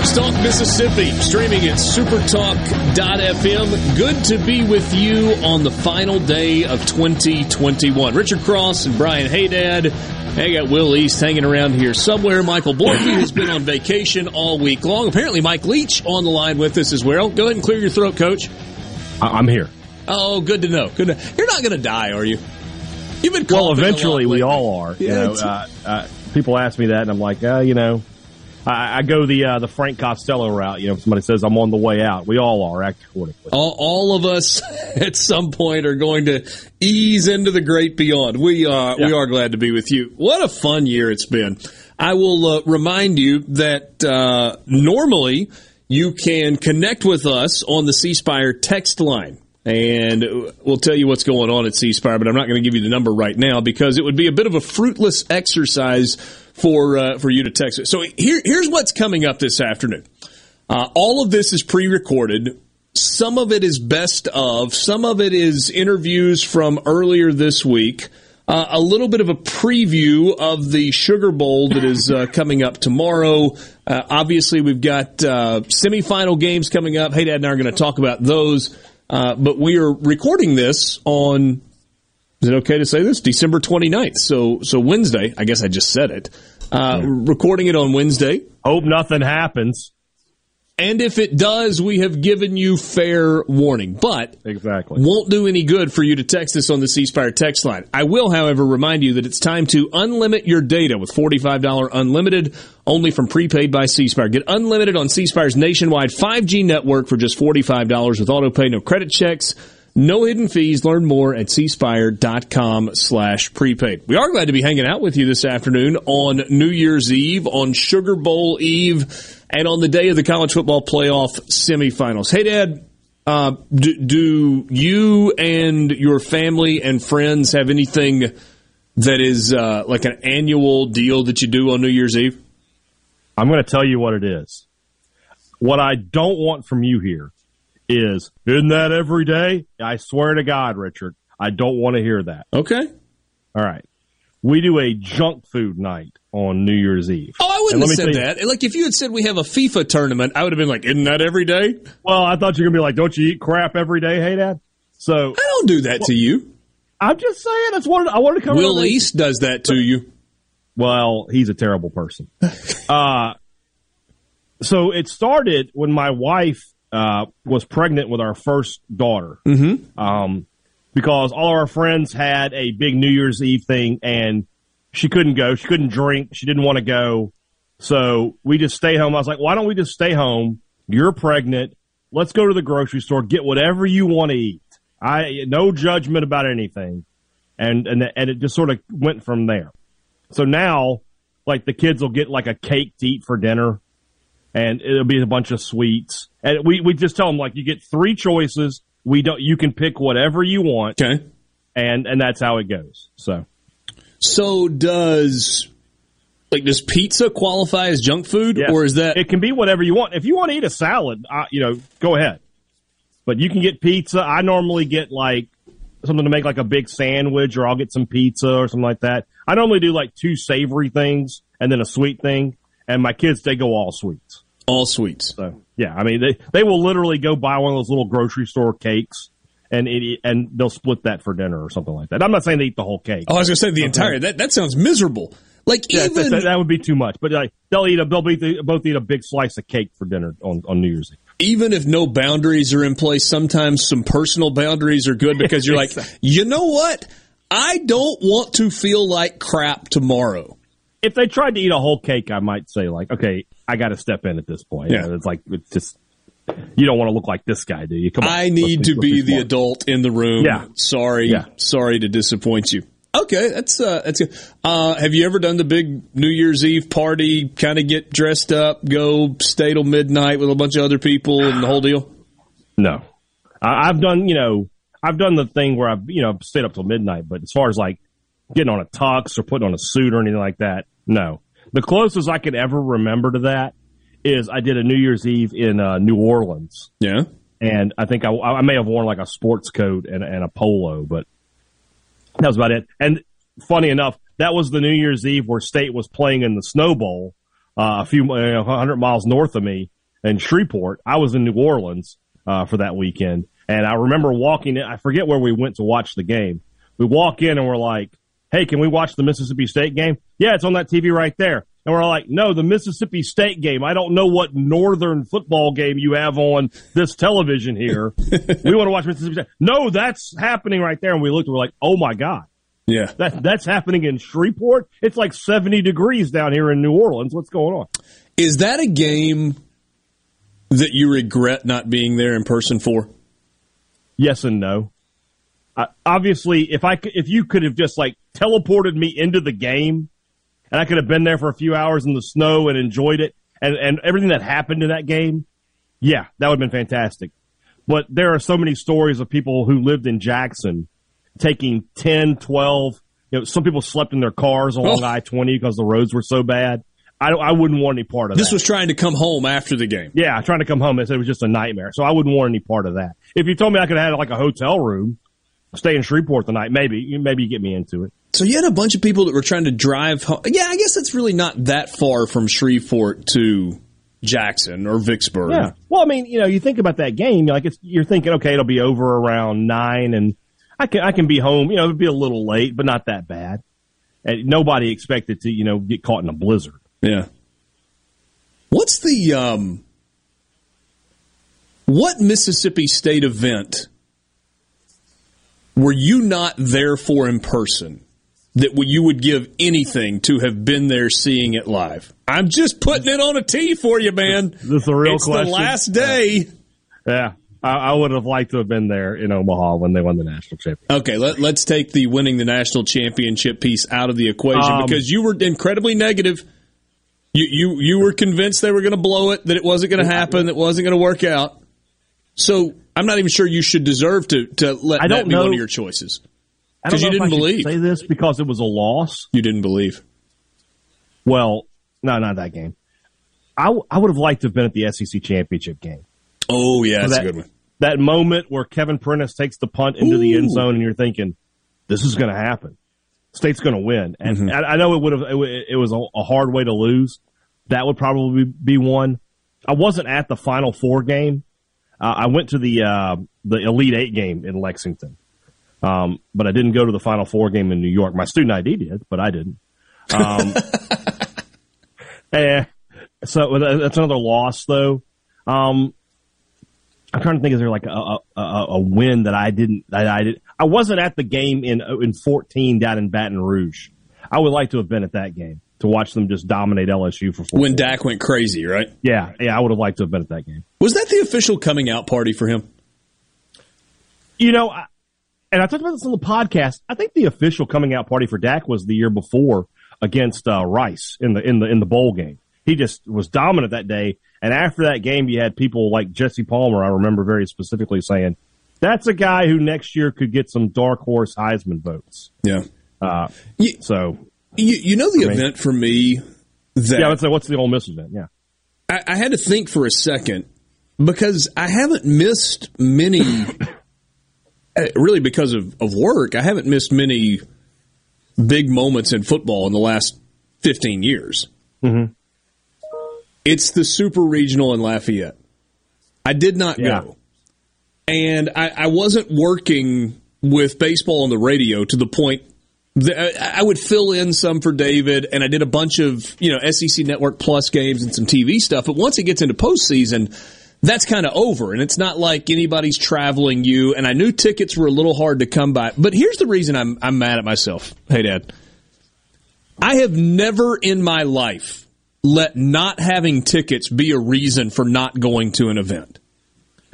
Sports Talk Mississippi, streaming at supertalk.fm. Good to be with you on the final day of 2021. Richard Cross and Brian Haydad. I got Will East hanging around here somewhere. Michael Borky has been on vacation all week long. Apparently, Mike Leach on the line with us as well. Go ahead and clear your throat, Coach. I'm here. Oh, good to know. Good. To, you're not going to die, are you? You've been well. Eventually, we all are. Yeah, you know, uh, uh, people ask me that, and I'm like, uh, you know, I, I go the uh, the Frank Costello route. You know, if somebody says I'm on the way out, we all are. Act accordingly. All, all of us at some point are going to ease into the great beyond. We are yeah. we are glad to be with you. What a fun year it's been. I will uh, remind you that uh, normally you can connect with us on the C Spire text line. And we'll tell you what's going on at C Spire, but I'm not going to give you the number right now because it would be a bit of a fruitless exercise for uh, for you to text it. So here, here's what's coming up this afternoon. Uh, all of this is pre-recorded. Some of it is best of. Some of it is interviews from earlier this week. Uh, a little bit of a preview of the Sugar Bowl that is uh, coming up tomorrow. Uh, obviously, we've got uh, semifinal games coming up. Hey, Dad and I are going to talk about those. But we are recording this on is it okay to say this? December 29th. So, so Wednesday. I guess I just said it. Uh, yeah. Recording it on Wednesday. Hope nothing happens. And if it does, we have given you fair warning. But exactly won't do any good for you to text us on the C Spire text line. I will, however, remind you that it's time to unlimit your data with $45 unlimited only from prepaid by C Spire. Get unlimited on C Spire's nationwide 5G network for just $45 with auto pay, no credit checks no hidden fees. Learn more at cspire.com slash prepaid. We are glad to be hanging out with you this afternoon on New Year's Eve, on Sugar Bowl Eve, and on the day of the college football playoff semifinals. Hey, Dad, uh, do, do, you and your family and friends have anything that is uh, like an annual deal that you do on New Year's Eve? I'm going to tell you what it is. What I don't want from you here is, isn't that every day? I swear to God, Richard, I don't want to hear that. Okay. All right. We do a junk food night on New Year's Eve. Oh, I wouldn't have said that. Like, if you had said we have a FIFA tournament, I would have been like, isn't that every day? Well, I thought you were going to be like, don't you eat crap every day, hey, Dad? So. I don't do that well, to you. I'm just saying, that's what I wanted to come Will East does that to you. Well, he's a terrible person. uh, so it started when my wife uh, was pregnant with our first daughter. Mm-hmm. Um, because all our friends had a big New Year's Eve thing and she couldn't go. She couldn't drink. She didn't want to go. So we just stayed home. I was like, why don't we just stay home? You're pregnant. Let's go to the grocery store, get whatever you want to eat. I, no judgment about anything. And, and, and it just sort of went from there. So now, like the kids will get like a cake to eat for dinner and it'll be a bunch of sweets. And we, we just tell them like you get three choices. We don't. You can pick whatever you want. Okay. And and that's how it goes. So. So does like does pizza qualify as junk food, yes. or is that it can be whatever you want? If you want to eat a salad, uh, you know, go ahead. But you can get pizza. I normally get like something to make like a big sandwich, or I'll get some pizza or something like that. I normally do like two savory things and then a sweet thing and my kids they go all sweets. All sweets. So yeah, I mean they they will literally go buy one of those little grocery store cakes. And it, and they'll split that for dinner or something like that. I'm not saying they eat the whole cake. Oh, I was gonna say the entire. That that sounds miserable. Like yeah, even that, that, would be too much. But like they'll eat a they'll be, both eat a big slice of cake for dinner on on New Year's Eve even if no boundaries are in place, sometimes some personal boundaries are good because you're like, you know what? I don't want to feel like crap tomorrow if they tried to eat a whole cake, I might say like, okay, I got to step in at this point. Yeah. You know, it's like, it's just, you don't want to look like this guy, do you? Come on. I need to be the adult in the room. Yeah. Sorry. Yeah. Sorry to disappoint you. Okay, that's uh, that's good. Uh, have you ever done the big New Year's Eve party? Kind of get dressed up, go stay till midnight with a bunch of other people, and the whole deal. No, I, I've done. You know, I've done the thing where I've you know stayed up till midnight. But as far as like getting on a tux or putting on a suit or anything like that, no. The closest I could ever remember to that is I did a New Year's Eve in uh, New Orleans. Yeah. And I think I, I may have worn like a sports coat and, and a polo, but that was about it. And funny enough, that was the New Year's Eve where State was playing in the Snow Bowl, uh, a few uh, hundred miles north of me in Shreveport. I was in New Orleans uh, for that weekend, and I remember walking in. I forget where we went to watch the game. We walk in and we're like, "Hey, can we watch the Mississippi State game?" Yeah, it's on that TV right there. And we're like, no, the Mississippi State game. I don't know what northern football game you have on this television here. we want to watch Mississippi State. No, that's happening right there. And we looked and we're like, oh my God. Yeah. That, that's happening in Shreveport. It's like 70 degrees down here in New Orleans. What's going on? Is that a game that you regret not being there in person for? Yes and no. Uh, obviously, if I if you could have just like teleported me into the game, and I could have been there for a few hours in the snow and enjoyed it and, and everything that happened in that game, yeah, that would have been fantastic. But there are so many stories of people who lived in Jackson taking 10, 12, you know, some people slept in their cars along oh. I-20 because the roads were so bad. I, I wouldn't want any part of that. this that. was trying to come home after the game. Yeah, trying to come home. They said it was just a nightmare. So I wouldn't want any part of that. If you told me I could have like a hotel room, stay in Shreveport the night, maybe, maybe you get me into it. So you had a bunch of people that were trying to drive home. Yeah, I guess it's really not that far from Shreveport to Jackson or Vicksburg. Yeah. Well, I mean, you know, you think about that game, like it's, you're thinking, okay, it'll be over around nine and I can, I can be home, you know, it'll be a little late, but not that bad. And nobody expected to, you know, get caught in a blizzard. Yeah. What's the, um, what Mississippi State event were you not there for in person that you would give anything to have been there seeing it live? I'm just putting it on a tee for you, man. This is a real it's question. the last day. Yeah. I, I, would have liked to have been there in Omaha when they won the national championship. Okay, let, us take the winning the national championship piece out of the equation um, because you were incredibly negative. You you you were convinced they were going to blow it, that it wasn't going to happen, that it wasn't going to work out. So I'm not even sure you should deserve to to let I that be know. one of your choices because you didn't believe. Say this because it was a loss. You didn't believe. Well, no, not that game. I, w- I would have liked to have been at the SEC championship game. Oh yeah, that's that, a good one. That moment where Kevin Prentiss takes the punt into Ooh. the end zone, and you're thinking, "This is going to happen. State's going to win." And mm-hmm. I, I, know it would have. It, it was a, a hard way to lose. That would probably be one. I wasn't at the Final Four game, uh, I went to the uh, the Elite Eight game in Lexington, um, but I didn't go to the Final Four game in New York. My student ID did, but I didn't. Um, eh, so that's another loss, though. Um, I'm trying to think. Is there like a, a, a win that I didn't? That I did. I wasn't at the game in in 14 down in Baton Rouge. I would like to have been at that game to watch them just dominate LSU for four. When Dak went crazy, right? Yeah, yeah, I would have liked to have been at that game. Was that the official coming out party for him? You know, I, and I talked about this on the podcast. I think the official coming out party for Dak was the year before against uh, Rice in the in the in the bowl game. He just was dominant that day. And after that game, you had people like Jesse Palmer. I remember very specifically saying, "That's a guy who next year could get some dark horse Heisman votes." Yeah. Uh, so you, you know the I mean, event for me that yeah, let's say what's the Ole Miss event? Yeah, I, I had to think for a second because I haven't missed many. Uh, really, because of, of work, I haven't missed many big moments in football in the last fifteen years. Mm-hmm. It's the Super Regional in Lafayette. I did not yeah. go, and I, I wasn't working with baseball on the radio to the point that I would fill in some for David, and I did a bunch of you know SEC Network Plus games and some TV stuff. But once it gets into postseason, that's kind of over, and it's not like anybody's traveling you. And I knew tickets were a little hard to come by. But here's the reason I'm I'm mad at myself. Hey, Dad, I have never in my life let not having tickets be a reason for not going to an event.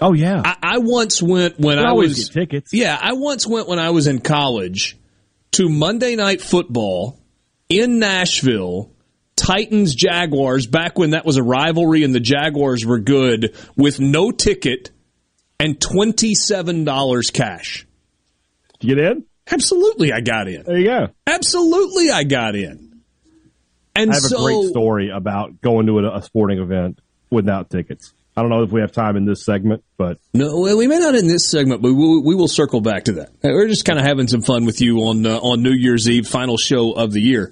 Oh yeah, I, I once went when I was tickets. Yeah, I once went when I was in college to Monday Night Football in Nashville. Titans Jaguars back when that was a rivalry and the Jaguars were good with no ticket and twenty seven dollars cash. Did you get in? Absolutely, I got in. There you go. Absolutely, I got in. And I have so, a great story about going to a, a sporting event without tickets. I don't know if we have time in this segment, but no, well, we may not in this segment, but we will, we will circle back to that. We're just kind of having some fun with you on uh, on New Year's Eve, final show of the year.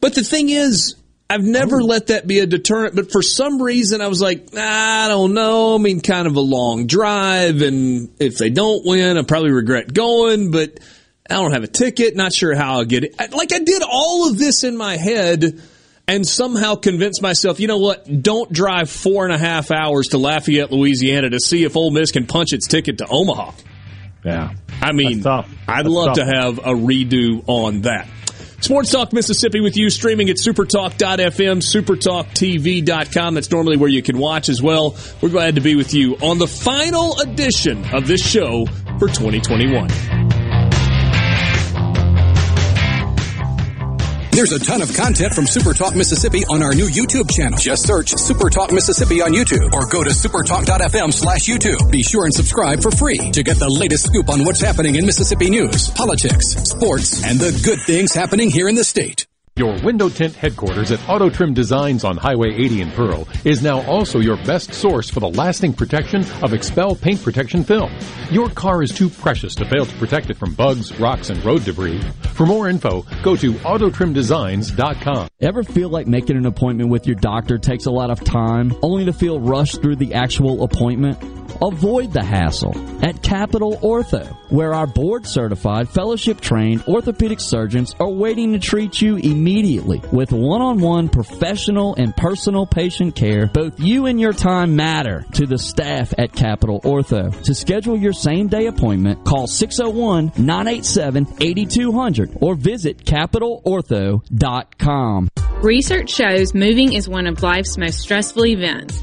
But the thing is, I've never oh. let that be a deterrent. But for some reason, I was like, I don't know. I mean, kind of a long drive, and if they don't win, I probably regret going. But I don't have a ticket. Not sure how I'll get it. Like I did all of this in my head and somehow convince myself, you know what, don't drive four and a half hours to Lafayette, Louisiana to see if Ole Miss can punch its ticket to Omaha. Yeah. I mean, I'd That's love tough. to have a redo on that. Sports Talk Mississippi with you, streaming at supertalk.fm, supertalktv.com. That's normally where you can watch as well. We're glad to be with you on the final edition of this show for 2021. There's a ton of content from Super Talk Mississippi on our new YouTube channel. Just search Super Talk Mississippi on YouTube or go to supertalk.fm slash YouTube. Be sure and subscribe for free to get the latest scoop on what's happening in Mississippi news, politics, sports, and the good things happening here in the state. Your window tint headquarters at Auto Trim Designs on Highway 80 in Pearl is now also your best source for the lasting protection of XPEL paint protection film. Your car is too precious to fail to protect it from bugs, rocks, and road debris. For more info, go to autotrimdesigns.com. Ever feel like making an appointment with your doctor takes a lot of time, only to feel rushed through the actual appointment? Avoid the hassle at Capital Ortho, where our board certified, fellowship trained orthopedic surgeons are waiting to treat you immediately with one on one professional and personal patient care. Both you and your time matter to the staff at Capital Ortho. To schedule your same day appointment, call 601 987 8200 or visit capitalortho.com. Research shows moving is one of life's most stressful events.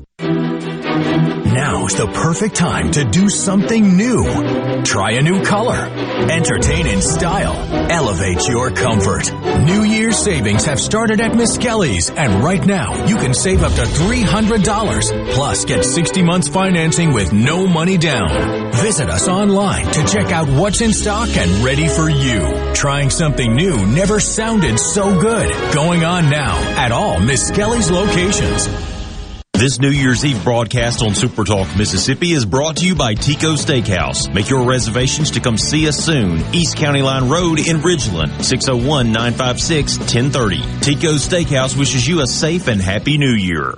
Now's the perfect time to do something new. Try a new color. Entertain in style. Elevate your comfort. New Year's savings have started at Miss Kelly's, and right now you can save up to $300. Plus, get 60 months financing with no money down. Visit us online to check out what's in stock and ready for you. Trying something new never sounded so good. Going on now at all Miss Kelly's locations. This New Year's Eve broadcast on Super Talk Mississippi is brought to you by Tico Steakhouse. Make your reservations to come see us soon. East County Line Road in Ridgeland, 601-956-1030. Tico Steakhouse wishes you a safe and happy new year.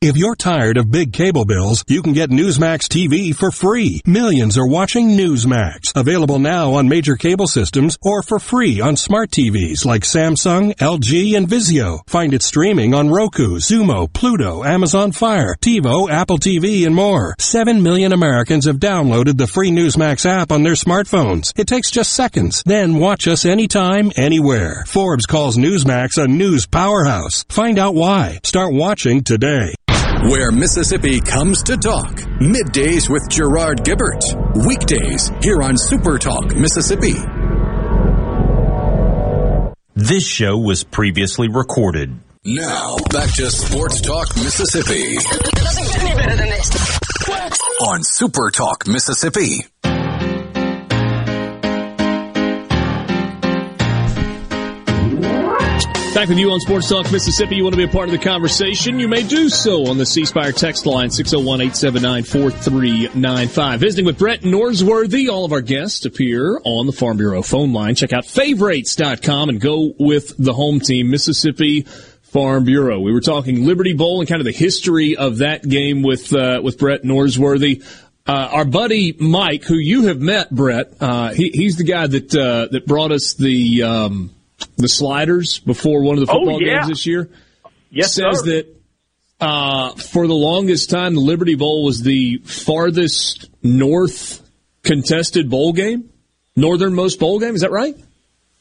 If you're tired of big cable bills, you can get Newsmax TV for free. Millions are watching Newsmax. Available now on major cable systems or for free on smart TVs like Samsung, LG, and Vizio. Find it streaming on Roku, Xumo, Pluto, Amazon Fire, TiVo, Apple TV, and more. Seven million Americans have downloaded the free Newsmax app on their smartphones. It takes just seconds. Then watch us anytime, anywhere. Forbes calls Newsmax a news powerhouse. Find out why. Start watching today. Where Mississippi comes to talk. Middays with Gerard Gibert. Weekdays here on Super Talk Mississippi. This show was previously recorded. Now, back to Sports Talk Mississippi. It doesn't get any better than this. On Super Talk Mississippi. Back with you on Sports Talk Mississippi. You want to be a part of the conversation? You may do so on the C Spire text line 601 879 4395. Visiting with Brett Norsworthy. All of our guests appear on the Farm Bureau phone line. Check out favorites.com and go with the home team, Mississippi Farm Bureau. We were talking Liberty Bowl and kind of the history of that game with uh, with Brett Norsworthy. Uh, our buddy Mike, who you have met, Brett, uh, he, he's the guy that uh, that brought us the um, the sliders before one of the Oh, football yeah. games this year. Yes, says sir. that uh, for the longest time, the Liberty Bowl was the farthest north contested bowl game, northernmost bowl game. Is that right?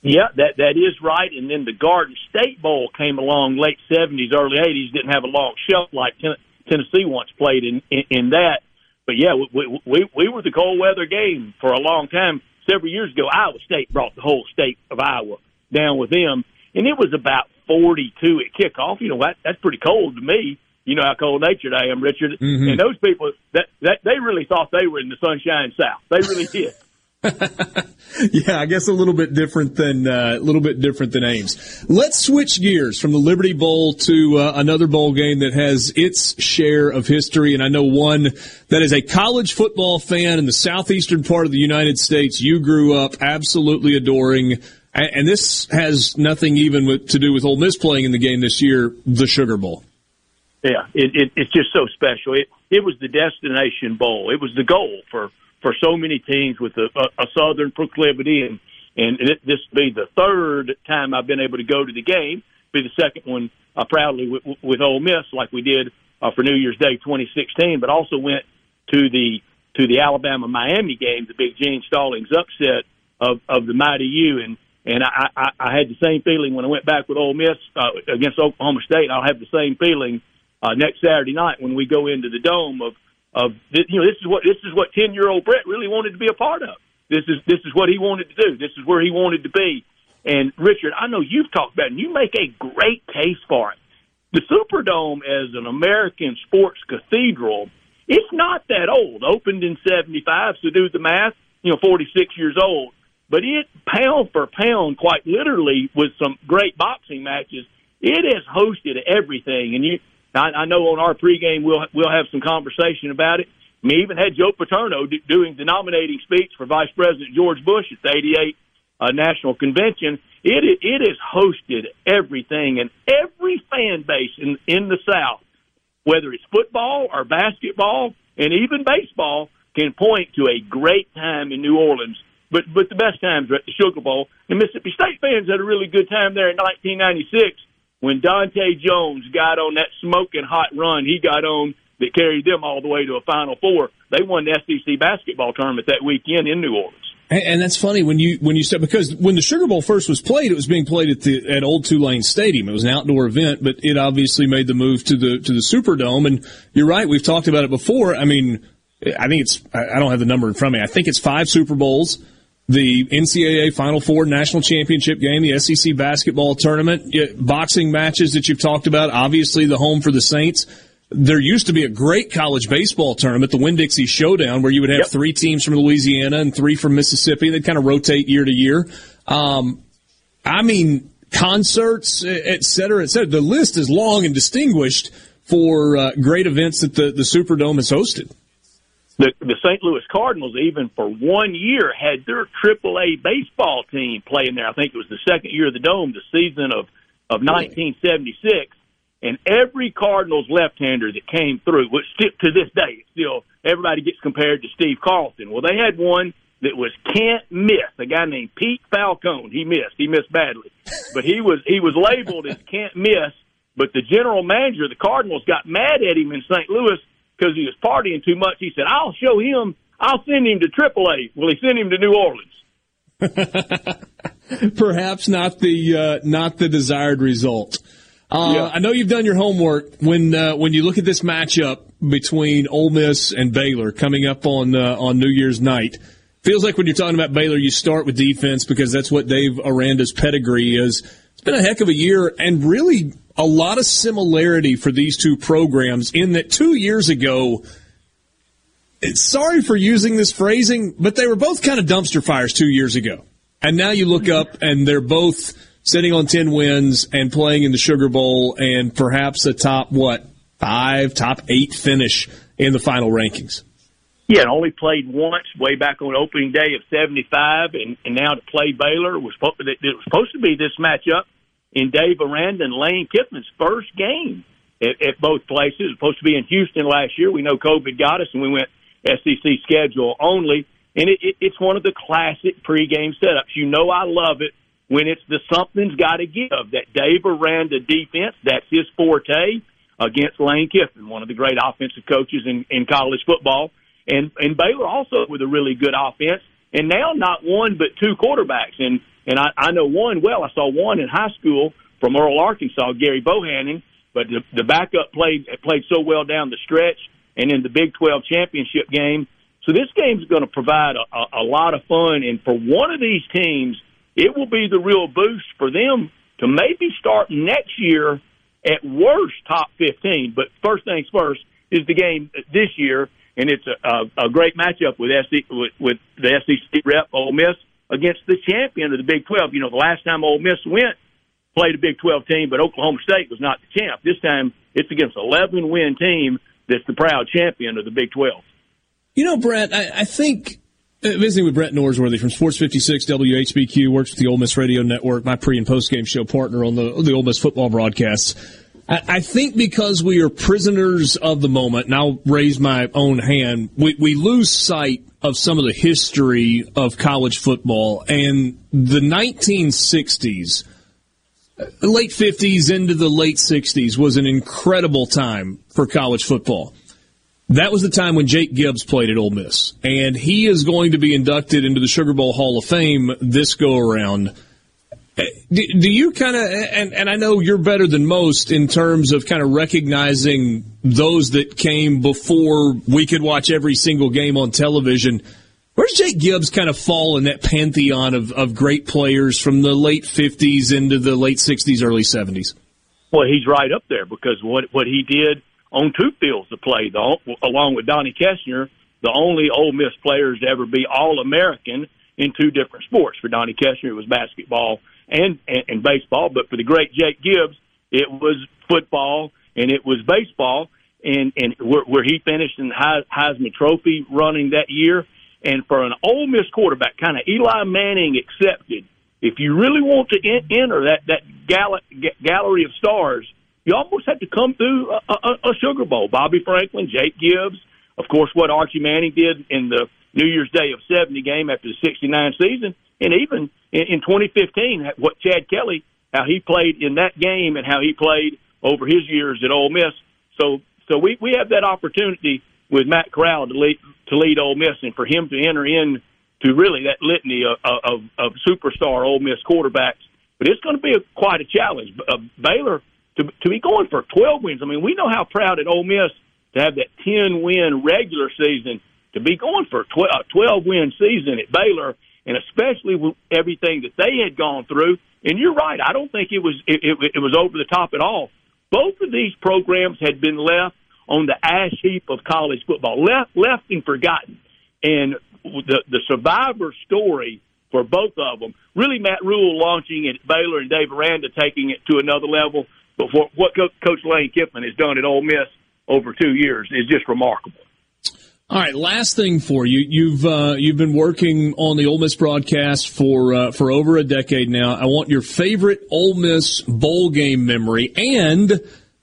Yeah, that that is right. And then the Garden State Bowl came along late seventies, early eighties. Didn't have a long shelf like ten- Tennessee once played in, in in that. But yeah, we, we we were the cold weather game for a long time. Several years ago, Iowa State brought the whole state of Iowa down with them, and it was about forty two at kickoff. You know that that's pretty cold to me. You know how cold natured I am, Richard. Mhm. And those people that that they really thought they were in the sunshine south. They really did. Yeah, I guess a little bit different than uh, a little bit different than Ames. Let's switch gears from the Liberty Bowl to uh, another bowl game that has its share of history, and I know one that is a college football fan in the southeastern part of the United States. You grew up absolutely adoring, and, and this has nothing even with, to do with Ole Miss playing in the game this year. The Sugar Bowl. Yeah, it, it, it's just so special. It it was the destination bowl. It was the goal for for so many teams with a, a, a southern proclivity, and and it, this be the third time I've been able to go to the game. Be the second one uh, proudly with, with Ole Miss, like we did uh, for New Year's Day 2016, but also went to the to the Alabama Miami game, the big Gene Stallings upset of of the mighty U, and and I, I, I had the same feeling when I went back with Ole Miss uh, against Oklahoma State. I'll have the same feeling uh, next Saturday night when we go into the dome of of you know this is what this is what ten year old Brett really wanted to be a part of. This is this is what he wanted to do. This is where he wanted to be. And Richard, I know you've talked about it, and you make a great case for it. The Superdome as an American sports cathedral, it's not that old. Opened in '75, so do the math. You know, 46 years old. But it pound for pound, quite literally, with some great boxing matches, it has hosted everything. And you, I, I know on our pregame we'll we'll have some conversation about it. We even had Joe Paterno do, doing the nominating speech for Vice President George Bush at the '88 uh, National Convention. It it it has hosted everything, and every fan base in in the South, whether it's football or basketball and even baseball, can point to a great time in New Orleans. But but the best times are at the Sugar Bowl. And Mississippi State fans had a really good time there in 1996 when Dante Jones got on that smoking hot run he got on that carried them all the way to a Final Four. They won the SEC basketball tournament that weekend in New Orleans. And, and that's funny when you when you said because when the Sugar Bowl first was played, it was being played at the at Old Tulane Stadium. It was an outdoor event, but it obviously made the move to the to the Superdome. And you're right, we've talked about it before. I mean, I think it's I don't have the number in front of me. I think it's five Super Bowls. The NCAA Final Four national championship game, the SEC basketball tournament, yeah, boxing matches that you've talked about, obviously the home for the Saints. There used to be a great college baseball tournament, the Winn Dixie Showdown, where you would have three teams from Louisiana and three from Mississippi. They'd kind of rotate year to year. Um, I mean, concerts, et cetera, et cetera. The list is long and distinguished for uh, great events that the, the Superdome has hosted. The, the St. Louis Cardinals, even for one year, had their AAA baseball team playing there. I think it was the second year of the Dome, the season of, of 1976. And every Cardinals left-hander that came through, which still, to this day, still everybody gets compared to Steve Carlton. Well, they had one that was can't miss. A guy named Pete Falcone. He missed. He missed badly, but he was he was labeled as can't miss. But the general manager of the Cardinals got mad at him in St. Louis because he was partying too much. He said, "I'll show him. I'll send him to AAA." Well, he sent him to New Orleans. Perhaps not the uh, not the desired result. Uh, Yeah. I know you've done your homework when uh, when you look at this matchup between Ole Miss and Baylor coming up on uh, on New Year's night. Feels like when you're talking about Baylor, you start with defense because that's what Dave Aranda's pedigree is. It's been a heck of a year, and really a lot of similarity for these two programs in that two years ago, sorry for using this phrasing, but they were both kind of dumpster fires two years ago. And now you look up and they're both sitting on 10 wins and playing in the Sugar Bowl and perhaps a top, what, five, top eight finish in the final rankings. Yeah, and only played once way back on opening day of '75, and, and now to play Baylor was it was supposed to be this matchup in Dave Aranda and Lane Kiffin's first game at, at both places. Supposed to be in Houston last year. We know COVID got us, and we went SEC schedule only. And it, it, it's one of the classic pregame setups. You know, I love it when it's the something's got to give. That Dave Aranda defense, that's his forte against Lane Kiffin, one of the great offensive coaches in, in college football. And, and Baylor also with a really good offense. And now not one, but two quarterbacks. And, and I, I know one well. I saw one in high school from Earle, Arkansas, Gary Bohanon, but the, the backup played, played so well down the stretch and in the Big 12 championship game. So this game is going to provide a, a, a lot of fun. And for one of these teams, it will be the real boost for them to maybe start next year at worst top 15. But first things first is the game this year, and it's a, a, a great matchup with, SC, with, with the SEC rep Ole Miss against the champion of the Big 12. You know, the last time Ole Miss went, played a Big 12 team, but Oklahoma State was not the champ. This time it's against an 11 win team that's the proud champion of the Big 12. You know, Brett, I, I think uh, visiting with Brett Norsworthy from Sports 56 WHBQ, works with the Ole Miss Radio Network, my pre and post game show partner on the, the Ole Miss football broadcasts. I, I think because we are prisoners of the moment, and I'll raise my own hand, we, we lose sight of some of the history of college football. And the 1960s, uh, late 50s into the late 60s was an incredible time for college football. That was the time when Jake Gibbs played at Ole Miss, and he is going to be inducted into the Sugar Bowl Hall of Fame this go around. Do, do you kind of, and, and I know you're better than most in terms of kind of recognizing those that came before we could watch every single game on television. Where's Jake Gibbs kind of fall in that pantheon of, of great players from the late 50s into the late 60s, early 70s? Well, he's right up there because what what he did on two fields to play, along with Donnie Kessinger, the only Ole Miss players to ever be All American in two different sports. For Donnie Kessinger, it was basketball and, and, and baseball, but for the great Jake Gibbs, it was football and it was baseball, and and where, where he finished in the Heisman Trophy running that year. And for an Ole Miss quarterback, kind of Eli Manning accepted, if you really want to in, enter that that gall- gallery of stars, you almost have to come through a, a, a Sugar Bowl. Bobby Franklin, Jake Gibbs, of course, what Archie Manning did in the New Year's Day of 70 game after the 69 season, and even in, in 2015, what Chad Kelly, how he played in that game and how he played over his years at Ole Miss. So, so we, we have that opportunity with Matt Corral to lead, to lead Ole Miss and for him to enter in to really that litany of, of, of superstar Ole Miss quarterbacks. But it's going to be a, quite a challenge. Uh, Baylor – to to be going for 12 wins. I mean, we know how proud at Ole Miss to have that 10 win regular season. To be going for a 12 win season at Baylor, and especially with everything that they had gone through. And you're right. I don't think it was it, it, it was over the top at all. Both of these programs had been left on the ash heap of college football, left left and forgotten. And the the survivor story for both of them, really Matt Rhule launching at Baylor and Dave Aranda taking it to another level. But for what Coach Lane Kiffin has done at Ole Miss over two years is just remarkable. All right, last thing for you. You've uh, you've been working on the Ole Miss broadcast for uh, for over a decade now. I want your favorite Ole Miss bowl game memory and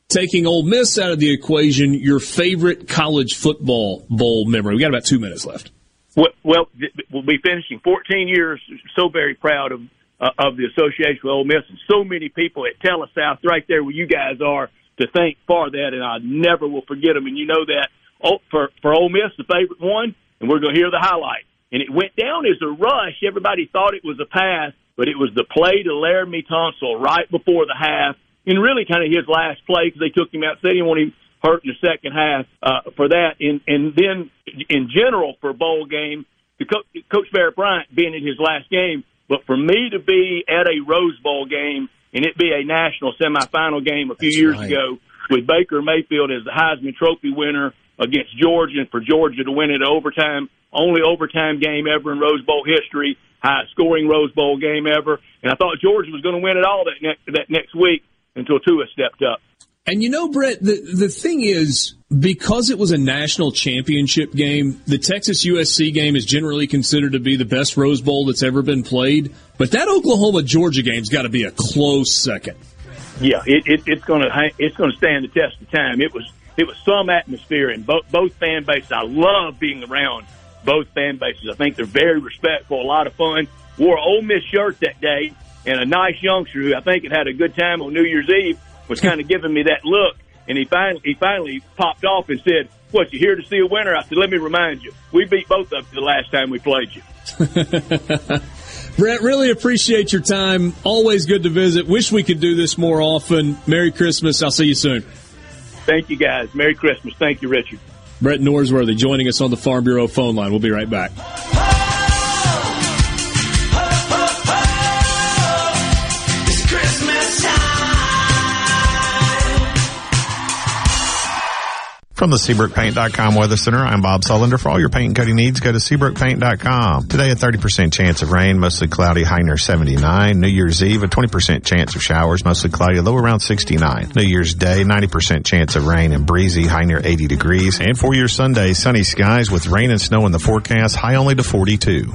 taking Ole Miss out of the equation, your favorite college football bowl memory. We got about two minutes left. Well, well we'll be finishing 14 years. So very proud of uh, of the association with Ole Miss, and so many people at Telesouth, right there where you guys are, to thank for that, and I never will forget them. And you know that oh, for for Ole Miss, the favorite one, and we're going to hear the highlight. And it went down as a rush. Everybody thought it was a pass, but it was the play to Laremy Tunsil right before the half, and really kind of his last play because they took him out, said he didn't want him hurt in the second half uh, for that. And and then in general for a bowl game, the co- Coach Bear Bryant being in his last game but for me to be at a Rose Bowl game and it be a national semifinal game a few That's years right. ago with Baker Mayfield as the Heisman Trophy winner against Georgia, and for Georgia to win it overtime, only overtime game ever in Rose Bowl history, highest scoring Rose Bowl game ever. And I thought Georgia was going to win it all that next that next week until Tua stepped up. And you know, Brett, the the thing is, because it was a national championship game, the Texas USC game is generally considered to be the best Rose Bowl that's ever been played. But that Oklahoma Georgia game's got to be a close second. Yeah, it, it, it's going to it's going to stand the test of time. It was it was some atmosphere in both both fan bases. I love being around both fan bases. I think they're very respectful, a lot of fun. Wore an Ole Miss shirt that day, and a nice youngster who I think had had a good time on New Year's Eve was kind of giving me that look, and he finally he finally popped off and said, "What you here to see a winner?" I said, "Let me remind you, we beat both of you the last time we played you." Brett, really appreciate your time. Always good to visit. Wish we could do this more often. Merry Christmas. I'll see you soon. Thank you, guys. Merry Christmas. Thank you, Richard. Brett Norsworthy joining us on the Farm Bureau phone line. We'll be right back. From the SeabrookPaint.com Weather Center, I'm Bob Sullender. For all your paint and coating needs, go to SeabrookPaint.com. Today, a 30% chance of rain, mostly cloudy, high near 79. New Year's Eve, a 20% chance of showers, mostly cloudy, low around 69. New Year's Day, 90% chance of rain and breezy, high near 80 degrees. And for your Sunday, sunny skies with rain and snow in the forecast, high only to 42.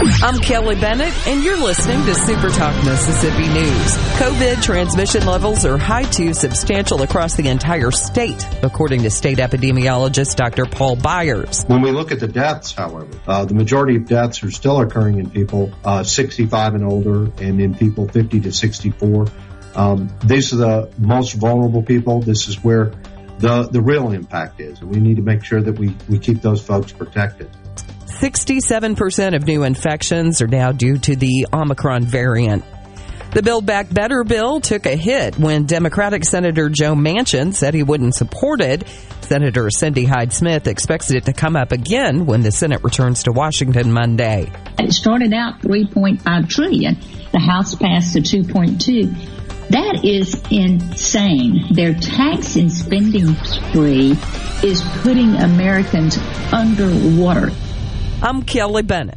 I'm Kelly Bennett, and you're listening to Super Talk Mississippi News. COVID transmission levels are high to substantial across the entire state, according to state epidemiologist Dr. Paul Byers. When we look at the deaths, however, uh, the majority of deaths are still occurring in people uh, 65 and older and in people 50 to 64. Um, these are the most vulnerable people. This is where the, the real impact is. And we need to make sure that we, we keep those folks protected. 67% of new infections are now due to the Omicron variant. The Build Back Better bill took a hit when Democratic Senator Joe Manchin said he wouldn't support it. Senator Cindy Hyde Smith expects it to come up again when the Senate returns to Washington Monday. It started out 3.5 trillion. The House passed to 2.2. That is insane. Their tax and spending spree is putting Americans underwater. I'm Kelly Bennett.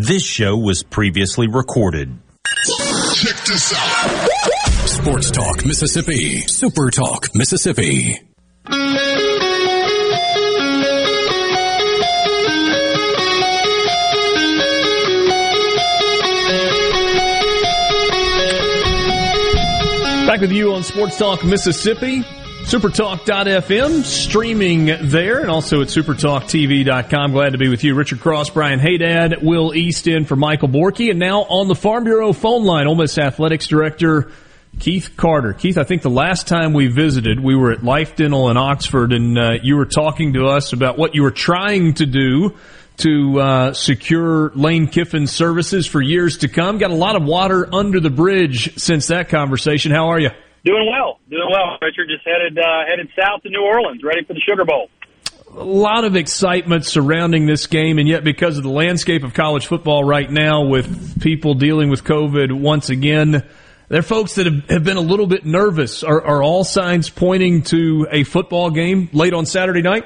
This show was previously recorded. Check this out. Sports Talk, Mississippi. Super Talk, Mississippi. Back with you on Sports Talk Mississippi. Supertalk.fm, streaming there, and also at supertalktv.com. Glad to be with you. Richard Cross, Brian Haydad, Will Easton for Michael Borky, and now on the Farm Bureau phone line, Ole Miss Athletics Director Keith Carter. Keith, I think the last time we visited, we were at Life Dental in Oxford, and uh, you were talking to us about what you were trying to do to uh, secure Lane Kiffin's services for years to come. Got a lot of water under the bridge since that conversation. How are you? Doing well, doing well. Richard just headed uh, headed south to New Orleans, ready for the Sugar Bowl. A lot of excitement surrounding this game, and yet because of the landscape of college football right now, with people dealing with COVID once again, there are folks that have, have been a little bit nervous. Are, are all signs pointing to a football game late on Saturday night?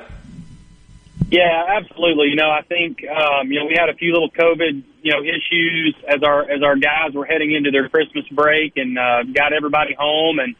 Yeah, absolutely. You know, I think um, you know we had a few little COVID you know issues as our as our guys were heading into their Christmas break and uh, got everybody home and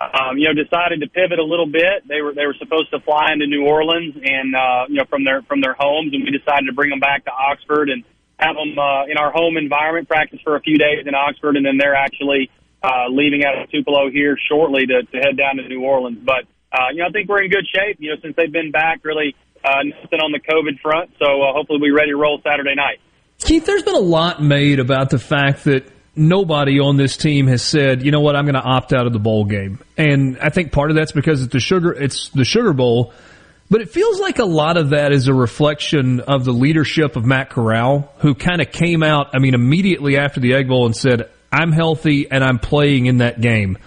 um, you know decided to pivot a little bit. They were they were supposed to fly into New Orleans and uh, you know from their from their homes, and we decided to bring them back to Oxford and have them uh, in our home environment, practice for a few days in Oxford, and then they're actually uh, leaving out of Tupelo here shortly to, to head down to New Orleans. But uh, you know I think we're in good shape. You know since they've been back, really uh, nothing on the COVID front. So uh, hopefully we're ready to roll Saturday night. Keith, there's been a lot made about the fact that nobody on this team has said, you know what, I'm going to opt out of the bowl game. And I think part of that's because it's the sugar, it's the Sugar Bowl. But it feels like a lot of that is a reflection of the leadership of Matt Corral, who kind of came out, I mean, immediately after the Egg Bowl and said, I'm healthy and I'm playing in that game.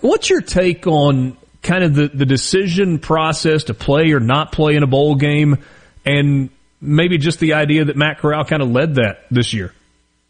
What's your take on kind of the, the decision process to play or not play in a bowl game and maybe just the idea that Matt Corral kind of led that this year?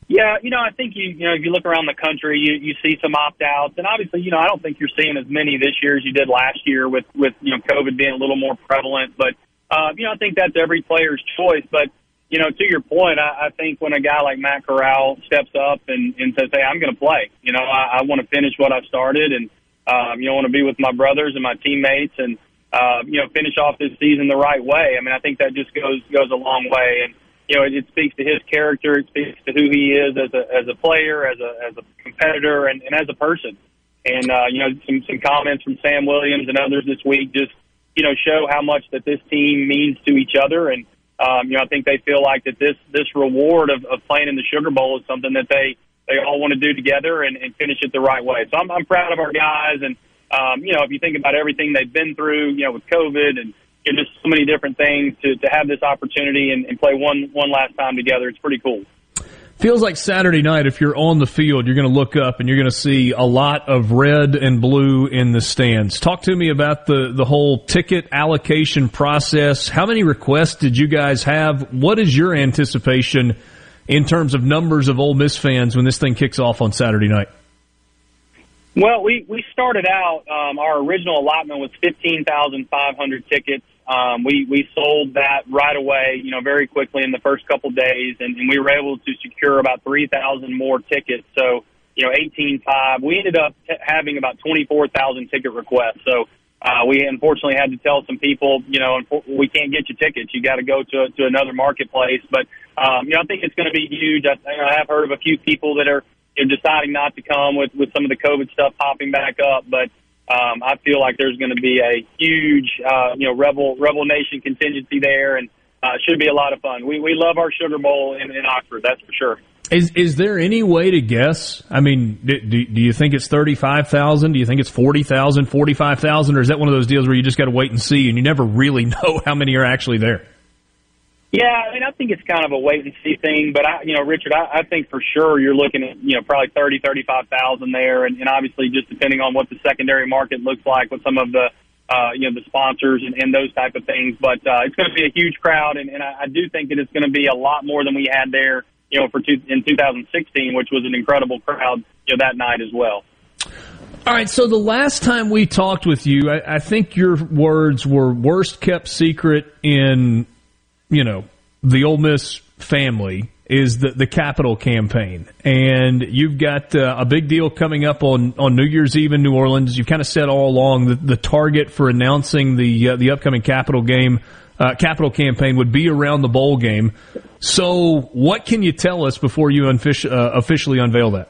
Yeah, you know, I think you you know if you look around the country, you you see some opt outs, and obviously, you know, I don't think you're seeing as many this year as you did last year with with you know COVID being a little more prevalent. But uh, you know, I think that's every player's choice. But you know, to your point, I, I think when a guy like Matt Corral steps up and, and says, "Hey, I'm going to play," you know, I, I want to finish what I've started, and um, you know, want to be with my brothers and my teammates, and uh, you know, finish off this season the right way. I mean, I think that just goes goes a long way, and you know, it, it speaks to his character. It speaks to who he is as a as a player, as a as a competitor, and, and as a person. And uh, you know, some some comments from Sam Williams and others this week just you know show how much that this team means to each other. And um, you know, I think they feel like that this this reward of, of playing in the Sugar Bowl is something that they they all want to do together and, and finish it the right way. So I'm, I'm proud of our guys. And, um, you know, if you think about everything they've been through, you know, with COVID and you know, just so many different things to, to have this opportunity and, and play one, one last time together, it's pretty cool. Feels like Saturday night, if you're on the field, you're going to look up and you're going to see a lot of red and blue in the stands. Talk to me about the, the whole ticket allocation process. How many requests did you guys have? What is your anticipation in terms of numbers of Ole Miss fans when this thing kicks off on Saturday night? Well, we, we started out, um, our original allotment was 15,500 tickets. Um, we, we sold that right away, you know, very quickly in the first couple days, and, and we were able to secure about 3,000 more tickets. So, you know, 18.5. We ended up t- having about 24,000 ticket requests. So, uh, we unfortunately had to tell some people, you know, we can't get you tickets. You got to go to to another marketplace. But um, you know, I think it's going to be huge. I, I have heard of a few people that are you deciding not to come with with some of the COVID stuff popping back up. But um, I feel like there's going to be a huge, uh, you know, Rebel Rebel Nation contingency there, and uh, should be a lot of fun. We we love our Sugar Bowl in, in Oxford, that's for sure. Is is there any way to guess? I mean, do, do you think it's thirty five thousand? Do you think it's 40,000, 45,000? or is that one of those deals where you just got to wait and see, and you never really know how many are actually there? Yeah, I mean, I think it's kind of a wait and see thing, but I, you know, Richard, I, I think for sure you're looking at, you know, probably thirty, thirty-five thousand there, and, and obviously just depending on what the secondary market looks like with some of the, uh, you know, the sponsors and, and those type of things. But uh, it's going to be a huge crowd, and, and I, I do think that it's going to be a lot more than we had there, you know, for two, in 2016, which was an incredible crowd, you know, that night as well. All right, so the last time we talked with you, I, I think your words were worst kept secret in you know, the Ole Miss family is the the capital campaign, and you've got uh, a big deal coming up on, on New Year's Eve in New Orleans. You've kind of said all along that the target for announcing the uh, the upcoming capital game, uh, capital campaign would be around the bowl game. So, what can you tell us before you unfish, uh, officially unveil that?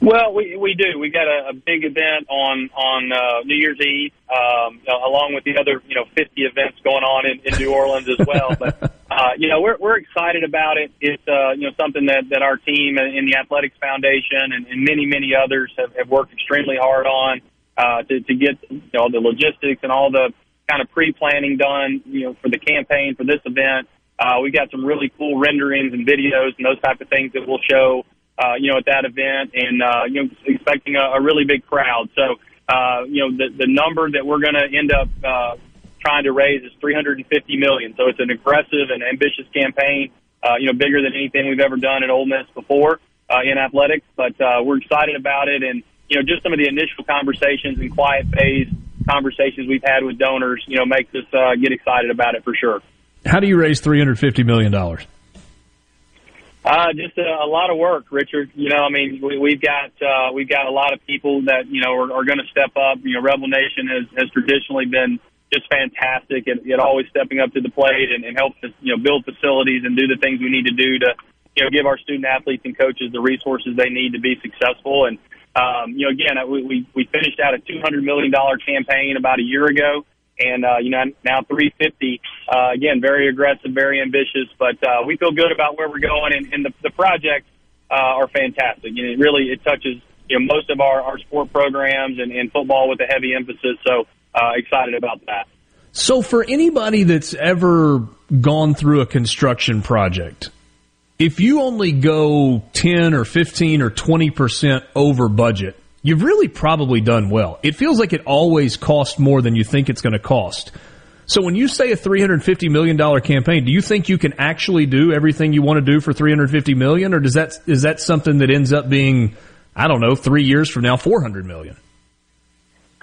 Well, we we do. We got a, a big event on on uh, New Year's Eve, um, along with the other you know 50 events going on in, in New Orleans as well. But uh, you know we're we're excited about it. It's uh, you know something that that our team in the Athletics Foundation and, and many many others have, have worked extremely hard on uh, to to get you know the logistics and all the kind of pre planning done. You know for the campaign for this event. Uh, we got some really cool renderings and videos and those type of things that we'll show uh, you know, at that event, and uh, you know, expecting a, a really big crowd. So, uh, you know, the the number that we're going to end up uh, trying to raise is 350 million. So it's an aggressive and ambitious campaign. Uh, you know, bigger than anything we've ever done at Ole Miss before uh, in athletics. But uh, we're excited about it, and you know, just some of the initial conversations and quiet phase conversations we've had with donors, you know, makes us uh, get excited about it for sure. How do you raise 350 million dollars? Uh, just a, a lot of work, Richard. You know, I mean, we, we've got uh, we've got a lot of people that you know are, are going to step up. You know, Rebel Nation has, has traditionally been just fantastic at, at always stepping up to the plate and, and help us, you know, build facilities and do the things we need to do to, you know, give our student athletes and coaches the resources they need to be successful. And, um, you know, again, we, we, we finished out a $200 million campaign about a year ago and uh, you know now 350. Uh, again, very aggressive, very ambitious, but uh, we feel good about where we're going, and, and the, the projects uh, are fantastic. You know, it really it touches you know most of our, our sport programs and, and football with a heavy emphasis. So uh, excited about that. So for anybody that's ever gone through a construction project, if you only go 10 or 15 or 20% over budget, you've really probably done well. It feels like it always costs more than you think it's going to cost. So when you say a $350 million campaign, do you think you can actually do everything you want to do for 350 million? Or does that, is that something that ends up being, I don't know, three years from now, 400 million?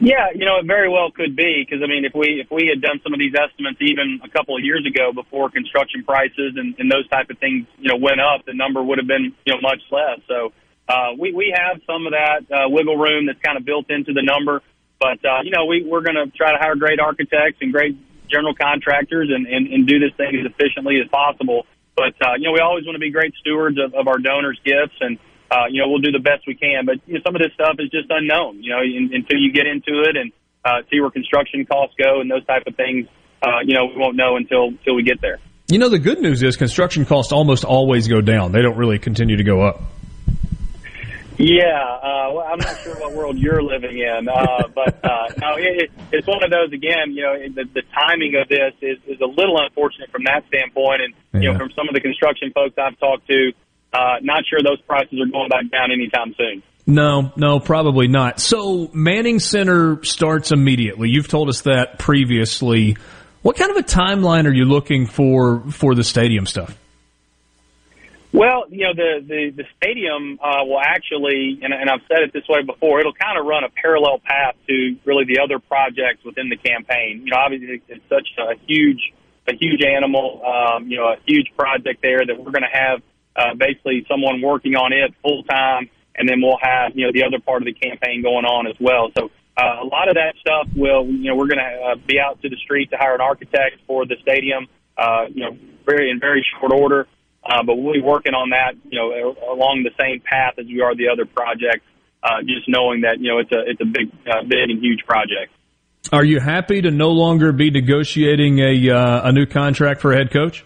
Yeah, you know, it very well could be because I mean, if we if we had done some of these estimates even a couple of years ago before construction prices and, and those type of things, you know, went up, the number would have been you know much less. So uh, we we have some of that uh, wiggle room that's kind of built into the number, but uh, you know we we're going to try to hire great architects and great general contractors and, and and do this thing as efficiently as possible. But uh, you know we always want to be great stewards of, of our donors' gifts, and uh, you know we'll do the best we can. But you know, some of this stuff is just unknown. You know in, until you get into it and uh, see where construction costs go and those type of things. Uh, you know we won't know until until we get there. You know the good news is construction costs almost always go down. They don't really continue to go up. Yeah, uh, well, I'm not sure what world you're living in, uh, but uh, no, it, it's one of those again. You know, the, the timing of this is, is a little unfortunate from that standpoint, and you know, from some of the construction folks I've talked to, uh, not sure those prices are going back down anytime soon. No, no, probably not. So Manning Center starts immediately. You've told us that previously. What kind of a timeline are you looking for for the stadium stuff? Well, you know, the the, the stadium uh, will actually, and, and I've said it this way before, it'll kind of run a parallel path to really the other projects within the campaign. You know, obviously it's such a huge a huge animal, um, you know, a huge project there that we're going to have uh, basically someone working on it full time, and then we'll have you know the other part of the campaign going on as well. So uh, a lot of that stuff will, you know, we're going to uh, be out to the street to hire an architect for the stadium, uh, you know, very in very short order. Uh, but we'll be working on that, you know, along the same path as we are the other projects. Uh, just knowing that you know it's a it's a big, uh, big and huge project. Are you happy to no longer be negotiating a uh, a new contract for a head coach?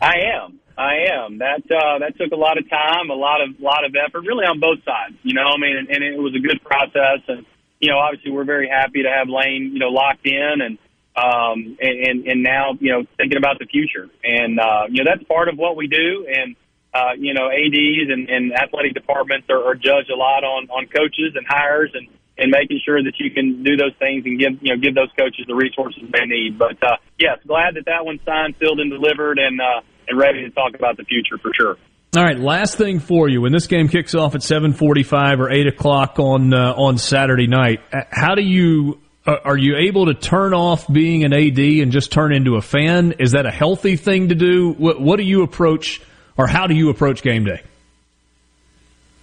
I am. I am. That uh, that took a lot of time, a lot of lot of effort, really on both sides. You know, I mean, and, and it was a good process, and you know, obviously we're very happy to have Lane, you know, locked in, and um, and, and and now you know thinking about the future, and uh, you know that's part of what we do, and uh, you know ads and, and athletic departments are, are judged a lot on on coaches and hires and and making sure that you can do those things and give you know give those coaches the resources they need. But uh, yes, glad that that one's signed, filled, and delivered, and uh, and ready to talk about the future for sure. All right, last thing for you. When this game kicks off at seven forty-five or eight o'clock on uh, on Saturday night, how do you Uh, are you able to turn off being an AD and just turn into a fan? Is that a healthy thing to do? What, what do you approach, or how do you approach game day?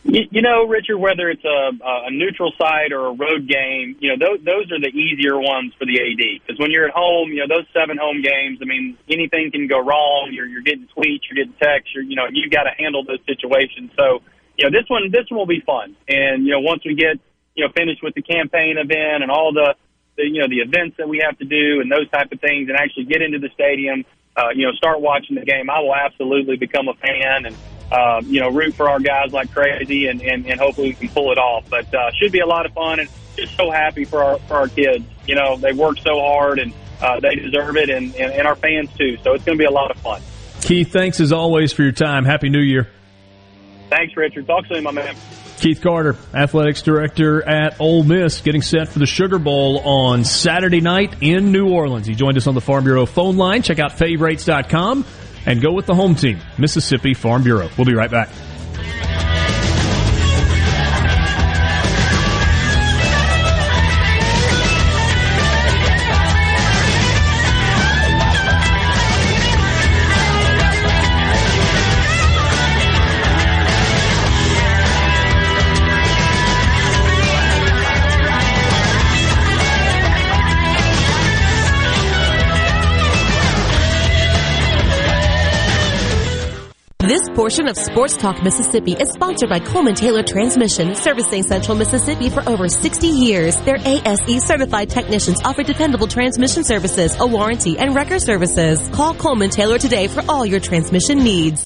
You, you know, Richard, whether it's a, a neutral site or a road game, you know, those, those are the easier ones for the AD. Because when you're at home, you know, those seven home games, I mean, anything can go wrong. You're, you're getting tweets, you're getting texts, you're, you know, you got to handle those situations. So, you know, this one, this one will be fun. And, you know, once we get, you know, finished with the campaign event and all the, you know the events that we have to do and those type of things, and actually get into the stadium, uh, you know, start watching the game, I will absolutely become a fan and uh, you know root for our guys like crazy, and, and and hopefully we can pull it off. But uh, should be a lot of fun, and just so happy for our for our kids. You know, they work so hard and uh, they deserve it, and, and and our fans too. So it's going to be a lot of fun. Keith, thanks as always for your time. Happy New Year. Thanks, Richard. Talk soon, my man. Keith Carter, athletics director at Ole Miss, getting set for the Sugar Bowl on Saturday night in New Orleans. He joined us on the Farm Bureau phone line. Check out favorites.com and go with the home team, Mississippi Farm Bureau. We'll be right back. Portion of Sports Talk Mississippi is sponsored by Coleman Taylor Transmission, servicing Central Mississippi for over 60 years. Their ASE certified technicians offer dependable transmission services, a warranty, and record services. Call Coleman Taylor today for all your transmission needs.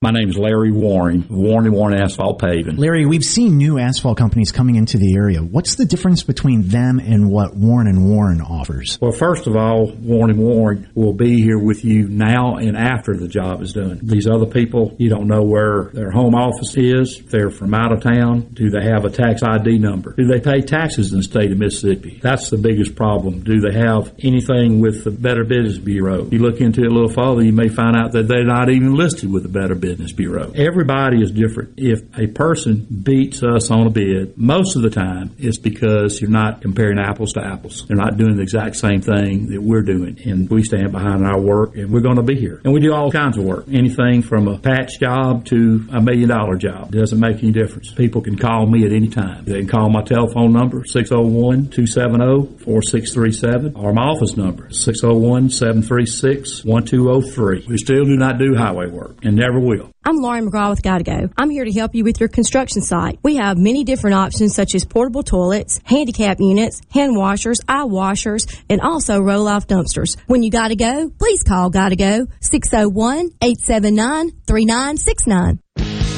My name is Larry Warren, Warren and Warren Asphalt Paving. Larry, we've seen new asphalt companies coming into the area. What's the difference between them and what Warren and Warren offers? Well, first of all, Warren and Warren will be here with you now and after the job is done. These other people, you don't know where their home office is. If they're from out of town. Do they have a tax ID number? Do they pay taxes in the state of Mississippi? That's the biggest problem. Do they have anything with the Better Business Bureau? You look into it a little further, you may find out that they're not even listed with the Better Business Business Bureau. Everybody is different. If a person beats us on a bid, most of the time it's because you're not comparing apples to apples. They're not doing the exact same thing that we're doing. And we stand behind our work and we're going to be here. And we do all kinds of work. Anything from a patch job to a million dollar job. It doesn't make any difference. People can call me at any time. They can call my telephone number, 601 270 4637, or my office number, 601 736 1203. We still do not do highway work and never will. I'm Lauren McGraw with Gotta Go. I'm here to help you with your construction site. We have many different options such as portable toilets, handicap units, hand washers, eye washers, and also roll off dumpsters. When you gotta go, please call Gotta Go 601 879 3969.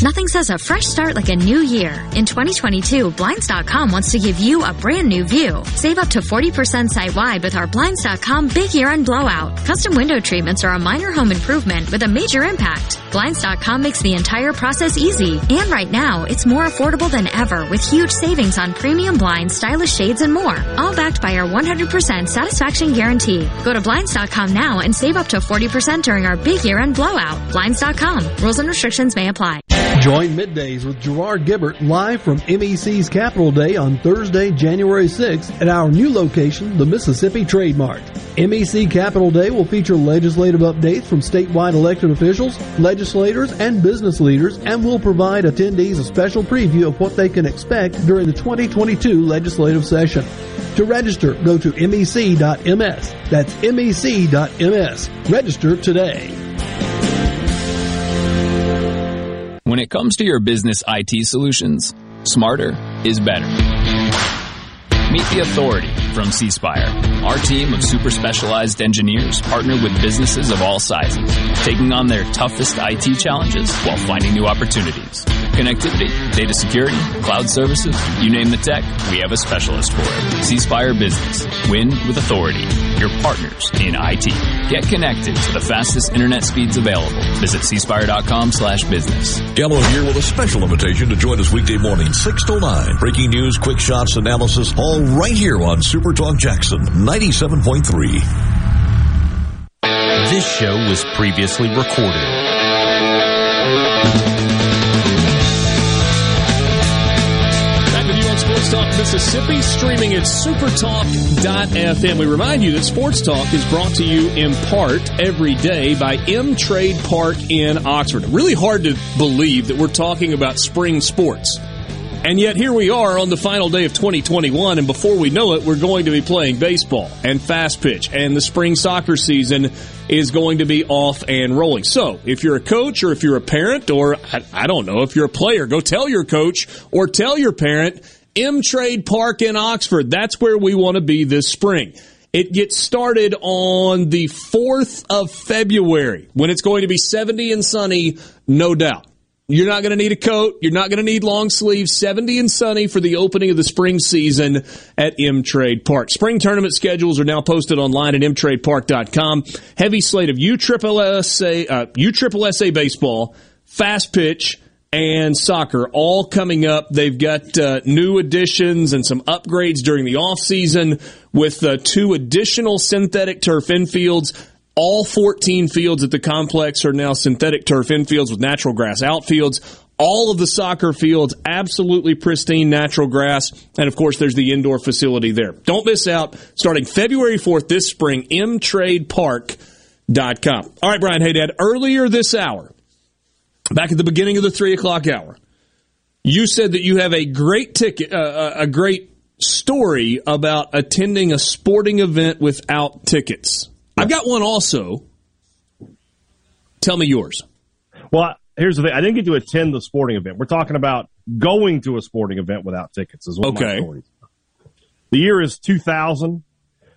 Nothing says a fresh start like a new year. In 2022, Blinds.com wants to give you a brand new view. Save up to 40% site wide with our Blinds.com big year end blowout. Custom window treatments are a minor home improvement with a major impact. Blinds.com makes the entire process easy. And right now, it's more affordable than ever with huge savings on premium blinds, stylish shades, and more. All backed by our 100% satisfaction guarantee. Go to Blinds.com now and save up to 40% during our big year end blowout. Blinds.com. Rules and restrictions may apply. Join Middays with Gerard Gibert live from MEC's Capital Day on Thursday, January 6th at our new location, the Mississippi Trade Mart. MEC Capital Day will feature legislative updates from statewide elected officials, legislators, and business leaders and will provide attendees a special preview of what they can expect during the 2022 legislative session. To register, go to mec.ms. That's mec.ms. Register today. It comes to your business IT solutions, smarter is better. Meet the authority from C Spire. Our team of super specialized engineers partner with businesses of all sizes, taking on their toughest IT challenges while finding new opportunities. Connectivity, data security, cloud services, you name the tech, we have a specialist for it. C Spire Business. Win with authority. Your partners in IT. Get connected to the fastest internet speeds available. Visit cspire.com slash business. Gallo here with a special invitation to join us weekday morning, 6 to 9. Breaking news, quick shots, analysis, all right here on Super Talk Jackson 97.3. This show was previously recorded. Mississippi, streaming at supertalk.fm. We remind you that Sports Talk is brought to you in part every day by M Trade Park in Oxford. Really hard to believe that we're talking about spring sports. And yet here we are on the final day of 2021, and before we know it, we're going to be playing baseball and fast pitch, and the spring soccer season is going to be off and rolling. So, if you're a coach or if you're a parent or I, I don't know, if you're a player, go tell your coach or tell your parent, M Trade Park in Oxford, that's where we want to be this spring. It gets started on the 4th of February when it's going to be 70 and sunny, no doubt. You're not going to need a coat. You're not going to need long sleeves. 70 and sunny for the opening of the spring season at M Trade Park. Spring tournament schedules are now posted online at mtradepark.com. Heavy slate of U. Triple USSSA, uh, USSSA baseball, fast pitch, and soccer all coming up. They've got uh, new additions and some upgrades during the offseason with uh, two additional synthetic turf infields. All 14 fields at the complex are now synthetic turf infields with natural grass outfields. All of the soccer fields, absolutely pristine natural grass. And of course, there's the indoor facility there. Don't miss out. Starting February 4th this spring, mtradepark.com. All right, Brian Haydad, earlier this hour, back at the beginning of the three o'clock hour, you said that you have a great ticket, uh, a great story about attending a sporting event without tickets. I've got one also. Tell me yours. Well, here's the thing. I didn't get to attend the sporting event. We're talking about going to a sporting event without tickets. Is what okay. my story. The year is 2000.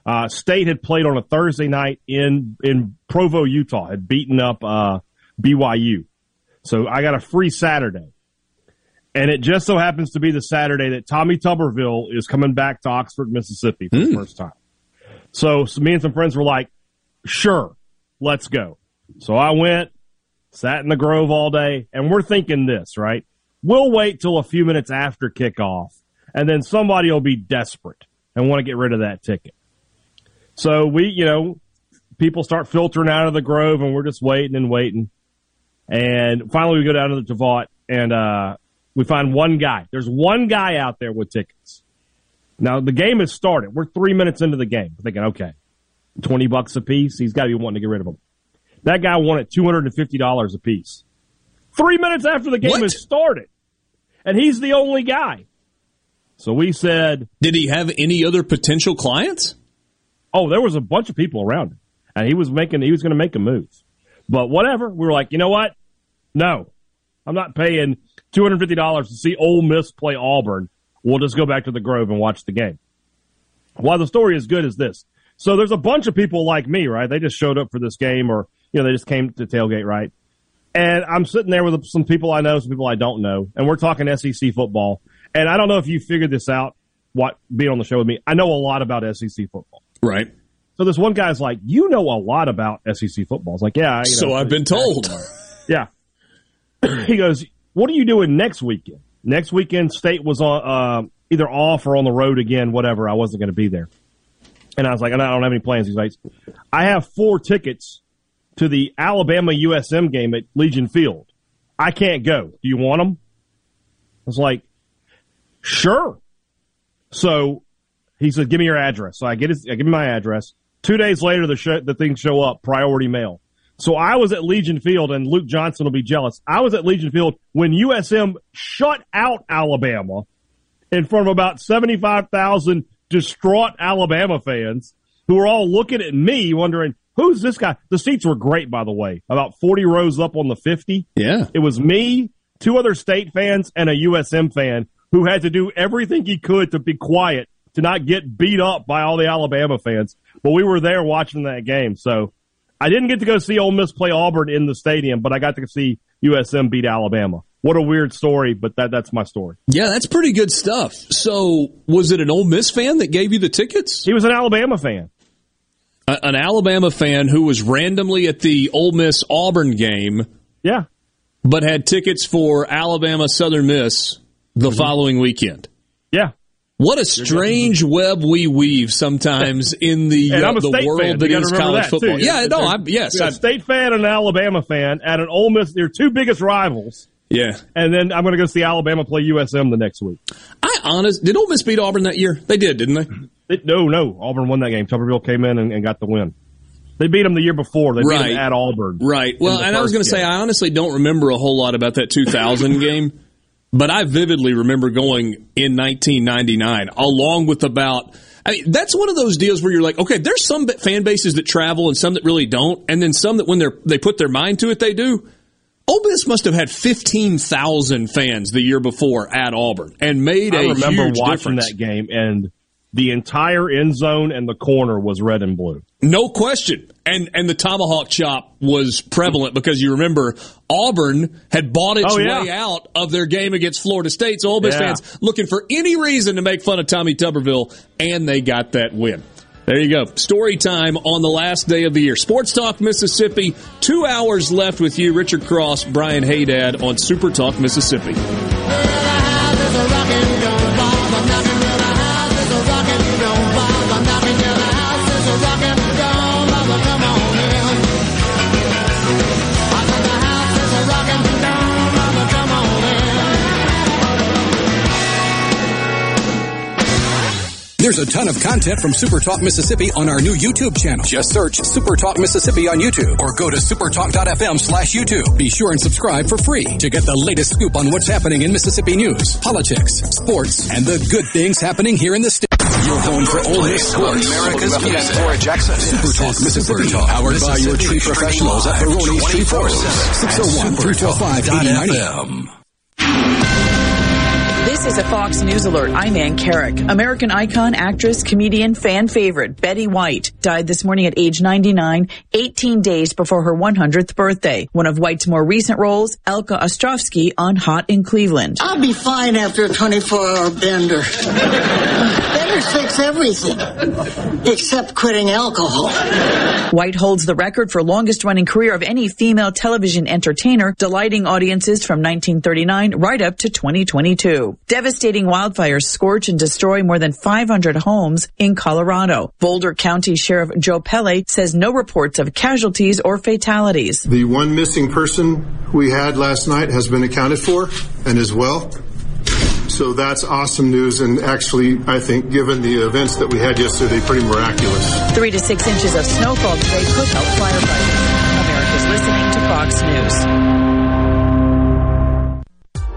Uh, State had played on a Thursday night in in Provo, Utah. Had beaten up uh, BYU. So I got a free Saturday. And it just so happens to be the Saturday that Tommy Tuberville is coming back to Oxford, Mississippi for the hmm. first time. So, so me and some friends were like, sure, let's go. So I went, sat in the Grove all day, and we're thinking this, right? We'll wait till a few minutes after kickoff, and then somebody will be desperate and want to get rid of that ticket. So we, you know, people start filtering out of the Grove, and we're just waiting and waiting. And finally, we go down to the Vaught, and uh, we find one guy. There's one guy out there with tickets. Now the game has started. We're three minutes into the game. We're thinking, okay, twenty bucks a piece. He's got to be wanting to get rid of them. That guy at two hundred and fifty dollars a piece. Three minutes after the game What? has started, and he's the only guy. So we said, Did he have any other potential clients? "Oh, there was a bunch of people around him, and he was making he was going to make a move." But whatever, we were like, you know what? No, I'm not paying two hundred fifty dollars to see Ole Miss play Auburn. We'll just go back to the Grove and watch the game. Why the story is good is this. So there's a bunch of people like me, right? They just showed up for this game, or you know, they just came to tailgate, right? And I'm sitting there with some people I know, some people I don't know, and we're talking SEC football. And I don't know if you figured this out, what being on the show with me. I know a lot about SEC football. Right. So this one guy's like, "You know a lot about SEC football." It's like, "Yeah." You know, So I've been told. Yeah. he goes, "What are you doing next weekend?" Next weekend, State was on uh, either off or on the road again. Whatever. I wasn't going to be there. And I was like, "I don't have any plans." He's like, "I have four tickets to the Alabama USM game at Legion Field. I can't go. Do you want them?" I was like, "Sure." So he said, "Give me your address." So I get his, I give him my address. Two days later, the show, the things show up, priority mail. So I was at Legion Field, and Luke Johnson will be jealous. I was at Legion Field when USM shut out Alabama in front of about seventy-five thousand distraught Alabama fans who were all looking at me, wondering who's this guy. The seats were great, by the way, about forty rows up on the fifty. Yeah. It was me, two other state fans, and a USM fan who had to do everything he could to be quiet, to not get beat up by all the Alabama fans. But we were there watching that game. So I didn't get to go see Ole Miss play Auburn in the stadium, but I got to see USM beat Alabama. What a weird story, but that that's my story. Yeah, that's pretty good stuff. So, was it an Ole Miss fan that gave you the tickets? He was an Alabama fan. A- an Alabama fan who was randomly at the Ole Miss Auburn game. Yeah. But had tickets for Alabama Southern Miss the mm-hmm. following weekend. Yeah. What a strange web we weave sometimes in the uh, the world fan. that is college that, football. too. Yeah, no, I'm yes, you're a I, state fan and an Alabama fan at an Ole Miss. They're two biggest rivals. yeah. And then I'm going to go see Alabama play USM the next week. I honest did Ole Miss beat Auburn that year? They did, didn't they? No, no. Auburn won that game. Tuberville came in and, and got the win. They beat them the year before. They beat Right. them at Auburn. Right. Well, and I was going to say. I honestly don't remember a whole lot about that 2000 game, but I vividly remember going in 1999, along with about. I mean, that's one of those deals where you're like, okay, there's some fan bases that travel and some that really don't, and then some that when they're they put their mind to it, they do. Ole Miss must have had 15,000 fans the year before at Auburn and made a I remember huge watching difference. that game, and the entire end zone and the corner was red and blue. No question. And and the tomahawk chop was prevalent because you remember Auburn had bought its Oh, yeah. way out of their game against Florida State. So Ole Miss Yeah. fans looking for any reason to make fun of Tommy Tuberville, and they got that win. There you go. Story time on the last day of the year. Sports Talk Mississippi. Two hours left with you, Richard Cross, Brian Haydad on Super Talk Mississippi. There's a ton of content from Super Talk Mississippi on our new YouTube channel. Just search Super Talk Mississippi on YouTube or go to supertalk.fm slash YouTube. Be sure and subscribe for free to get the latest scoop on what's happening in Mississippi news, politics, sports, and the good things happening here in the state. Your home for Ole Miss sports. America's. Laura Jackson. Super Talk Mississippi, powered by your tree professionals at Baroni's Tree Pros. 601 345 8090. This is a Fox News alert. I'm Ann Carrick. American icon, actress, comedian, fan favorite Betty White died this morning at age 99, 18 days before her 100th birthday. One of White's more recent roles, Elka Ostrovsky on Hot in Cleveland. I'll be fine after a 24-hour bender. Benders fix everything, except quitting alcohol. White holds the record for longest running career of any female television entertainer, delighting audiences from 1939 right up to 2022. Devastating wildfires scorch and destroy more than 500 homes in Colorado. Boulder County Sheriff Joe Pelle says no reports of casualties or fatalities. The one missing person we had last night has been accounted for and is well. So that's awesome news, and actually, I think, given the events that we had yesterday, pretty miraculous. Three to six inches of snowfall today could help firefighters. America's listening to Fox News.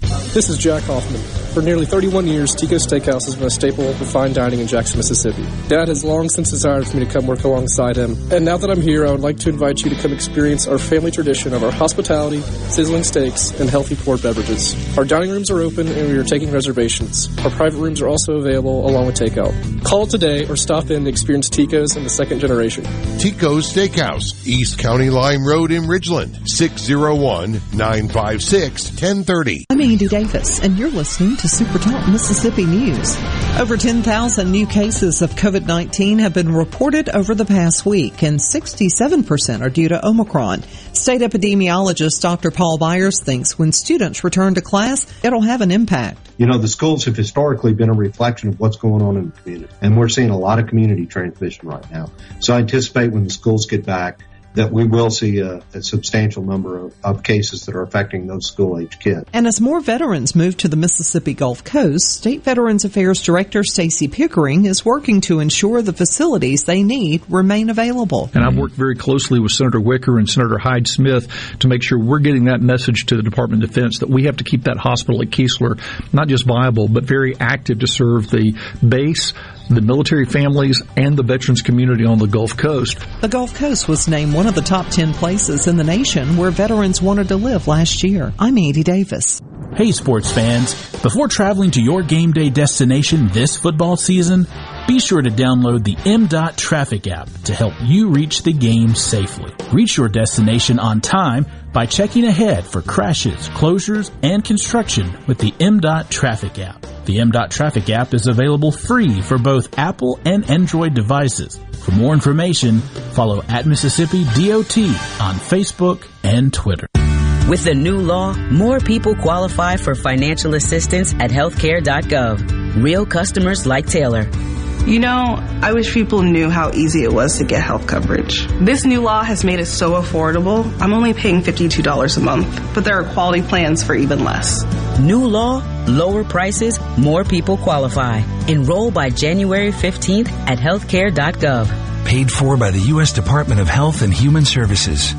This is Jack Hoffman. For nearly 31 years, Tico's Steakhouse has been a staple of fine dining in Jackson, Mississippi. Dad has long since desired for me to come work alongside him, and now that I'm here, I would like to invite you to come experience our family tradition of our hospitality, sizzling steaks, and healthy poured beverages. Our dining rooms are open and we are taking reservations. Our private rooms are also available along with takeout. Call today or stop in to experience Tico's in the second generation. Tico's Steakhouse, East County Line Road in Ridgeland, 601 956 1030. Andy Davis, and you're listening to Super Talk Mississippi News. Over 10,000 new cases of COVID-19 have been reported over the past week, and 67% are due to Omicron. State epidemiologist Dr. Paul Byers thinks when students return to class, it'll have an impact. You know, the schools have historically been a reflection of what's going on in the community, and we're seeing a lot of community transmission right now. So I anticipate when the schools get back, that we will see a, a substantial number of, of, cases that are affecting those school age kids. And as more veterans move to the Mississippi Gulf Coast, State Veterans Affairs Director Stacy Pickering is working to ensure the facilities they need remain available. And I've worked very closely with Senator Wicker and Senator Hyde Smith to make sure we're getting that message to the Department of Defense that we have to keep that hospital at Keesler not just viable, but very active to serve the base the military families, and the veterans community on the Gulf Coast. The Gulf Coast was named one of the top 10 places in the nation where veterans wanted to live last year. I'm Andy Davis. Hey, sports fans. Before traveling to your game day destination this football season, be sure to download the MDOT Traffic app to help you reach the game safely. Reach your destination on time by checking ahead for crashes, closures, and construction with the MDOT Traffic app. The MDOT Traffic app is available free for both Apple and Android devices. For more information, follow at Mississippi DOT on Facebook and Twitter. With the new law, more people qualify for financial assistance at healthcare.gov. Real customers like Taylor. You know, I wish people knew how easy it was to get health coverage. This new law has made it so affordable. I'm only paying $52 a month, but there are quality plans for even less. New law, lower prices, more people qualify. Enroll by January 15th at healthcare.gov. Paid for by the U.S. Department of Health and Human Services.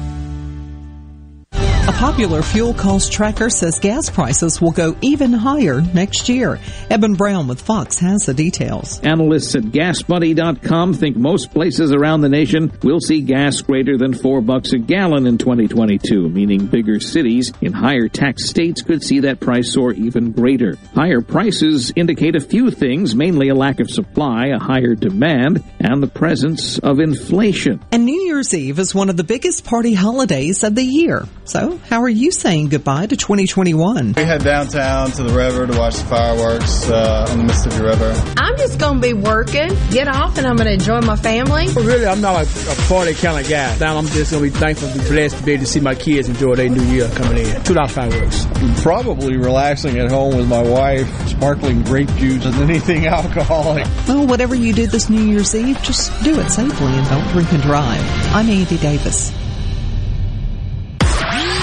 A popular fuel cost tracker says gas prices will go even higher next year. Eben Brown with Fox has the details. Analysts at GasBuddy.com think most places around the nation will see gas greater than four bucks a gallon in 2022, meaning bigger cities in higher tax states could see that price soar even greater. Higher prices indicate a few things, mainly a lack of supply, a higher demand, and the presence of inflation. And New Year's Eve is one of the biggest party holidays of the year. So, how are you saying goodbye to 2021? We head downtown to the river to watch the fireworks uh, on the Mississippi River. I'm just going to be working, get off, and I'm going to enjoy my family. Well, really, I'm not a, a party kind of guy. Now I'm just going to be thankful and blessed to be able to see my kids enjoy their new year coming in. Two lot fireworks. Probably relaxing at home with my wife, sparkling grape juice, and anything alcoholic. Well, whatever you do this New Year's Eve, just do it safely and don't drink and drive. I'm Andy Davis.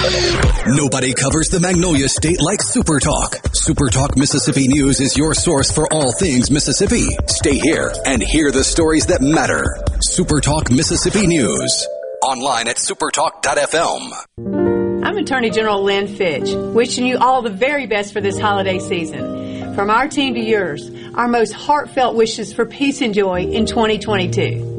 Nobody covers the Magnolia State like Super Talk. Super Talk Mississippi News is your source for all things Mississippi. Stay here and hear the stories that matter. Super Talk Mississippi News. Online at supertalk.fm. I'm Attorney General Lynn Fitch, wishing you all the very best for this holiday season. From our team to yours, our most heartfelt wishes for peace and joy in 2022.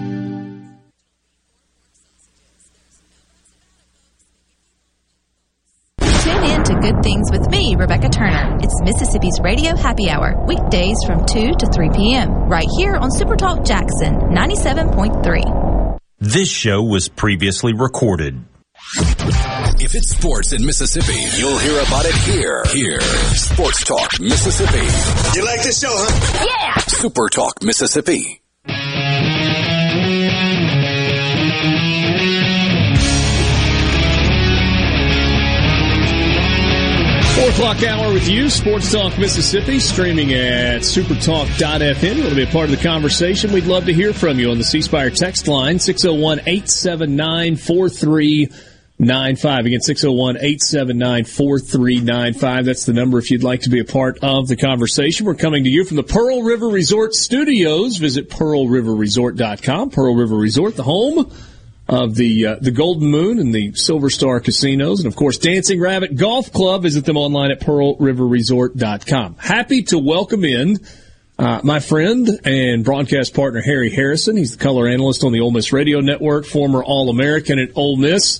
Radio Happy Hour, weekdays from 2 to 3 p.m., right here on Supertalk Jackson 97.3. This show was previously recorded. If it's sports in Mississippi, you'll hear about it here. Here. Sports Talk Mississippi. You like this show, huh? Yeah! Super Talk Mississippi. Four o'clock hour with you, Sports Talk Mississippi, streaming at supertalk.fm. You want to be a part of the conversation? We'd love to hear from you on the C Spire text line, 601 879 4395. Again, 601 879 4395. That's the number if you'd like to be a part of the conversation. We're coming to you from the Pearl River Resort Studios. Visit pearlriverresort.com. Pearl River Resort, the home of the uh, the Golden Moon and the Silver Star casinos, and of course Dancing Rabbit Golf Club. Visit them online at pearlriverresort.com. Happy to welcome in uh, my friend and broadcast partner Harry Harrison. He's the color analyst on the Ole Miss Radio Network, former All American at Ole Miss.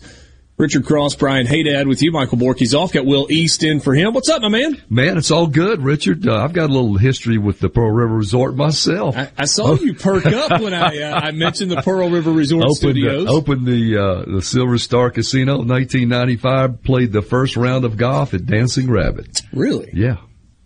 Richard Cross, Brian Haydad with you. Michael Borky's off. Got Will East in for him. What's up, my man? Man, it's all good, Richard. Uh, I've got a little history with the Pearl River Resort myself. I, I saw you perk up when I uh, I mentioned the Pearl River Resort opened, Studios. Uh, opened the uh, the Silver Star Casino in 1995. Played the first round of golf at Dancing Rabbit. Really? Yeah.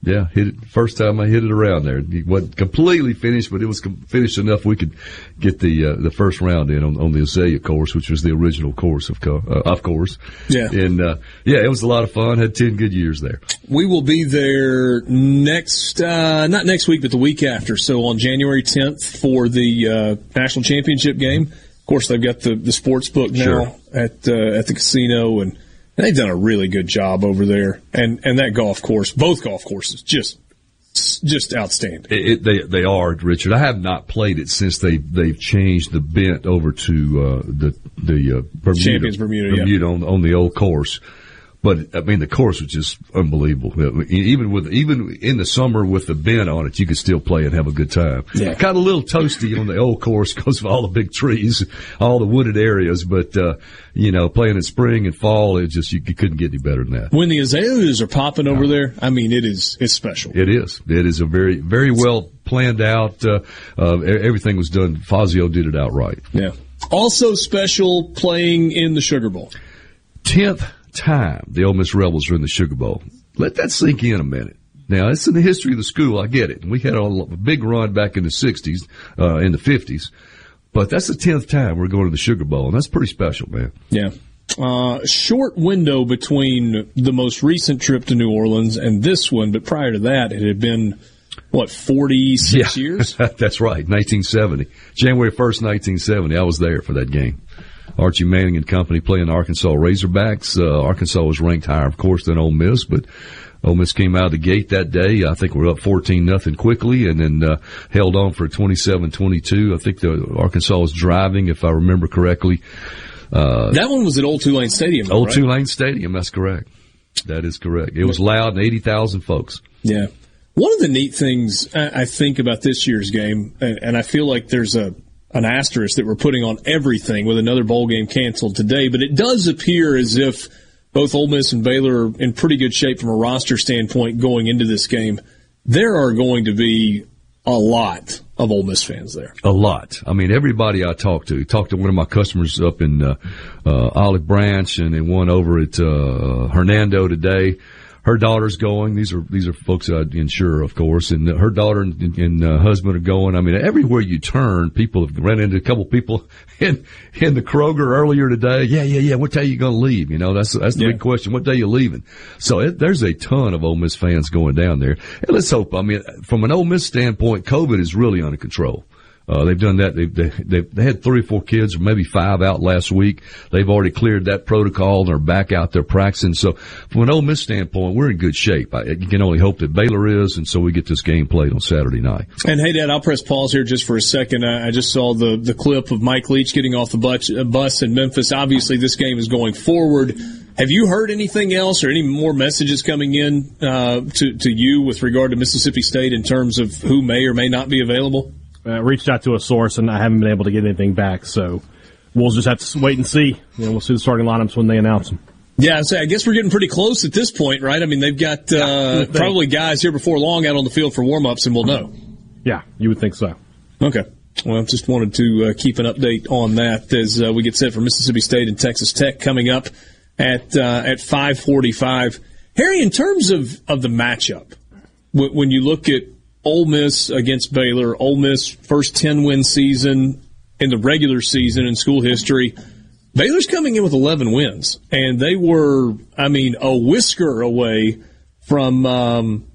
Yeah, hit it first time I hit it around there. It wasn't completely finished, but it was com- finished enough we could get the uh, the first round in on, on the Azalea course, which was the original course of co- uh, of course. Yeah, and uh, yeah, it was a lot of fun. Had ten good years there. We will be there next, uh, not next week, but the week after. So on January 10th for the uh, national championship game. Of course, they've got the the sports book now Sure. at uh, at the casino and. They've done a really good job over there, and and that golf course, both golf courses, just just outstanding. It, it, they they are Richard. I have not played it since they they've changed the bent over to uh, the the uh, Bermuda, Champions Bermuda, yeah. on on the old course. But I mean, the course was just unbelievable. Even with even in the summer with the bent on it, you could still play and have a good time. Yeah. kind of a little toasty on the old course because of all the big trees, all the wooded areas. But uh, you know, playing in spring and fall, it just you, you couldn't get any better than that. When the azaleas are popping over there, I mean, it is it's special. It is. It is a very, very well planned out. Uh, uh, everything was done. Fazio did it outright. Yeah. Also special playing in the Sugar Bowl. Tenth time the Ole Miss Rebels are in the Sugar Bowl. Let that sink in a minute. Now it's in the history of the school. I get it. We had a, a big run back in the '60s, uh, in the '50s, but that's the tenth time we're going to the Sugar Bowl, and that's pretty special, man. Yeah. Uh, short window between the most recent trip to New Orleans and this one, but prior to that, it had been what forty six Yeah. years. That's right, 1970. January 1st, 1970. I was there for that game. Archie Manning and company playing the Arkansas Razorbacks. Uh, Arkansas was ranked higher, of course, than Ole Miss, but Ole Miss came out of the gate that day. I think we're up 14 nothing quickly and then, uh, held on for 27-22. I think the Arkansas was driving, if I remember correctly. Uh, that one was at Old Tulane Stadium. though, Old right? Tulane Stadium. That's correct. That is correct. It was loud and 80,000 folks. Yeah. One of the neat things I think about this year's game, and I feel like there's a an asterisk that we're putting on everything with another bowl game canceled today, but it does appear as if both Ole Miss and Baylor are in pretty good shape from a roster standpoint going into this game. There are going to be a lot of Ole Miss fans there. A lot. I mean, everybody I talked to. Talked to one of my customers up in uh, uh, Olive Branch, and then one over at uh, Hernando today. Her daughter's going. These are these are folks that I insure, of course, and her daughter and, and uh, husband are going. I mean, everywhere you turn, people have ran into a couple people in in the Kroger earlier today. Yeah, yeah, yeah. What day are you going to leave? You know, that's that's the Yeah. big question. What day are you leaving? So it, there's a ton of Ole Miss fans going down there. And let's hope. I mean, from an Ole Miss standpoint, COVID is really under control. Uh, they've done that. They, they, they, had three or four kids, maybe five out last week. They've already cleared that protocol and are back out there practicing. So from an Ole Miss standpoint, we're in good shape. I, you can only hope that Baylor is, and so we get this game played on Saturday night. And hey, Dad, I'll press pause here just for a second. I, I just saw the the clip of Mike Leach getting off the bus, uh, bus in Memphis. Obviously, this game is going forward. Have you heard anything else or any more messages coming in uh, to to you with regard to Mississippi State in terms of who may or may not be available? Uh, reached out to a source and I haven't been able to get anything back. So we'll just have to wait and see. You know, we'll see the starting lineups when they announce them. Yeah, so I guess we're getting pretty close at this point, right? I mean, they've got uh, think. probably guys here before long out on the field for warm-ups, and we'll know. Yeah, you would think so. Okay. Well, I just wanted to uh, keep an update on that as uh, we get set for Mississippi State and Texas Tech coming up at uh, at five forty five. Harry, in terms of of the matchup, w- when you look at Ole Miss against Baylor, Ole Miss first ten win season in the regular season in school history. Baylor's coming in with 11 wins, and they were, I mean, a whisker away from, um,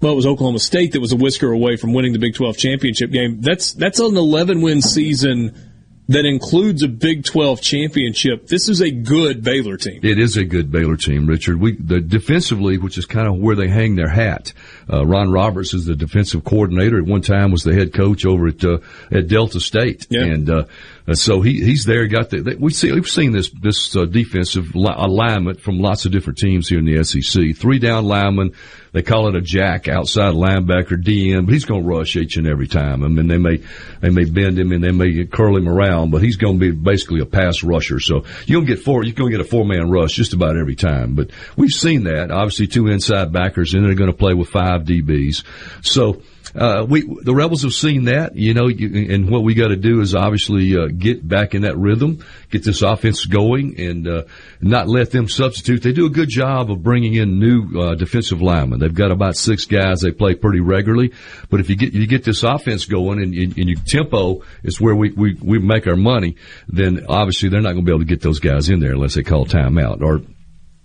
well, it was Oklahoma State that was a whisker away from winning the Big 12 championship game. That's, that's an 11 win season that includes a Big 12 championship. This is a good Baylor team. It is a good Baylor team, Richard. We the defensively, which is kind of where they hang their hat. Uh, Ron Roberts is the defensive coordinator. At one time, was the head coach over at uh, at Delta State, and uh, uh, so he he's there. Got the, we see we've seen this this uh, defensive li- alignment from lots of different teams here in the SEC. Three down linemen. They call it a jack outside linebacker DM, but he's going to rush each and every time. I mean, they may they may bend him and they may curl him around, but he's going to be basically a pass rusher. So you're going to get four. You're going to get a four man rush just about every time. But we've seen that. Obviously, two inside backers, and they're going to play with five DBs. So. Uh, we the rebels have seen that, you know, you, and what we got to do is obviously uh, get back in that rhythm, get this offense going, and uh, not let them substitute. They do a good job of bringing in new uh, defensive linemen. They've got about six guys they play pretty regularly, but if you get you get this offense going and, and, and your tempo is where we, we we make our money, then obviously they're not going to be able to get those guys in there unless they call timeout or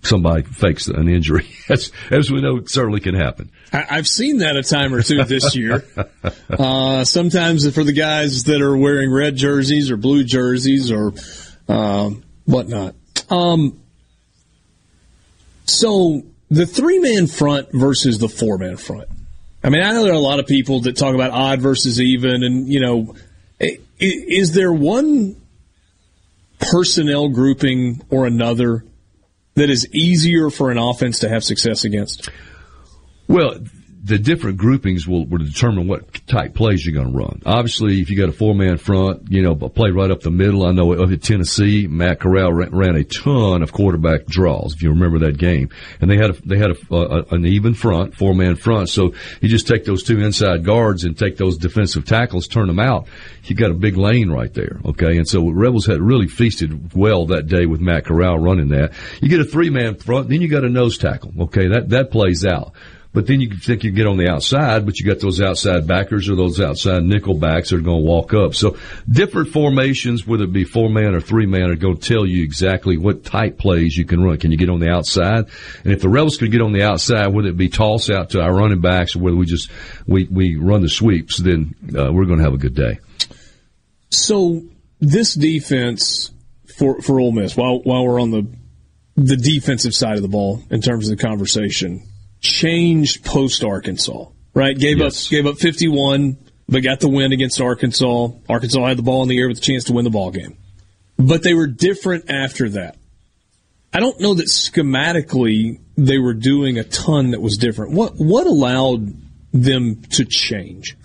somebody fakes an injury. as, as we know, certainly can happen. I, I've seen that a time or two this year. uh, sometimes for the guys that are wearing red jerseys or blue jerseys or um, whatnot. Um, so the three man front versus the four man front. I mean, I know there are a lot of people that talk about odd versus even, and you know, is there one personnel grouping or another that is easier for an offense to have success against? Well, the different groupings will, will determine what type plays you're going to run. Obviously, if you got a four man front, you know, play right up the middle. I know at Tennessee, Matt Corral ran, ran a ton of quarterback draws. If you remember that game, and they had a, they had a, a, an even front, four man front. So you just take those two inside guards and take those defensive tackles, turn them out. You got a big lane right there. Okay, and so Rebels had really feasted well that day with Matt Corral running that. You get a three man front, then you got a nose tackle. Okay, that that plays out. But then you think you get on the outside, but you got those outside backers or those outside nickel backs that are going to walk up. So different formations, whether it be four man or three man, are going to tell you exactly what type plays you can run. Can you get on the outside? And if the Rebels could get on the outside, whether it be toss out to our running backs or whether we just we we run the sweeps, then uh, we're going to have a good day. So this defense for for Ole Miss, while while we're on the the defensive side of the ball in terms of the conversation, changed post Arkansas. Right, gave Yes. up gave up fifty one, but got the win against Arkansas. Arkansas had the ball in the air with a chance to win the ball game, but they were different after that. I don't know that schematically they were doing a ton that was different. What what allowed them to change?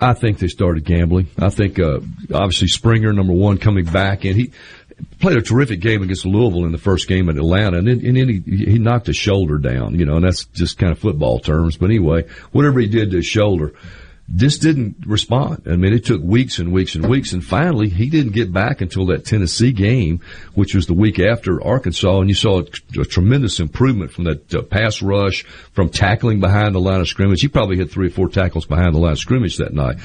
I think they started gambling. I think uh, obviously Springer, number one, coming back, and he played a terrific game against Louisville in the first game at Atlanta, and then, and then he, he knocked his shoulder down. You know, and that's just kind of football terms. But anyway, whatever he did to his shoulder, just didn't respond. I mean, it took weeks and weeks and weeks, and finally he didn't get back until that Tennessee game, which was the week after Arkansas, and you saw a, a tremendous improvement from that uh, pass rush, from tackling behind the line of scrimmage. He probably had three or four tackles behind the line of scrimmage that night.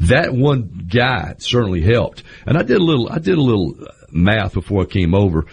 That one guy certainly helped, and I did a little, I did a little math before I came over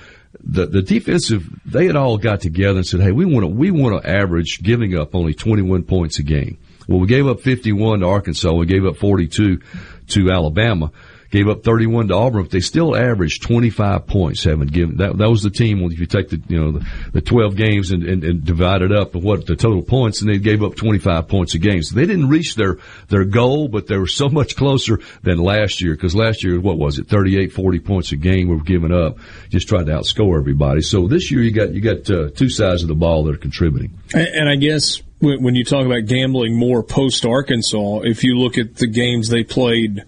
the the defensive they had all got together and said, "Hey, we want to we want to average giving up only 21 points a game." Well, we gave up 51 to Arkansas. We gave up 42 to Alabama. Gave up 31 to Auburn, but they still averaged 25 points. Haven't given that. That was the team. If you take the you know the, the 12 games and, and, and divide it up, what the total points, and they gave up 25 points a game. So they didn't reach their their goal, but they were so much closer than last year. Because last year, what was it? 38, 40 points a game we were giving up. Just tried to outscore everybody. So this year, you got you got uh, two sides of the ball that are contributing. And, and I guess when you talk about gambling more post Arkansas, if you look at the games they played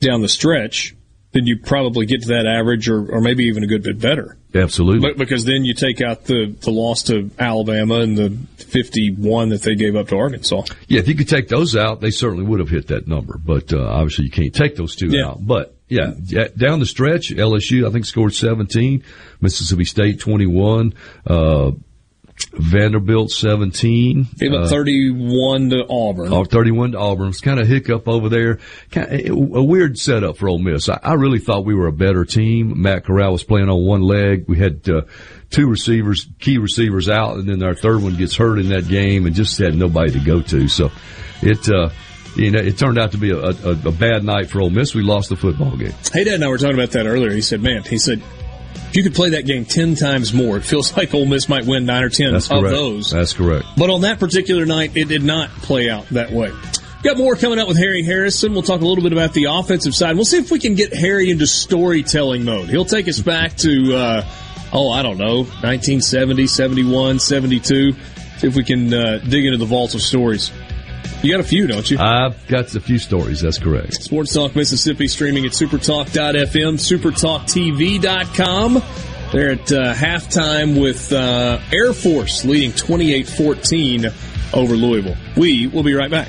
down the stretch, then you probably get to that average or, or maybe even a good bit better. Absolutely. But because then you take out the, the loss to Alabama and the 51 that they gave up to Arkansas. Yeah, if you could take those out, they certainly would have hit that number. But uh, obviously you can't take those two Yeah. out. But yeah, yeah, down the stretch, LSU I think scored 17, Mississippi State 21, uh, Vanderbilt 17. Gave up uh, 31 to Auburn. Oh, 31 to Auburn. It's kind of hiccup over there. Kind of, a weird setup for Ole Miss. I, I really thought we were a better team. Matt Corral was playing on one leg. We had uh, two receivers, key receivers out, and then our third one gets hurt in that game and just had nobody to go to. So it, uh, you know, it turned out to be a, a, a bad night for Ole Miss. We lost the football game. Hey, Dad and I were talking about that earlier. He said, man, he said, if you could play that game 10 times more, it feels like Ole Miss might win 9 or 10 That's of correct. those. That's correct. But on that particular night, it did not play out that way. Got more coming up with Harry Harrison. We'll talk a little bit about the offensive side. We'll see if we can get Harry into storytelling mode. He'll take us back to, uh, oh, I don't know, 1970, 71, 72. See if we can uh, dig into the vault of stories. You got a few, don't you? I've got a few stories. That's correct. Sports Talk Mississippi streaming at supertalk.fm, supertalktv.com. They're at uh, halftime with uh, Air Force leading 28-14 over Louisville. We will be right back.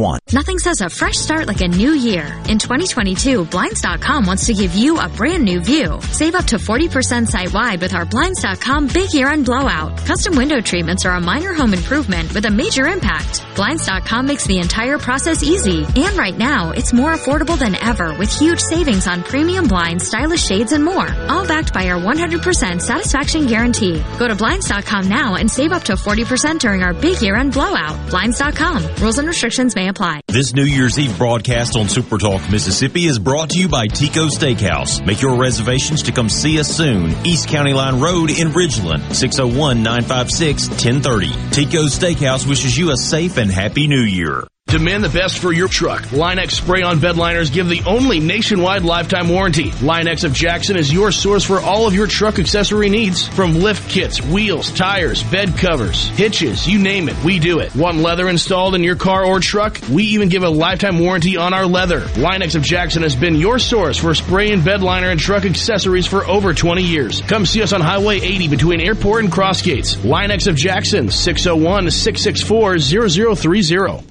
601-856-6131. Nothing says a fresh start like a new year. In 2022, Blinds.com wants to give you a brand new view. Save up to 40% site wide with our Blinds.com big year end blowout. Custom window treatments are a minor home improvement with a major impact. Blinds.com makes the entire process easy. And right now, it's more affordable than ever with huge savings on premium blinds, stylish shades, and more. All backed by our 100% satisfaction guarantee. Go to Blinds.com now and save up to 40% during our big year end blowout. Blinds.com. Rules and restrictions may apply. This New Year's Eve broadcast on Super Talk Mississippi is brought to you by Tico Steakhouse. Make your reservations to come see us soon. East County Line Road in Ridgeland, 601-956-1030. Tico Steakhouse wishes you a safe and happy new year. Demand the best for your truck. Line-X spray-on bed liners give the only nationwide lifetime warranty. Line-X of Jackson is your source for all of your truck accessory needs. From lift kits, wheels, tires, bed covers, hitches, you name it, we do it. Want leather installed in your car or truck? We even give a lifetime warranty on our leather. Line-X of Jackson has been your source for spray and bed liner and truck accessories for over 20 years. Come see us on Highway 80 between Airport and cross Crossgates. Line-X of Jackson, 601-664-0030.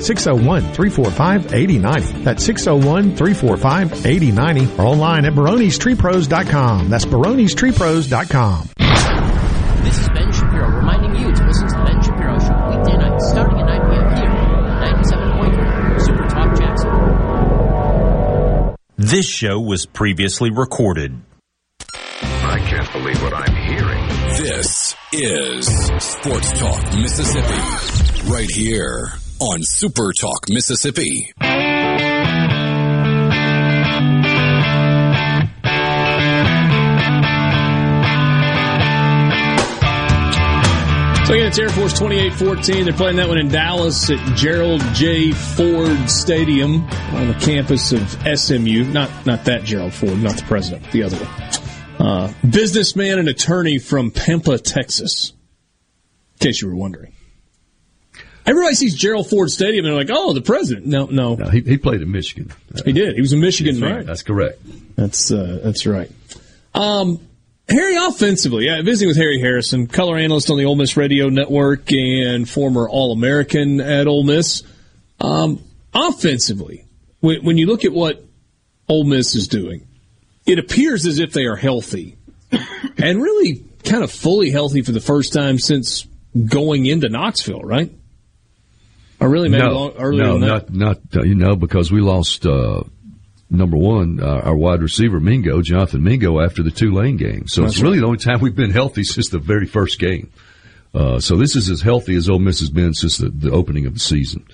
601-345-8090. 601-345-8090. That's 601-345-8090 or online at baronestreepros.com. That's baronestreepros.com. This is Ben Shapiro reminding you to listen to the Ben Shapiro Show weekday nights starting at 9 p.m. here on 97.3 Super Talk Jackson. This show was previously recorded. I can't believe what I'm hearing. This is Sports Talk Mississippi. Right here on Super Talk Mississippi. So again, it's Air Force 2814. They're playing that one in Dallas at Gerald J. Ford Stadium on the campus of SMU. Not not that Gerald Ford, not the president, the other one. Uh, businessman and attorney from Pampa, Texas. In case you were wondering. Everybody sees Gerald Ford Stadium and they're like, oh, the president. No, no. No, he, he played in Michigan. He did. He was a Michigan That's man. right. That's correct. That's uh, that's right. Um, Harry, offensively, yeah, visiting with Harry Harrison, color analyst on the Ole Miss Radio Network and former All American at Ole Miss. Um, offensively, when, when you look at what Ole Miss is doing, it appears as if they are healthy and really kind of fully healthy for the first time since going into Knoxville, right? Or really maybe no, long, earlier no, than that. not not uh, you know because we lost uh, number one uh, our wide receiver Mingo Jonathan Mingo after the Tulane game. So That's it's really the only time we've been healthy since the very first game. Uh, so this is as healthy as Ole Miss has been since the, the opening of the season.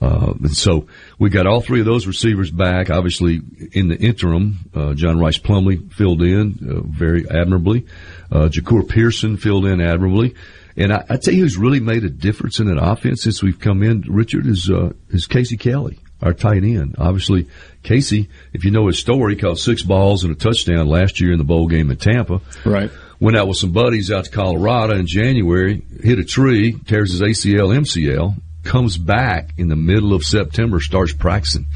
Uh, and so we got all three of those receivers back. Obviously, in the interim, uh, John Rhys Plumlee filled in uh, very admirably. Uh, Jahcour Pearson filled in admirably. And I, I tell you who's really made a difference in that offense since we've come in, Richard, is, uh, is Casey Kelly, our tight end. Obviously, Casey, if you know his story, caught six balls and a touchdown last year in the bowl game in Tampa. Right. Went out with some buddies out to Colorado in January, hit a tree, tears his ACL, MCL, comes back in the middle of September, starts practicing.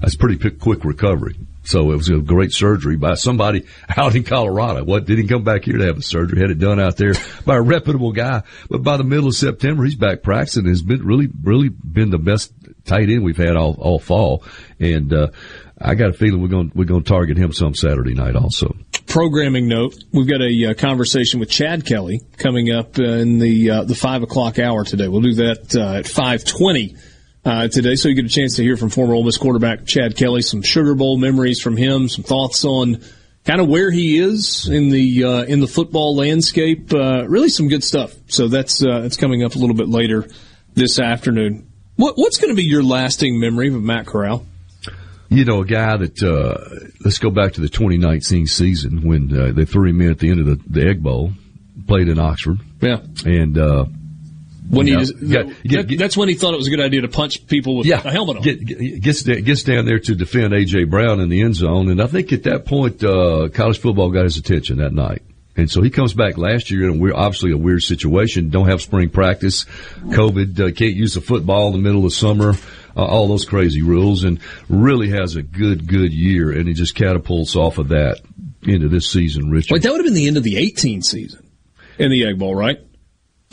That's pretty quick recovery. So it was a great surgery by somebody out in Colorado. What didn't come back here to have a surgery? Had it done out there by a reputable guy. But by the middle of September, he's back practicing. Has been really, really been the best tight end we've had all, all fall. And uh, I got a feeling we're going we're going to target him some Saturday night also. programming note, we've got a uh, conversation with Chad Kelly coming up in the uh, the five o'clock hour today. We'll do that uh, at five twenty uh, today, so you get a chance to hear from former Ole Miss quarterback Chad Kelly, some Sugar Bowl memories from him, some thoughts on kind of where he is in the uh, in the football landscape. Uh, really, some good stuff. So that's uh, that's coming up a little bit later this afternoon. What, what's going to be your lasting memory of Matt Corral? You know, a guy that, uh, let's go back to the 2019 season when uh, they threw him in at the end of the, the Egg Bowl, played in Oxford. Yeah. And, uh, When you he know, just, get- get- that- that's when he thought it was a good idea to punch people with yeah, a helmet on. Get, get, gets, gets down there to defend A.J. Brown in the end zone. And I think at that point, uh, college football got his attention that night. And so he comes back last year in a weird, obviously a weird situation. Don't have spring practice. COVID, uh, can't use the football in the middle of summer. Uh, all those crazy rules and really has a good, good year. And he just catapults off of that into this season, Richard. Wait, that would have been the end of the 18 season in the Egg Bowl, right?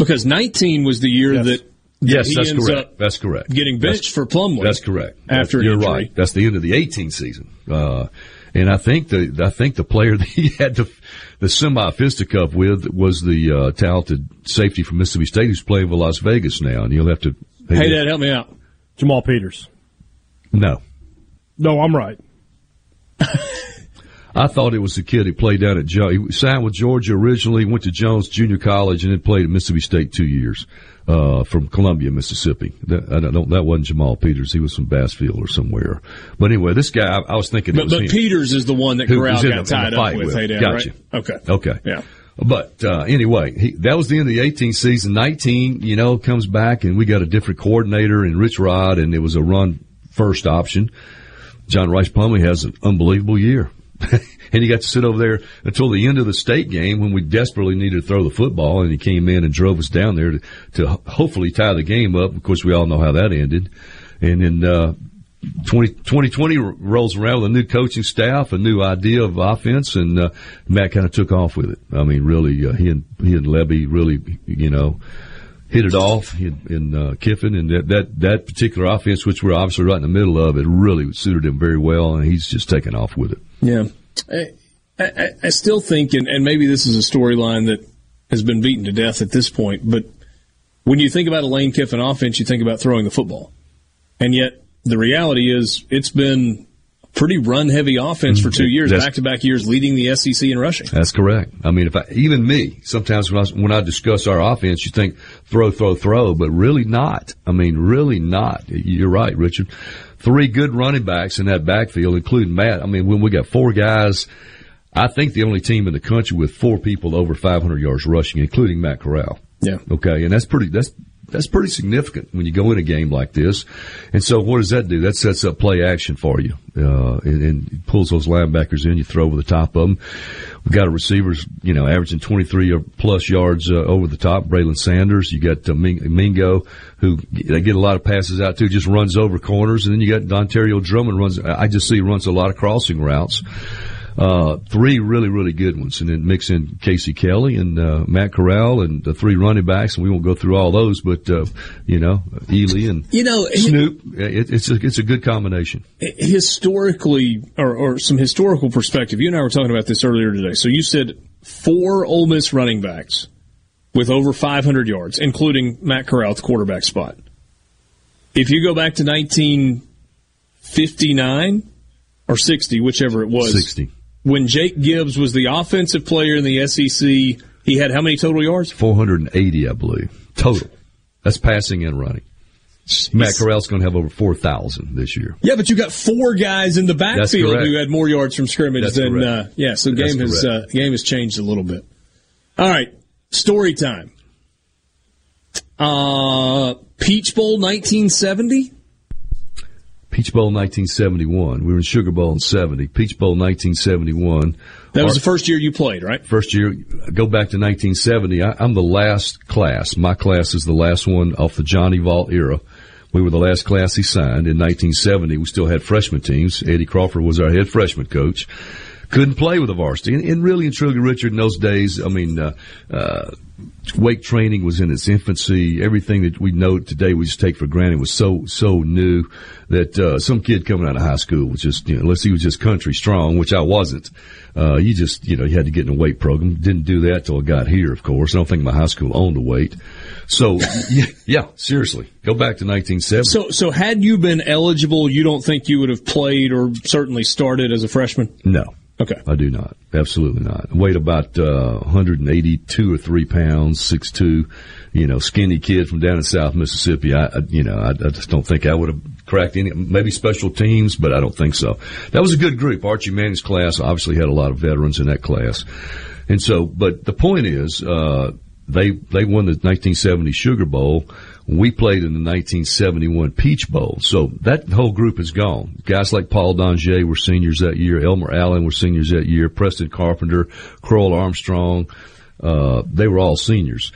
Because 19 was the year that, that Yes, he that's ends correct. up That's correct. getting benched for Plumlee. That's correct. After an you're injury. right. That's the end of the 18 season. Uh, and I think the I think the player that he had the the semi fisticuff with was the uh, talented safety from Mississippi State who's playing for Las Vegas now, and you'll have to. Hey, Dad, help me out. Jamal Peters. No, No, I'm right. I thought it was the kid who played down at Jones. He signed with Georgia originally, went to Jones Junior College, and then played at Mississippi State two years uh, from Columbia, Mississippi. That, I don't, that wasn't Jamal Peters. He was from Bassfield or somewhere. But anyway, this guy, I, I was thinking. But, but Peters is the one that Corral got the, tied up with. with. Hey, gotcha. Right? Okay. Okay. Yeah. But uh, anyway, he, that was the end of the 18 season. 19, you know, comes back and we got a different coordinator in Rich Rod, and it was a run first option. John Rhys Plumlee has an unbelievable year. and he got to sit over there until the end of the state game when we desperately needed to throw the football, and he came in and drove us down there to, to hopefully tie the game up. Of course, we all know how that ended. And then uh, 20, 2020 rolls around with a new coaching staff, a new idea of offense, and uh, Matt kind of took off with it. I mean, really, uh, he and he and Lebby really, you know, hit it off in, in uh, Kiffin, and that, that that particular offense, which we're obviously right in the middle of, it really suited him very well, and he's just taken off with it. Yeah, I, I, I still think, and, and maybe this is a storyline that has been beaten to death at this point, but when you think about a Lane Kiffin offense, you think about throwing the football, and yet the reality is it's been pretty run heavy offense for two mm, years, back to back years, leading the SEC in rushing. That's correct. I mean, if I, even me, sometimes when I, when I discuss our offense, you think throw, throw, throw, but really not. I mean, really not. You're right, Richard. Three good running backs in that backfield, including Matt. I mean, when we got four guys, I think the only team in the country with four people over 500 yards rushing, including Matt Corral. Yeah. Okay. And that's pretty, that's, that's pretty significant when you go in a game like this. And so what does that do? That sets up play action for you, uh, and, and pulls those linebackers in. You throw over the top of them. We've got receivers, you know, averaging 23 or plus yards uh, over the top. Braylon Sanders. You got uh, Mingo, who they get a lot of passes out to, just runs over corners. And then you got Dontario Drummond runs. I just see runs a lot of crossing routes. Uh, three really, really good ones. And then mix in Casey Kelly and, uh, Matt Corral and the three running backs. And we won't go through all those, but, uh, you know, Ealy and you know, Snoop. It, it's a, it's a good combination. Historically, or, or some historical perspective, you and I were talking about this earlier today. So you said four Ole Miss running backs with over 500 yards, including Matt Corral at the quarterback spot. If you go back to 1959 or 60, whichever it was. 60 when Jake Gibbs was the offensive player in the SEC, he had how many total yards? 480, I believe. Total. That's passing and running. Jeez. Matt Corral's going to have over 4,000 this year. Yeah, but you got four guys in the backfield who had more yards from scrimmage That's than, uh, yeah, so game has, uh, game has changed a little bit. All right. Story time. Uh, Peach Bowl 1970? Peach Bowl 1971. We were in Sugar Bowl in 70. Peach Bowl 1971. That was Our, the first year you played, right? First year. Go back to 1970. I, I'm the last class. My class is the last one off the Johnny Vaught era. We were the last class he signed in 1970. We still had freshman teams. Eddie Crawford was our head freshman coach. Couldn't play with the varsity. And, and really and truly, Richard, in those days, I mean, uh, uh, wake training was in its infancy. Everything that we know today we just take for granted was so so new that uh, some kid coming out of high school was just you know, unless he was just country strong, which I wasn't. Uh, you just you know you had to get in a weight program. Didn't do that till I got here. Of course, I don't think my high school owned a weight. So yeah, yeah, seriously, go back to 1970. So so had you been eligible, you don't think you would have played or certainly started as a freshman? No. Okay. I do not. Absolutely not. I weighed about uh, 182 or 3 pounds, 6'2", you know, skinny kid from down in South Mississippi. I, I you know, I, I, just don't think I would have cracked any, maybe special teams, but I don't think so. That was a good group. Archie Manning's class obviously had a lot of veterans in that class. And so, but the point is, uh, they, they won the 1970 Sugar Bowl we played in the 1971 Peach Bowl. So that whole group is gone. Guys like Paul Dongieux were seniors that year. Elmer Allen were seniors that year. Preston Carpenter, Crowell Armstrong, uh, they were all seniors.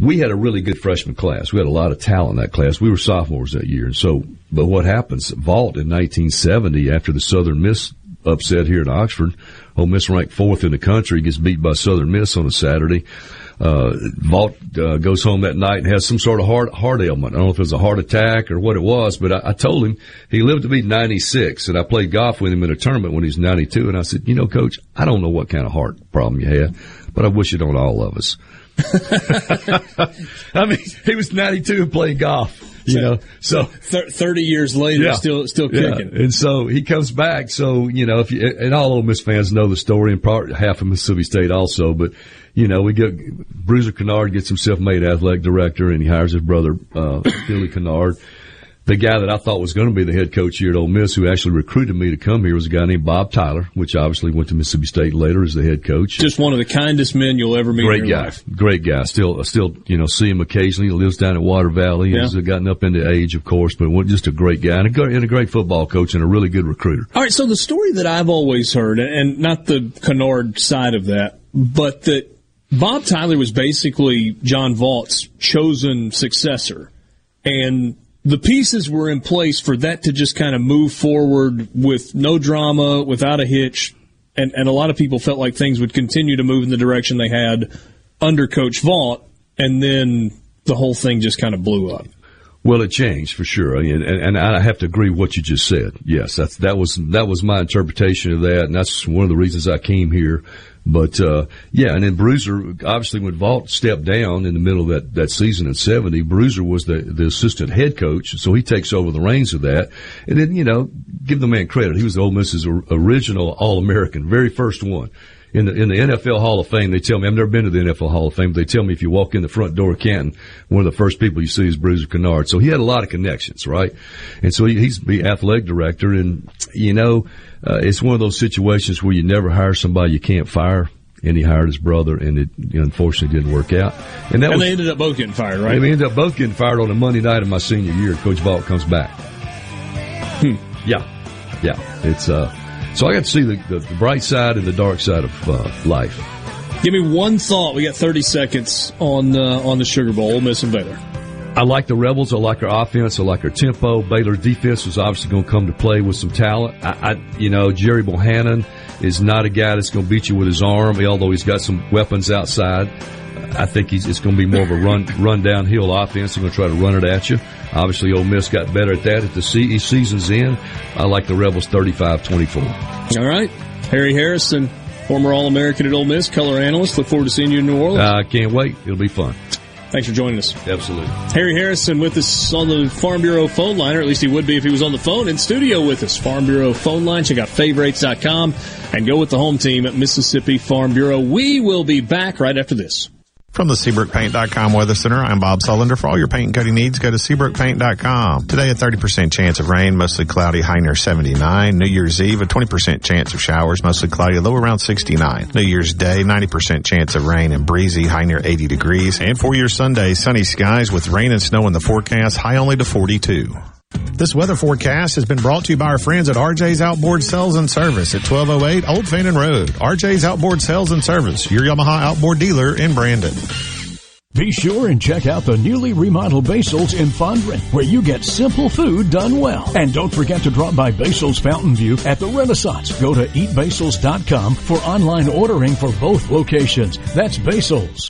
We had a really good freshman class. We had a lot of talent in that class. We were sophomores that year. And so, but what happens? Vaught in 1970 after the Southern Miss upset here in Oxford, Ole Miss ranked fourth in the country, gets beat by Southern Miss on a Saturday uh, Vaught uh, goes home that night and has some sort of heart heart ailment. I don't know if it was a heart attack or what it was, but I, I told him he lived to be 96, and I played golf with him in a tournament when he was 92, and I said, you know, Coach, I don't know what kind of heart problem you had, but I wish it on all of us. I mean, he was 92 and playing golf. You know, so thirty years later, yeah. still still kicking. Yeah. And so he comes back. So you know, if you, and all Ole Miss fans know the story, and part half of Mississippi State also, but you know, we get Bruiser Kinard gets himself made athletic director, and he hires his brother uh, Billy Kinard the guy that I thought was going to be the head coach here at Ole Miss, who actually recruited me to come here, was a guy named Bob Tyler, which obviously went to Mississippi State later as the head coach. Just one of the kindest men you'll ever meet. Great guy, life. great guy. Still, still, you know, see him occasionally. He lives down at Water Valley. Yeah. He's gotten up into age, of course, but just a great guy and a, and a great football coach and a really good recruiter. All right, so the story that I've always heard, and not the Kinard side of that, but that Bob Tyler was basically John Vaught's chosen successor. And the pieces were in place for that to just kind of move forward with no drama, without a hitch. And, and a lot of people felt like things would continue to move in the direction they had under Coach Vaught. And then the whole thing just kind of blew up. Well, it changed for sure, and, and, I have to agree with what you just said. Yes, that was that was my interpretation of that, and that's one of the reasons I came here. But uh, yeah, and then Bruiser obviously when Vaught stepped down in the middle of that, that season in '70, Bruiser was the the assistant head coach, so he takes over the reins of that. And then you know, give the man credit; he was the Ole Miss's original All American, very first one. In the in the NFL Hall of Fame, they tell me I've never been to the NFL Hall of Fame. But they tell me if you walk in the front door of Canton, one of the first people you see is Bruiser Kinard. So he had a lot of connections, right? And so he, he's the athletic director, and you know uh, it's one of those situations where you never hire somebody you can't fire. And he hired his brother, and it unfortunately didn't work out. And that and was, they ended up both getting fired, right? They ended up both getting fired on a Monday night of my senior year. Coach Vaught comes back. Hmm. Yeah, yeah. It's uh. So I got to see the, the, the bright side and the dark side of uh, life. Give me one thought. We got 30 seconds on uh, on the Sugar Bowl. Ole Miss and Baylor. I like the Rebels. I like our offense. I like our tempo. Baylor's defense was obviously going to come to play with some talent. I, I, you know, Gerry Bohanon is not a guy that's going to beat you with his arm, although he's got some weapons outside. I think he's, it's going to be more of a run, run downhill offense. They're going to try to run it at you. Obviously, Ole Miss got better at that at the season's end. I like the Rebels 35-24. All right. Harry Harrison, former All-American at Ole Miss, color analyst. Look forward to seeing you in New Orleans. I can't wait. It'll be fun. Thanks for joining us. Absolutely. Harry Harrison with us on the Farm Bureau phone line, or at least he would be if he was on the phone in studio with us. Farm Bureau phone line. Check out favorites.com and go with the home team at Mississippi Farm Bureau. We will be back right after this. From the SeabrookPaint.com Weather Center, I'm Bob Sullender. For all your paint and coating needs, go to SeabrookPaint.com. Today, a 30% chance of rain, mostly cloudy, high near 79. New Year's Eve, a 20% chance of showers, mostly cloudy, low around 69. New Year's Day, 90% chance of rain and breezy, high near 80 degrees. And for your Sunday, sunny skies with rain and snow in the forecast, high only to 42. This weather forecast has been brought to you by our friends at RJ's Outboard Sales and Service at 1208 Old Fannin Road. RJ's Outboard Sales and Service, your Yamaha outboard dealer in Brandon. Be sure and check out the newly remodeled Basil's in Fondren, where you get simple food done well. And don't forget to drop by Basil's Fountain View at the Renaissance. Go to eatbasils.com for online ordering for both locations. That's Basil's.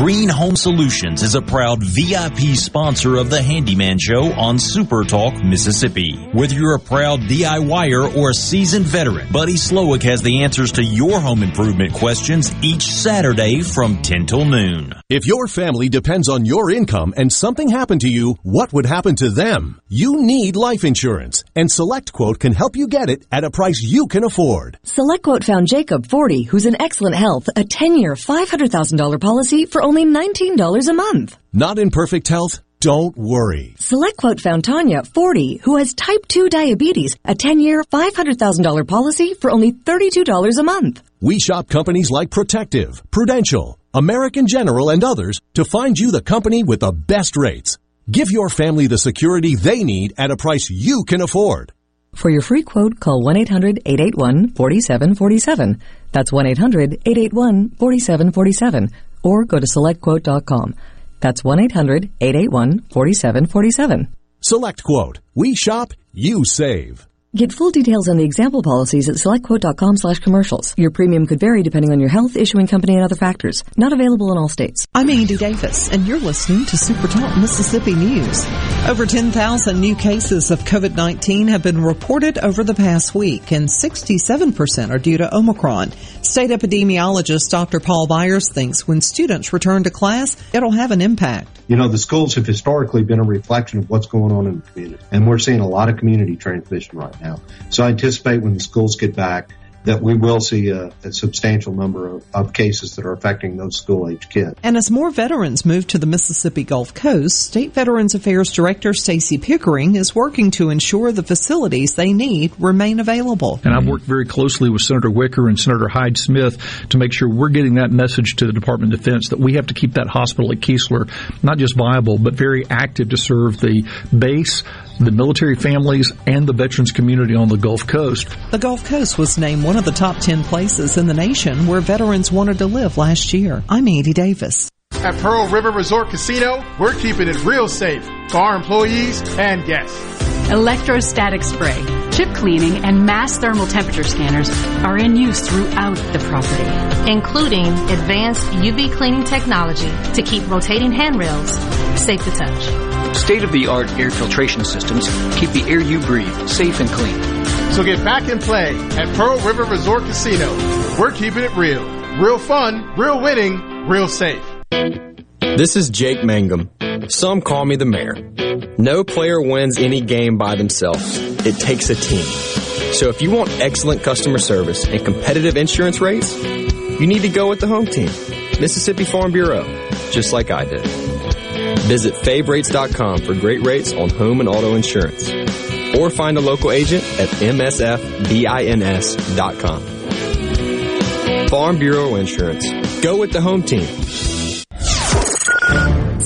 Green Home Solutions is a proud VIP sponsor of the Handyman Show on Super Talk, Mississippi. Whether you're a proud DIYer or a seasoned veteran, Buddy Slowick has the answers to your home improvement questions each Saturday from 10 till noon. If your family depends on your income and something happened to you, what would happen to them? You need life insurance, and SelectQuote can help you get it at a price you can afford. SelectQuote found Jacob, 40, who's in excellent health, a 10-year, $500,000 policy for only $19 a month. Not in perfect health? Don't worry. SelectQuote found Tanya, 40, who has type 2 diabetes, a 10-year, $500,000 policy for only $32 a month. We shop companies like Protective, Prudential, American General, and others to find you the company with the best rates. Give your family the security they need at a price you can afford. For your free quote, call 1-800-881-4747. That's 1-800-881-4747. Or go to selectquote.com. That's 1-800-881-4747. Select Quote. We shop, you save. Get full details on the example policies at selectquote.com slash commercials. Your premium could vary depending on your health, issuing company, and other factors. Not available in all states. I'm Andy Davis, and you're listening to Super Talk Mississippi News. Over 10,000 new cases of COVID-19 have been reported over the past week, and 67% are due to Omicron. State epidemiologist Dr. Paul Byers thinks when students return to class, it'll have an impact. You know, the schools have historically been a reflection of what's going on in the community, and we're seeing a lot of community transmission right now. So I anticipate when the schools get back that we will see a, a substantial number of, of, cases that are affecting those school age kids. And as more veterans move to the Mississippi Gulf Coast, State Veterans Affairs Director Stacy Pickering is working to ensure the facilities they need remain available. And I've worked very closely with Senator Wicker and Senator Hyde Smith to make sure we're getting that message to the Department of Defense that we have to keep that hospital at Keesler not just viable, but very active to serve the base, the military families, and the veterans community on the Gulf Coast. The Gulf Coast was named one of the top 10 places in the nation where veterans wanted to live last year. I'm Andy Davis. At Pearl River Resort Casino, we're keeping it real safe for our employees and guests. Electrostatic spray, chip cleaning, and mass thermal temperature scanners are in use throughout the property, including advanced UV cleaning technology to keep rotating handrails safe to touch. State of the art air filtration systems keep the air you breathe safe and clean. So get back and play at Pearl River Resort Casino. We're keeping it real. Real fun, real winning, real safe. This is Jake Mangum. Some call me the mayor. No player wins any game by themselves. It takes a team. So if you want excellent customer service and competitive insurance rates, you need to go with the home team, Mississippi Farm Bureau, just like I did. Visit favrates.com for great rates on home and auto insurance or find a local agent at msfbins.com. Farm Bureau Insurance. Go with the home team.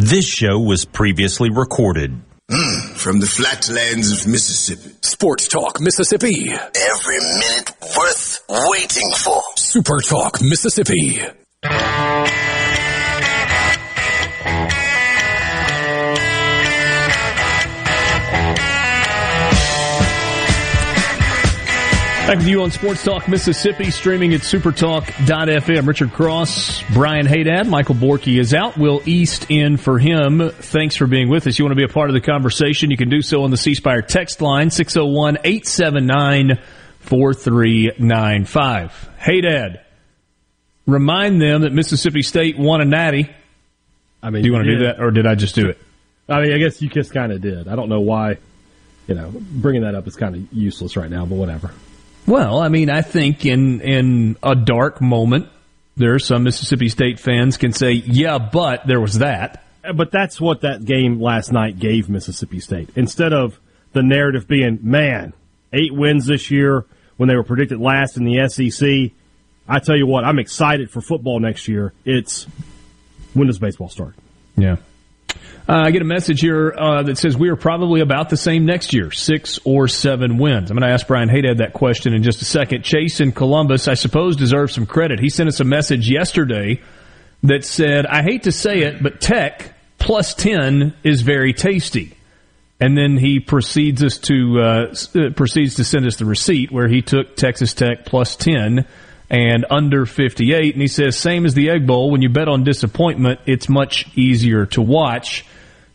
This show was previously recorded. Mm, from the flatlands of Mississippi. Sports Talk Mississippi. Every minute worth waiting for. Super Talk Mississippi. Back with you on Sports Talk Mississippi, streaming at supertalk.fm. Richard Cross, Brian Haydad, Michael Borky is out. Will East in for him. Thanks for being with us. You want to be a part of the conversation? You can do so on the C Spire text line, 601 879 4395. Haydad, remind them that Mississippi State won a natty. I mean, do you want to do that, or did I just do it? I mean, I guess you just kind of did. I don't know why. You know, bringing that up is kind of useless right now, but whatever. Well, I mean, I think in in a dark moment, there are some Mississippi State fans can say, "Yeah, but there was that." Uh, but that's what that game last night gave Mississippi State. Instead of the narrative being, "Man, eight wins this year," when they were predicted last in the SEC, I tell you what, I'm excited for football next year. It's when does baseball start? Yeah. Uh, I get a message here uh, that says we are probably about the same next year, six or seven wins. I'm going to ask Brian Haydad that question in just a second. Chase in Columbus, I suppose, deserves some credit. He sent us a message yesterday that said, I hate to say it, but Tech plus 10 is very tasty. And then he proceeds us to uh, uh proceeds to send us the receipt where he took Texas Tech plus 10 and under 58. And he says, same as the Egg Bowl, when you bet on disappointment, it's much easier to watch.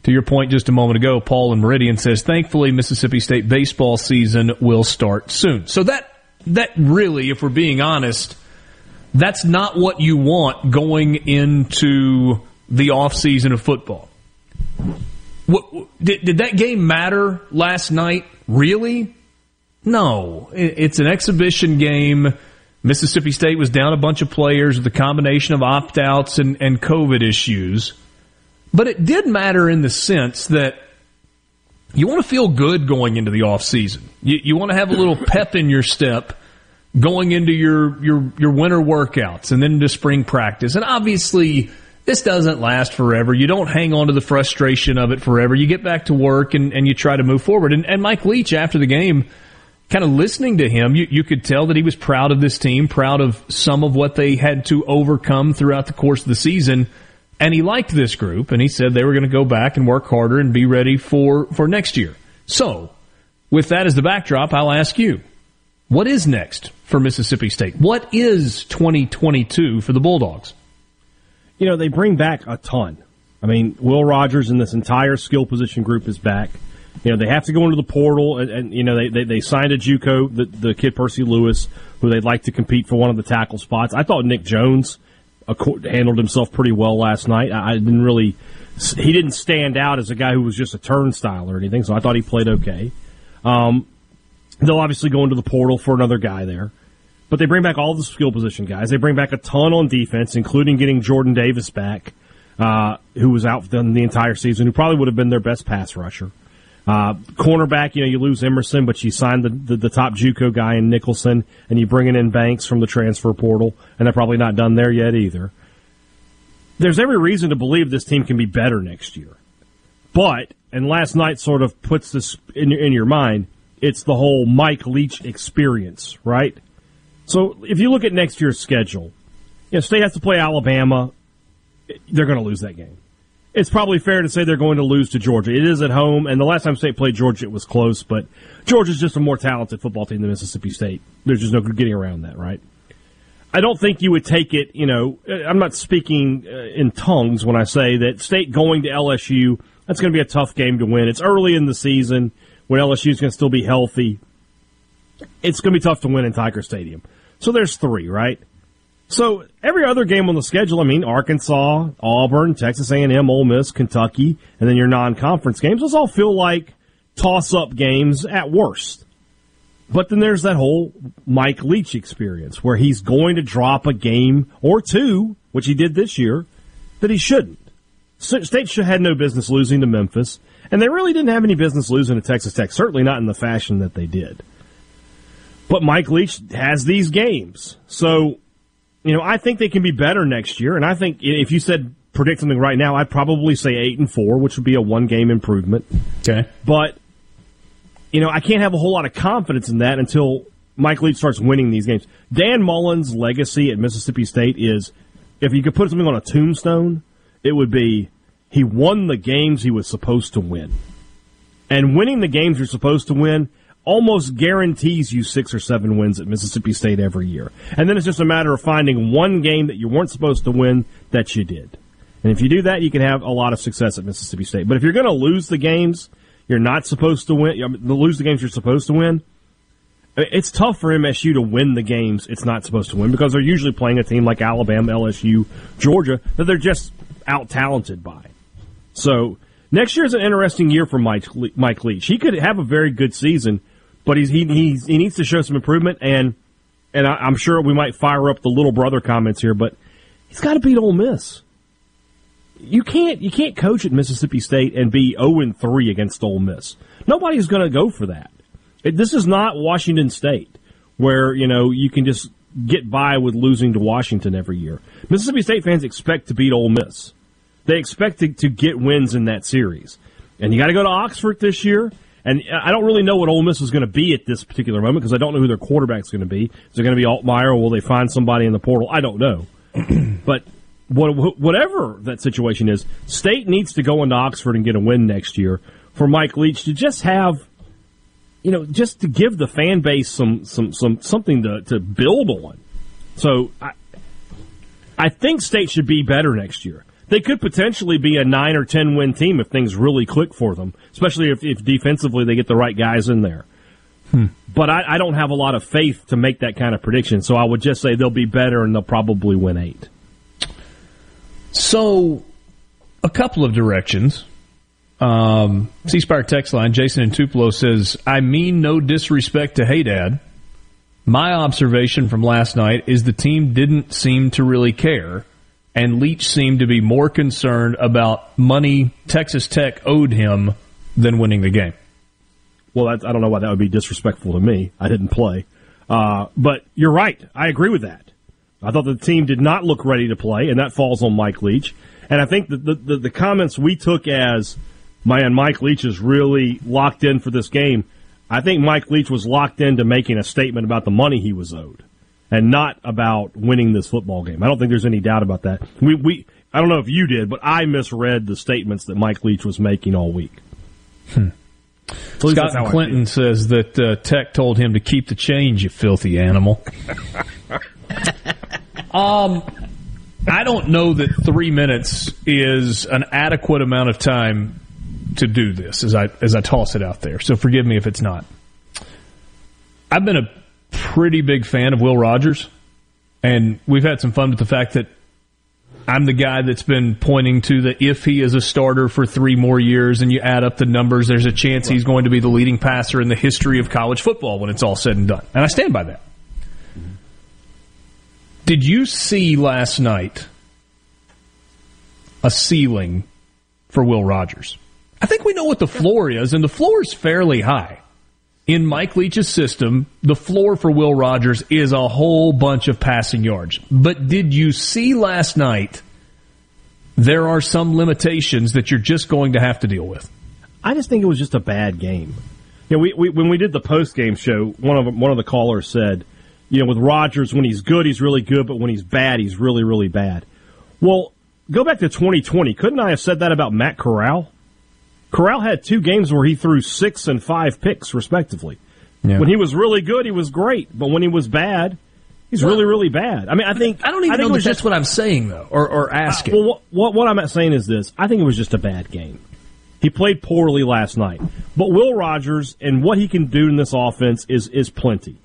To your point just a moment ago, Paul in Meridian says, thankfully Mississippi State baseball season will start soon. So that that really, if we're being honest, that's not what you want going into the offseason of football. What, did, did that game matter last night? Really? No. It's an exhibition game. Mississippi State was down a bunch of players with a combination of opt outs and, and COVID issues. But it did matter in the sense that you want to feel good going into the offseason. You, you want to have a little pep in your step going into your, your, your winter workouts and then into spring practice. And obviously, this doesn't last forever. You don't hang on to the frustration of it forever. You get back to work and, and you try to move forward. And, and Mike Leach, after the game, kind of listening to him, you, you could tell that he was proud of this team, proud of some of what they had to overcome throughout the course of the season. And he liked this group, and he said they were going to go back and work harder and be ready for, for next year. So, with that as the backdrop, I'll ask you, what is next for Mississippi State? What is 2022 for the Bulldogs? You know, they bring back a ton. I mean, Will Rogers and this entire skill position group is back. You know, they have to go into the portal, and, and you know, they, they, they, signed a JUCO, the, the kid Percy Lewis, who they'd like to compete for one of the tackle spots. I thought Nick Jones handled himself pretty well last night. I didn't really, he didn't stand out as a guy who was just a turnstile or anything, so I thought he played okay. Um, they'll obviously go into the portal for another guy there. But they bring back all the skill position guys. They bring back a ton on defense, including getting Jordan Davis back, uh, who was out the entire season, who probably would have been their best pass rusher. Uh, cornerback, you know, you lose Emerson, but you signed the, the, the, top JUCO guy in Nicholson, and you bring in Banks from the transfer portal, and they're probably not done there yet either. There's every reason to believe this team can be better next year. But, and last night sort of puts this in, in your mind, it's the whole Mike Leach experience, right? So if you look at next year's schedule, you know, State has to play Alabama. They're going to lose that game it's probably fair to say they're going to lose to Georgia. It is at home, and the last time State played Georgia, it was close, but Georgia's just a more talented football team than Mississippi State. There's just no getting around that, right? I don't think you would take it, you know, I'm not speaking uh, in tongues when I say that State going to LSU, that's going to be a tough game to win. It's early in the season when LSU's going to still be healthy. It's going to be tough to win in Tiger Stadium. So there's three, right? So every other game on the schedule, I mean, Arkansas, Auburn, Texas A&M, Ole Miss, Kentucky, and then your non-conference games, those all feel like toss-up games at worst. But then there's that whole Mike Leach experience where he's going to drop a game or two, which he did this year, that he shouldn't. State should had no business losing to Memphis, and they really didn't have any business losing to Texas Tech. Certainly not in the fashion that they did. But Mike Leach has these games, so you know, I think they can be better next year. And I think if you said predict something right now, I'd probably say eight and four, which would be a one game improvement. Okay. But, you know, I can't have a whole lot of confidence in that until Mike Leach starts winning these games. Dan Mullen's legacy at Mississippi State is if you could put something on a tombstone, it would be he won the games he was supposed to win. And winning the games you're supposed to win almost guarantees you six or seven wins at Mississippi State every year. And then it's just a matter of finding one game that you weren't supposed to win that you did. And if you do that, you can have a lot of success at Mississippi State. But if you're going to lose the games you're not supposed to win, lose the games you're supposed to win, it's tough for MSU to win the games it's not supposed to win because they're usually playing a team like Alabama, LSU, Georgia that they're just out talented by. So next year is an interesting year for Mike Mike Leach. He could have a very good season but he's, he he's, he needs to show some improvement, and and I, am sure we might fire up the little brother comments here, but he's got to beat Ole Miss. You can't you can't coach at Mississippi State and be 0 3 against Ole Miss. Nobody's going to go for that. It, this is not Washington State, where you know you can just get by with losing to Washington every year. Mississippi State fans expect to beat Ole Miss. They expect to, to get wins in that series. And you got to go to Oxford this year. And I don't really know what Ole Miss is going to be at this particular moment because I don't know who their quarterback is going to be. Is it going to be Altmyer or will they find somebody in the portal? I don't know. but what, whatever that situation is, State needs to go into Oxford and get a win next year for Mike Leach to just have, you know, just to give the fan base some some some something to, to build on. So I, I think State should be better next year. They could potentially be a nine or ten win team if things really click for them, especially if, if defensively they get the right guys in there. Hmm. But I, I don't have a lot of faith to make that kind of prediction, so I would just say they'll be better and they'll probably win eight. So, a couple of directions. Um, C Spire text line, Jason and Tupelo says, I mean no disrespect to Hey Dad. My observation from last night is the team didn't seem to really care, and Leach seemed to be more concerned about money Texas Tech owed him than winning the game. Well, I don't know why that would be disrespectful to me. I didn't play. Uh, but you're right. I agree with that. I thought the team did not look ready to play, and that falls on Mike Leach. And I think the, the, the comments we took as, man, Mike Leach is really locked in for this game. I think Mike Leach was locked into making a statement about the money he was owed and not about winning this football game. I don't think there's any doubt about that. We, we, I don't know if you did, but I misread the statements that Mike Leach was making all week. Hmm. Scott Clinton says that uh, Tech told him to keep the change, you filthy animal. um, I don't know that three minutes is an adequate amount of time to do this as I as I toss it out there. So forgive me if it's not. I've been a pretty big fan of Will Rogers, and we've had some fun with the fact that I'm the guy that's been pointing to the if he is a starter for three more years and you add up the numbers, there's a chance he's going to be the leading passer in the history of college football when it's all said and done. And I stand by that. Did you see last night a ceiling for Will Rogers? I think we know what the floor is, and the floor is fairly high. In Mike Leach's system, the floor for Will Rogers is a whole bunch of passing yards. But did you see last night there are some limitations that you're just going to have to deal with? I just think it was just a bad game. You know, we, we when we did the post game show, one of one of the callers said, you know, with Rogers, when he's good, he's really good, but when he's bad, he's really, really bad. Well, go back to 2020. Couldn't I have said that about Matt Corral? Corral had two games where he threw six and five picks, respectively. Yeah. When he was really good, he was great, but when he was bad, he's Well, really, really bad. I mean, I think I don't even think know it that that's just what I'm saying though, or, or asking. Uh, well, what, what what I'm saying is this: I think it was just a bad game. He played poorly last night, but Will Rogers and what he can do in this offense is is plenty.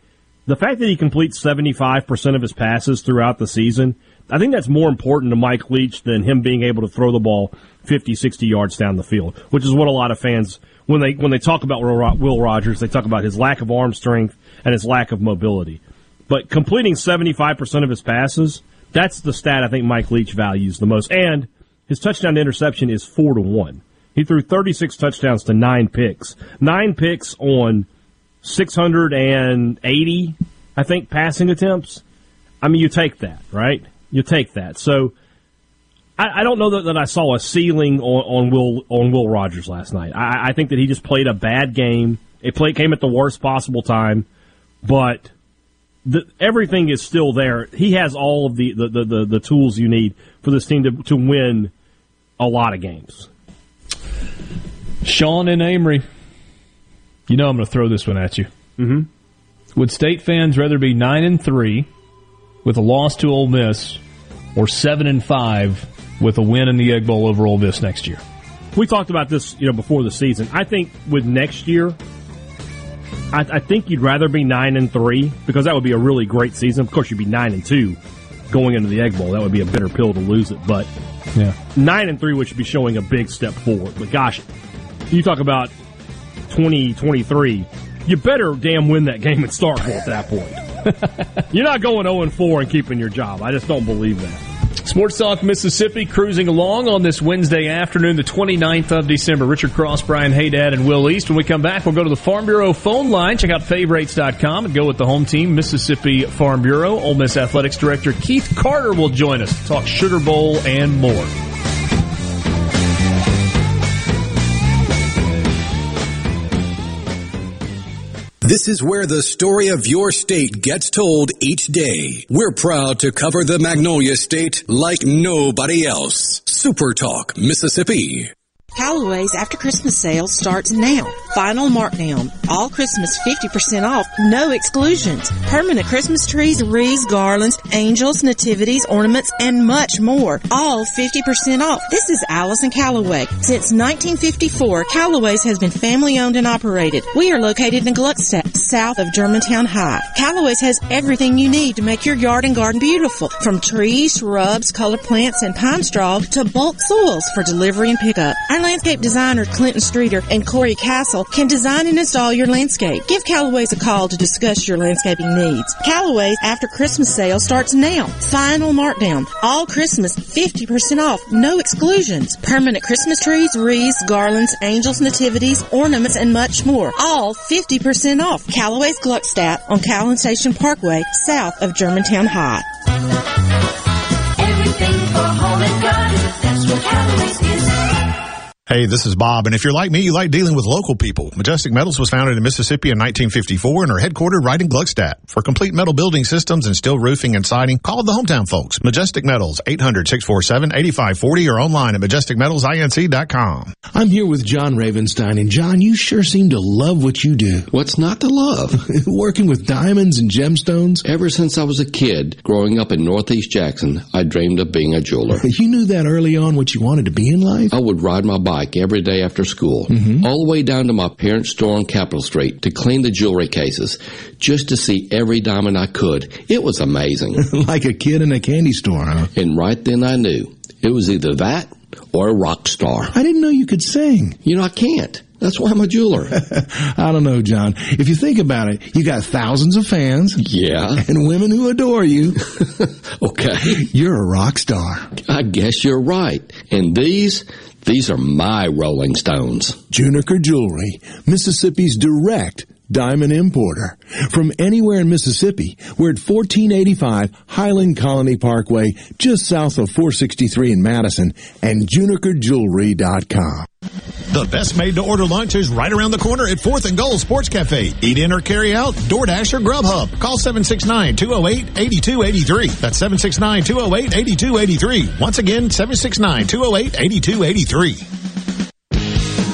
The fact that he completes 75 percent of his passes throughout the season, I think that's more important to Mike Leach than him being able to throw the ball 50, 60 yards down the field, which is what a lot of fans when they when they talk about Will Rogers, they talk about his lack of arm strength and his lack of mobility. But completing 75% of his passes, that's the stat I think Mike Leach values the most. And his touchdown to interception is 4 to 1. He threw 36 touchdowns to 9 picks. 9 picks on 680, I think, passing attempts. I mean, you take that, right? You take that. So I, I don't know that, that I saw a ceiling on, on Will on Will Rogers last night. I, I think that he just played a bad game. It play, came at the worst possible time, but the, everything is still there. He has all of the, the, the, the, tools you need for this team to, to win a lot of games. Sean and Amory, you know I'm going to throw this one at you. Mm-hmm. Would state fans rather be nine and three with a loss to Ole Miss, or seven and five with a win in the Egg Bowl over Ole Miss next year? We talked about this, you know, before the season. I think with next year, I, I think you'd rather be nine and three because that would be a really great season. Of course, you'd be nine and two going into the Egg Bowl. That would be a bitter pill to lose it, but Yeah. nine and three would be showing a big step forward. But gosh, you talk about twenty twenty three. You better damn win that game at Starkville at that point. You're not going zero and four and keeping your job. I just don't believe that. Sports Talk Mississippi cruising along on this Wednesday afternoon, the 29th of December. Richard Cross, Brian Haydad, and Will East. When we come back, we'll go to the Farm Bureau phone line, check out favrates.com, and go with the home team, Mississippi Farm Bureau. Ole Miss Athletics Director Keith Carter will join us to talk Sugar Bowl and more. This is where the story of your state gets told each day. We're proud to cover the Magnolia State like nobody else. Super Talk, Mississippi. Callaway's after Christmas sale starts now. Final markdown. All Christmas 50% off. No exclusions. Permanent Christmas trees, wreaths, garlands, angels, nativities, ornaments, and much more. All 50% off. This is Allison Callaway. Since 1954, Callaway's has been family owned and operated. We are located in Gluckstadt, south of Germantown High. Callaway's has everything you need to make your yard and garden beautiful. From trees, shrubs, color plants, and pine straw to bulk soils for delivery and pickup. Our landscape designer Clinton Streeter and Corey Castle can design and install your landscape. Give Callaway's a call to discuss your landscaping needs. Callaway's after Christmas sale starts now. Final markdown. All Christmas 50% off. No exclusions. Permanent Christmas trees, wreaths, garlands, angels, nativities, ornaments, and much more. All 50% off. Callaway's Gluckstadt on Calhoun Station Parkway, south of Germantown High. Everything for home Hey, this is Bob, and if you're like me, you like dealing with local people. Majestic Metals was founded in Mississippi in 1954 and are headquartered right in Gluckstadt. For complete metal building systems and steel roofing and siding, call the hometown folks. Majestic Metals, 800-647-8540 or online at majesticmetalsinc.com. I'm here with John Ravenstein, and John, you sure seem to love what you do. What's not to love? Working with diamonds and gemstones? Ever since I was a kid, growing up in Northeast Jackson, I dreamed of being a jeweler. You knew that early on what you wanted to be in life? I would ride my bike every day after school, Mm-hmm. all the way down to my parents' store on Capitol Street to clean the jewelry cases, just to see every diamond I could. It was amazing. like a kid in a candy store, huh? And right then I knew it was either that or a rock star. I didn't know you could sing. You know, I can't. That's why I'm a jeweler. I don't know, John. If you think about it, you got thousands of fans. Yeah. And women who adore you. okay. You're a rock star. I guess you're right. And these, these are my Rolling Stones. Juniker Jewelry, Mississippi's direct diamond importer. From anywhere in Mississippi, we're at 1485 Highland Colony Parkway, just south of 463 in Madison, and junikerjewelry.com. The best made to order lunch is right around the corner at 4th and Goal Sports Cafe. Eat in or carry out, DoorDash or Grubhub. Call 769-208-8283. That's 769-208-8283. Once again, 769-208-8283.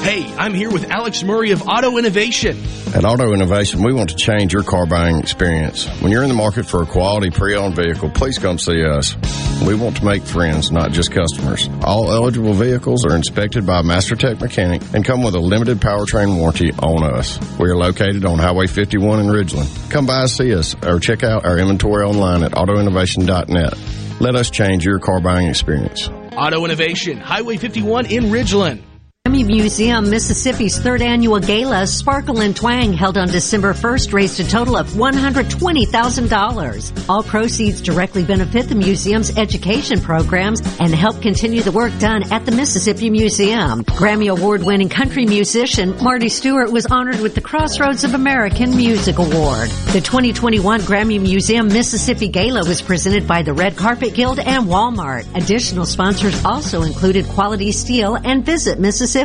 Hey, I'm here with Alex Murray of Auto Innovation. At Auto Innovation, we want to change your car buying experience. When you're in the market for a quality pre-owned vehicle, please come see us. We want to make friends, not just customers. All eligible vehicles are inspected by a MasterTech mechanic and come with a limited powertrain warranty on us. We are located on Highway 51 in Ridgeland. Come by see us or check out our inventory online at autoinnovation.net. Let us change your car buying experience. Auto Innovation, Highway 51 in Ridgeland. Grammy Museum, Mississippi's third annual gala, Sparkle and Twang, held on December 1st, raised a total of $120,000. All proceeds directly benefit the museum's education programs and help continue the work done at the Mississippi Museum. Grammy Award winning country musician Marty Stuart was honored with the Crossroads of American Music Award. The 2021 Grammy Museum Mississippi Gala was presented by the Red Carpet Guild and Walmart. Additional sponsors also included Quality Steel and Visit Mississippi.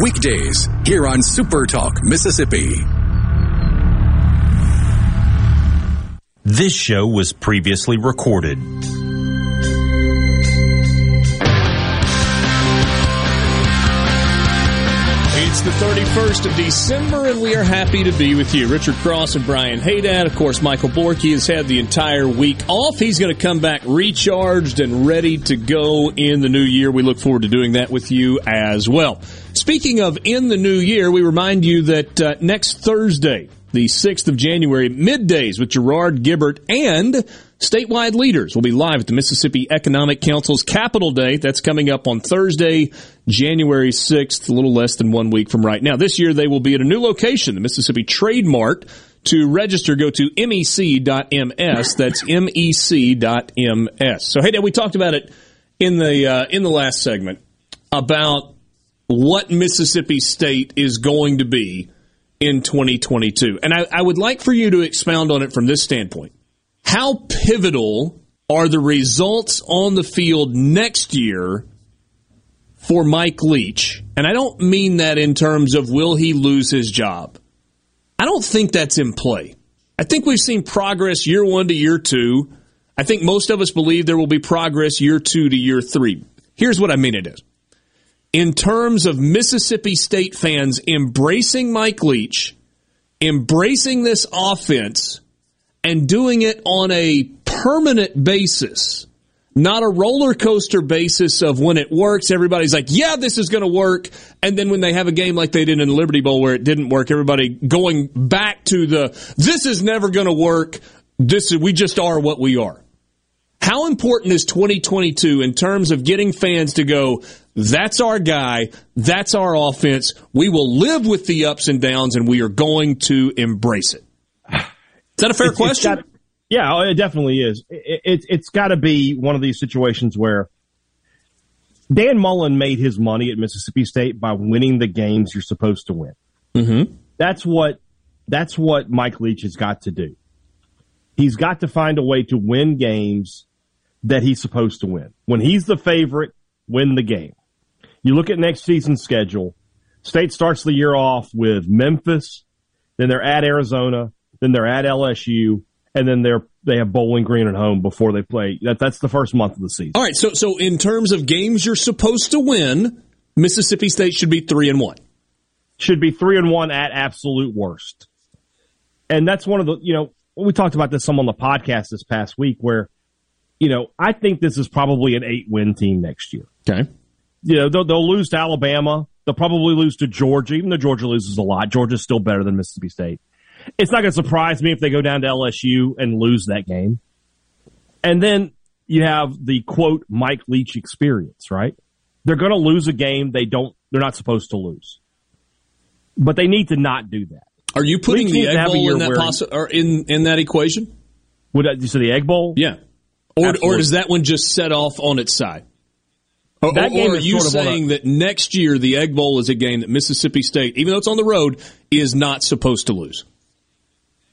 Weekdays here on Super Talk Mississippi. This show was previously recorded. The 31st of December, and we are happy to be with you. Richard Cross and Brian Haydad. Of course, Michael Borky has had the entire week off. He's going to come back recharged and ready to go in the new year. We look forward to doing that with you as well. Speaking of in the new year, we remind you that uh, next Thursday, the 6th of January, middays with Gerard Gibert and statewide leaders will be live at the Mississippi Economic Council's Capital Day. That's coming up on Thursday, January 6th, a little less than one week from right now. This year they will be at a new location, the Mississippi Trade Mart. To register, go to mec.ms. That's mec.ms. So, hey, Dad, we talked about it in the uh, in the last segment about what Mississippi State is going to be in 2022, and I, I would like for you to expound on it from this standpoint. How pivotal are the results on the field next year for Mike Leach? And I don't mean that in terms of will he lose his job. I don't think that's in play. I think we've seen progress year one to year two. I think most of us believe there will be progress year two to year three. Here's what I mean it is. In terms of Mississippi State fans embracing Mike Leach, embracing this offense, and doing it on a permanent basis, not a roller coaster basis of when it works, everybody's like, yeah, this is going to work. And then when they have a game like they did in the Liberty Bowl where it didn't work, everybody going back to the, this is never going to work. This is, we just are what we are. How important is 2022 in terms of getting fans to go, that's our guy, that's our offense, we will live with the ups and downs, and we are going to embrace it? Is that a fair It's- it's question? got- yeah, oh, it definitely is. It, it, it's got to be one of these situations where Dan Mullen made his money at Mississippi State by winning the games you're supposed to win. Mm-hmm. That's what that's what Mike Leach has got to do. He's got to find a way to win games that he's supposed to win. When he's the favorite, win the game. You look at next season's schedule. State starts the year off with Memphis, then they're at Arizona, then they're at LSU, and then they're they have Bowling Green at home before they play. That that's the first month of the season. All right, so so in terms of games you're supposed to win, Mississippi State should be three and one. Should be three and one at absolute worst. And that's one of the you know we talked about this some on the podcast this past week where you know I think this is probably an eight win team next year. Okay. You know they'll, they'll lose to Alabama. They'll probably lose to Georgia, even though Georgia loses a lot. Georgia's still better than Mississippi State. It's not going to surprise me if they go down to LSU and lose that game. And then you have the quote Mike Leach experience, right? They're going to lose a game they don't they're not supposed to lose. But they need to not do that. Are you putting Leach the egg bowl in that possi- or in in that equation? Would you say the Egg Bowl? Yeah. Or or Absolutely. does that one just set off on its side? Or, That or- game or are you sort of a- saying that next year the Egg Bowl is a game that Mississippi State, even though it's on the road, is not supposed to lose?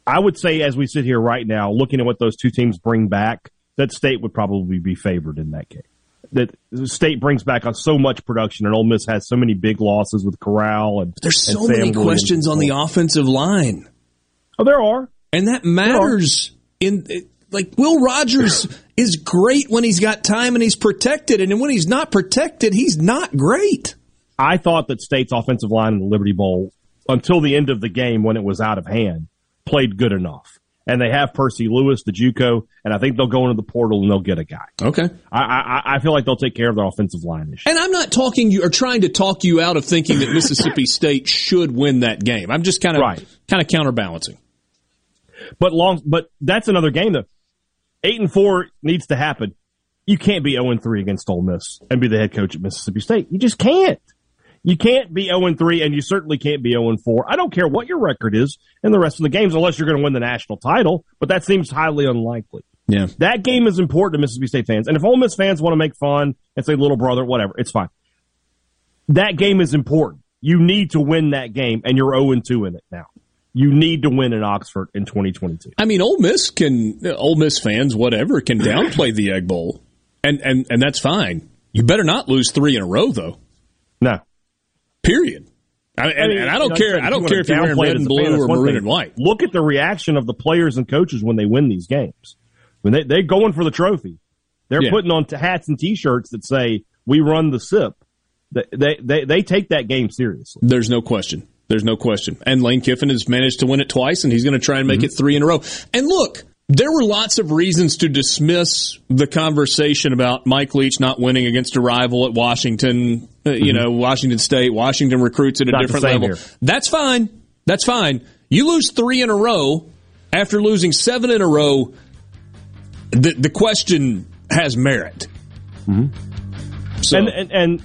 I would say as we sit here right now, looking at what those two teams bring back, that State would probably be favored in that game. That State brings back on so much production, and Ole Miss has so many big losses with Corral and There's so Sam many Williams. questions on the offensive line. Oh, there are, and that matters. In like Will Rogers is great when he's got time and he's protected, and when he's not protected, he's not great. I thought that State's offensive line in the Liberty Bowl until the end of the game when it was out of hand played good enough. And they have Percy Lewis, the JUCO, and I think they'll go into the portal and they'll get a guy. Okay. I, I, I feel like they'll take care of their offensive line year. And I'm not talking you or trying to talk you out of thinking that Mississippi State should win that game. I'm just kind of kind of counterbalancing. But long, but that's another game though. Eight and four needs to happen. You can't be zero and three against Ole Miss and be the head coach at Mississippi State. You just can't. You can't be zero and three, and you certainly can't be zero and four. I don't care what your record is in the rest of the games, unless you're going to win the national title. But that seems highly unlikely. Yeah. That game is important to Mississippi State fans, and if Ole Miss fans want to make fun and say little brother, whatever, it's fine. That game is important. You need to win that game, and you're zero and two in it now. You need to win in Oxford in 2022. I mean, Ole Miss can, Ole Miss fans, whatever, can downplay the Egg Bowl, and and and that's fine. You better not lose three in a row, though. No. Period. I, and, I mean, and I don't you know, care. I don't care if you're wearing red and as a fan, blue or maroon and white. Look at the reaction of the players and coaches when they win these games. When they they're going for the trophy, they're Yeah. putting on t- hats and T-shirts that say "We run the SIP." They, they they they take that game seriously. There's no question. There's no question. And Lane Kiffin has managed to win it twice, and he's going to try and make mm-hmm. it three in a row. And look, there were lots of reasons to dismiss the conversation about Mike Leach not winning against a rival at Washington, uh, you know, Washington State. Washington recruits at a Not different level. here. That's fine. That's fine. You lose three in a row after losing seven in a row. The, the question has merit. So, And, and and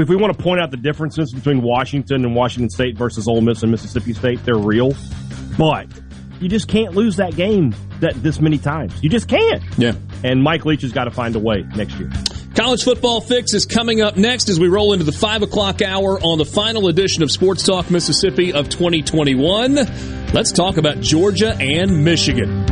if we want to point out the differences between Washington and Washington State versus Ole Miss and Mississippi State, they're real. But you just can't lose that game that this many times. You just can't. Yeah. And Mike Leach has got to find a way next year. College football fix is coming up next as we roll into the 5 o'clock hour on the final edition of Sports Talk Mississippi of 2021. Let's talk about Georgia and Michigan.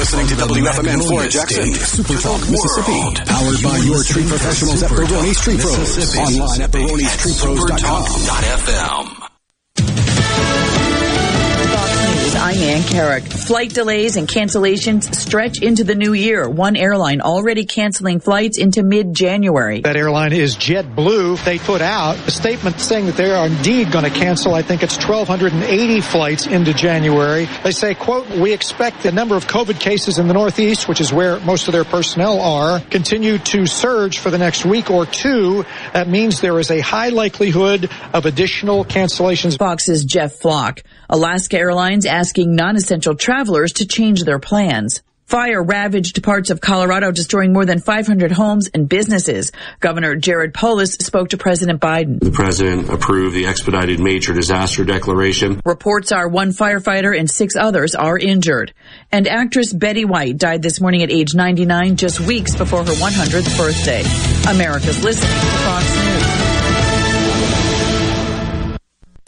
listening to WFMN Flora Jackson, Super Talk, Mississippi. Powered by your tree professionals at Baroni's Tree Pros. Online at baronistreepros.com. Carrick. Flight delays and cancellations stretch into the new year. One airline already canceling flights into mid-January. That airline is JetBlue. They put out a statement saying that they are indeed going to cancel, I think it's 1,280 flights into January. They say, quote, we expect the number of COVID cases in the Northeast, which is where most of their personnel are, continue to surge for the next week or two. That means there is a high likelihood of additional cancellations. Fox's Jeff Flock. Alaska Airlines asking non-essential travelers to change their plans. Fire ravaged parts of Colorado, destroying more than 500 homes and businesses. Governor Jared Polis spoke to President Biden. The president approved the expedited major disaster declaration. Reports are one firefighter and six others are injured. And actress Betty White died this morning at age 99, just weeks before her 100th birthday. America's listening to Fox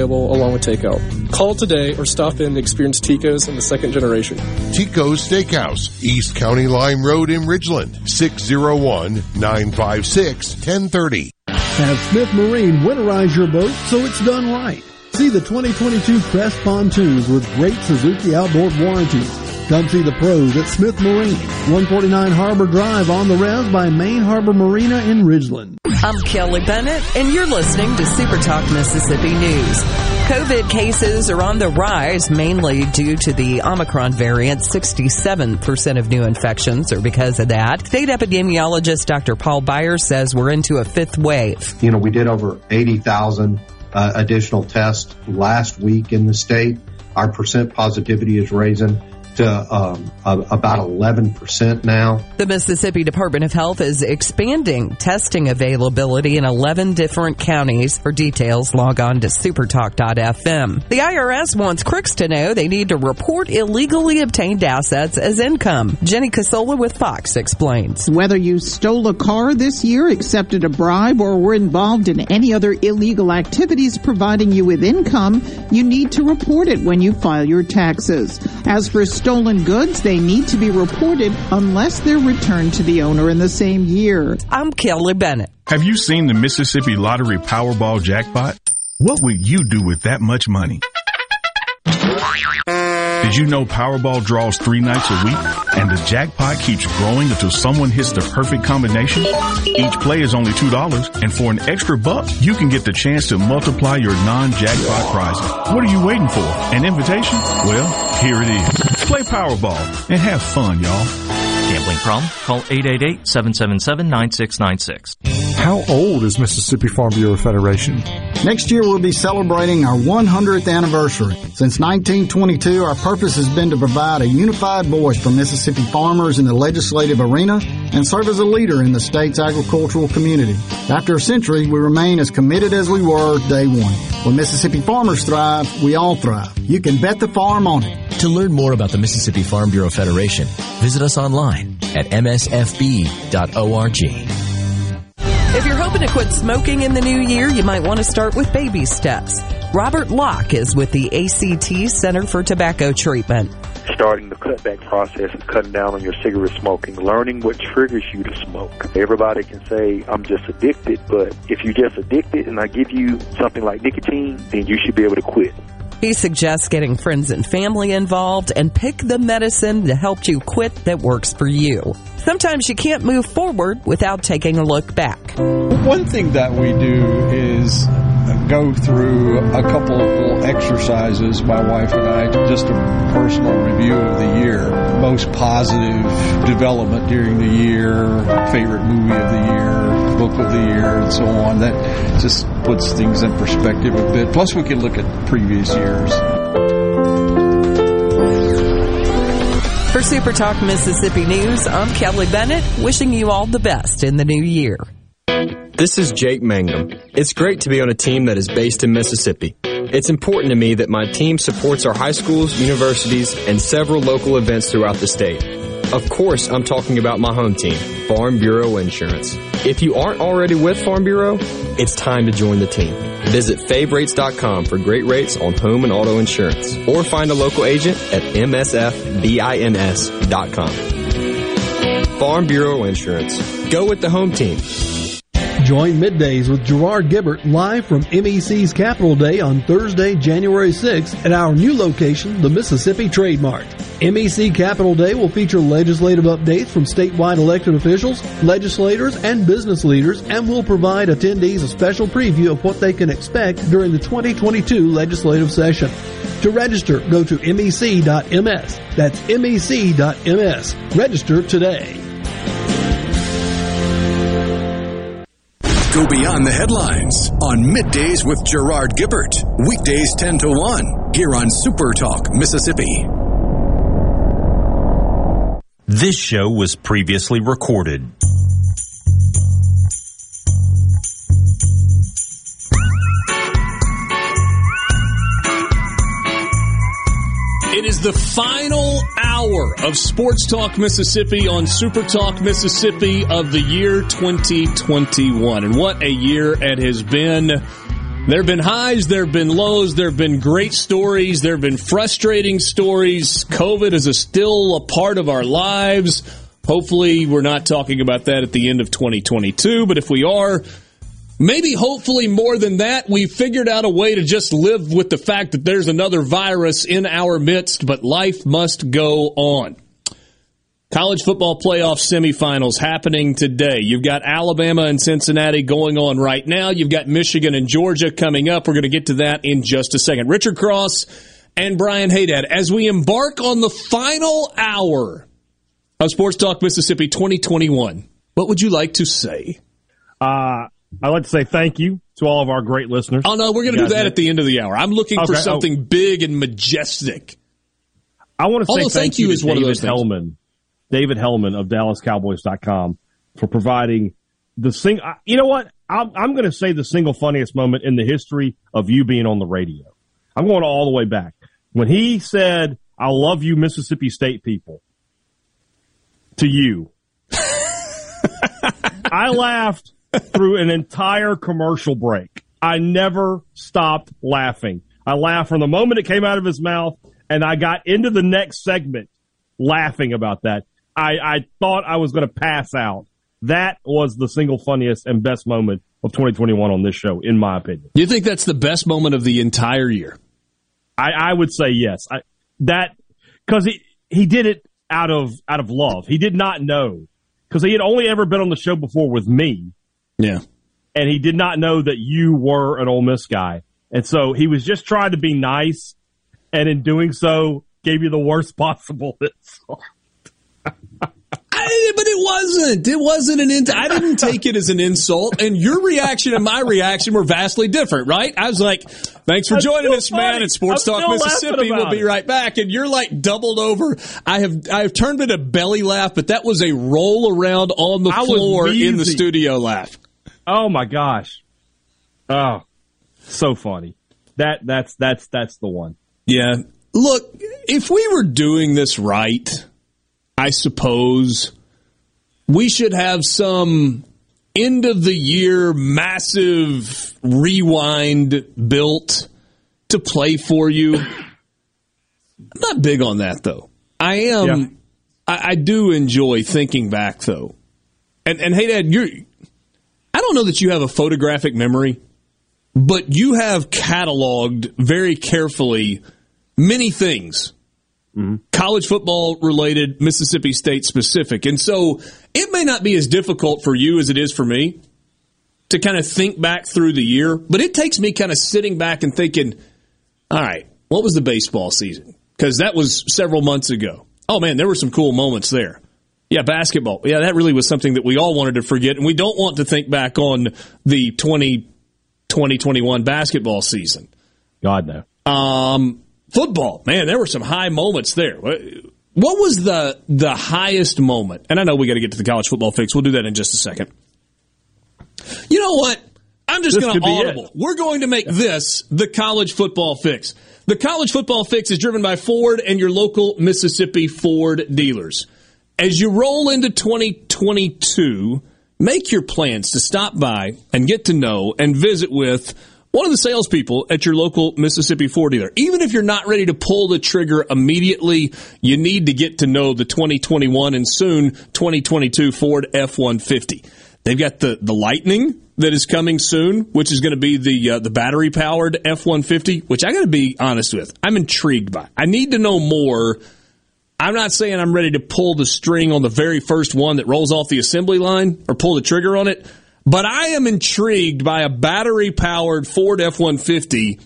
along with takeout. Call today or stop in and experience Tico's in the second generation. Tico's Steakhouse, East County Line Road in Ridgeland, 601 956 1030. Have Smith Marine winterize your boat so it's done right. See the 2022 Crest pontoons with great Suzuki outboard warranties. Come see the pros at Smith Marine, 149 Harbor Drive on the res by Main Harbor Marina in Ridgeland. I'm Kelly Bennett, and you're listening to Super Talk Mississippi News. COVID cases are on the rise, mainly due to the Omicron variant. 67% of new infections are because of that. State epidemiologist Dr. Paul Byers says we're into a fifth wave. You know, we did over 80,000 uh, additional tests last week in the state. Our percent positivity is raising to um, about 11% now. The Mississippi Department of Health is expanding testing availability in 11 different counties. For details, log on to supertalk.fm. The IRS wants crooks to know they need to report illegally obtained assets as income. Jenny Casola with Fox explains. Whether you stole a car this year, accepted a bribe, or were involved in any other illegal activities providing you with income, you need to report it when you file your taxes. As for stolen goods, they need to be reported unless they're returned to the owner in the same year. I'm Kelly Bennett. Have you seen the Mississippi Lottery Powerball jackpot? What would you do with that much money? Did you know Powerball draws three nights a week and the jackpot keeps growing until someone hits the perfect combination? Each play is only $2 and for an extra buck, you can get the chance to multiply your non-jackpot prizes. What are you waiting for? An invitation? Well, here it is. Play Powerball and have fun, y'all. Gambling problem? Call 888-777-9696. How old is Mississippi Farm Bureau Federation? Next year we'll be celebrating our 100th anniversary. Since 1922, our purpose has been to provide a unified voice for Mississippi farmers in the legislative arena and serve as a leader in the state's agricultural community. After a century, we remain as committed as we were day one. When Mississippi farmers thrive, we all thrive. You can bet the farm on it. To learn more about the Mississippi Farm Bureau Federation, visit us online at msfb.org. If you're hoping to quit smoking in the new year, you might want to start with baby steps. Robert Locke is with the ACT Center for Tobacco Treatment. Starting the cutback process of cutting down on your cigarette smoking, learning what triggers you to smoke. Everybody can say, I'm just addicted, but if you're just addicted and I give you something like nicotine, then you should be able to quit. He suggests getting friends and family involved and pick the medicine that help you quit that works for you. Sometimes you can't move forward without taking a look back. One thing that we do is go through a couple of little exercises, my wife and I, just a personal review of the year. Most positive development during the year, favorite movie of the year, book of the year, and so on. That just puts things in perspective a bit. Plus, we can look at previous years. For Super Talk Mississippi News, I'm Kelly Bennett, wishing you all the best in the new year. This is Jake Mangum. It's great to be on a team that is based in Mississippi. It's important to me that my team supports our high schools, universities, and several local events throughout the state. Of course, I'm talking about my home team, Farm Bureau Insurance. If you aren't already with Farm Bureau, it's time to join the team. Visit favrates.com for great rates on home and auto insurance, or find a local agent at msfbins.com. Farm Bureau Insurance. Go with the home team. Join Middays with Gerard Gibert live from MEC's Capital Day on Thursday, January 6th at our new location, the Mississippi Trade Mart. MEC Capital Day will feature legislative updates from statewide elected officials, legislators, and business leaders and will provide attendees a special preview of what they can expect during the 2022 legislative session. To register, go to mec.ms. That's mec.ms. Register today. Go beyond the headlines on Middays with Gerard Gibert. Weekdays 10 to 1 here on Super Talk, Mississippi. This show was previously recorded. It is the final hour of Sports Talk Mississippi on Super Talk Mississippi of the year 2021. And what a year it has been. There have been highs, there have been lows, there have been great stories, there have been frustrating stories. COVID is a still a part of our lives. Hopefully, we're not talking about that at the end of 2022, but if we are, maybe hopefully more than that, we figured out a way to just live with the fact that there's another virus in our midst, but life must go on. College football playoff semifinals happening today. You've got Alabama and Cincinnati going on right now. You've got Michigan and Georgia coming up. We're going to get to that in just a second. Richard Cross and Brian Haydad, as we embark on the final hour of Sports Talk Mississippi 2021, what would you like to say? Uh, I'd like to say thank you to all of our great listeners. Oh, no, we're going to do that at the end of the hour. I'm looking for Okay, oh. something big and majestic. I want to say Although thank, thank you to is one of David those things. David Helman of DallasCowboys.com for providing the sing. You know what? I'm, I'm going to say the single funniest moment in the history of you being on the radio. I'm going all the way back when he said, "I love you, Mississippi State people." To you, I laughed through an entire commercial break. I never stopped laughing. I laughed from the moment it came out of his mouth, and I got into the next segment laughing about that. I, I thought I was going to pass out. That was the single funniest and best moment of 2021 on this show, in my opinion. You think that's the best moment of the entire year? I, I would say yes. I, that because he he did it out of out of love. He did not know because he had only ever been on the show before with me. Yeah, and he did not know that you were an Ole Miss guy, and so he was just trying to be nice, and in doing so, gave you the worst possible insult. I, but it wasn't. It wasn't an. In- I didn't take it as an insult, and your reaction and my reaction were vastly different, right? I was like, "Thanks for joining us, man." At Sports I'm Talk Mississippi, we'll be right back. And you're like doubled over. I have I have turned it a belly laugh, but that was a roll around on the I floor in the studio laugh. Oh my gosh! Oh, so funny. That that's that's that's the one. Yeah. Look, if we were doing this right, I suppose we should have some end of the year massive rewind built to play for you. I'm not big on that though. I am. Yeah. I, I, do enjoy thinking back though, and and hey, Dad, you're. I don't know that you have a photographic memory, but you have cataloged very carefully many things. Mm-hmm. College football related, Mississippi State specific. And so it may not be as difficult for you as it is for me to kind of think back through the year, but it takes me kind of sitting back and thinking, all right, what was the baseball season? Because that was several months ago. Oh man, there were some cool moments there. Yeah, basketball. Yeah, that really was something that we all wanted to forget, and we don't want to think back on the 20, 2021 basketball season. God, no. Um, football, man, there were some high moments there. What was the the highest moment? And I know we got to get to the college football fix. We'll do that in just a second. You know what? I'm just going to audible. We're going to make this the college football fix. The college football fix is driven by Ford and your local Mississippi Ford dealers. As you roll into 2022, make your plans to stop by and get to know and visit with one of the salespeople at your local Mississippi Ford dealer. Even if you're not ready to pull the trigger immediately, you need to get to know the 2021 and soon 2022 Ford F-150. They've got the, the Lightning that is coming soon, which is going to be the uh, the battery powered F-150, which I got to be honest with. I'm intrigued by. I need to know more. I'm not saying I'm ready to pull the string on the very first one that rolls off the assembly line or pull the trigger on it, but I am intrigued by a battery powered Ford F 150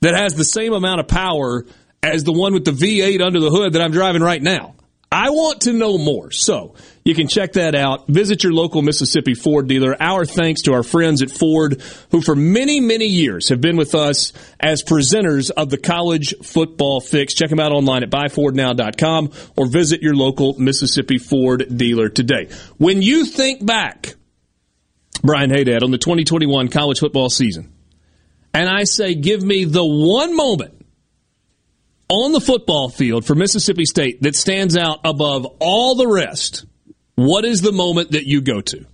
that has the same amount of power as the one with the V8 under the hood that I'm driving right now. I want to know more. So you can check that out. Visit your local Mississippi Ford dealer. Our thanks to our friends at Ford, who for many, many years have been with us as presenters of the college football fix. Check them out online at buyfordnow.com or visit your local Mississippi Ford dealer today. When you think back Brian Haydad on the 2021 college football season. And I say, give me the one moment on the football field for Mississippi State that stands out above all the rest. What is the moment that you go to?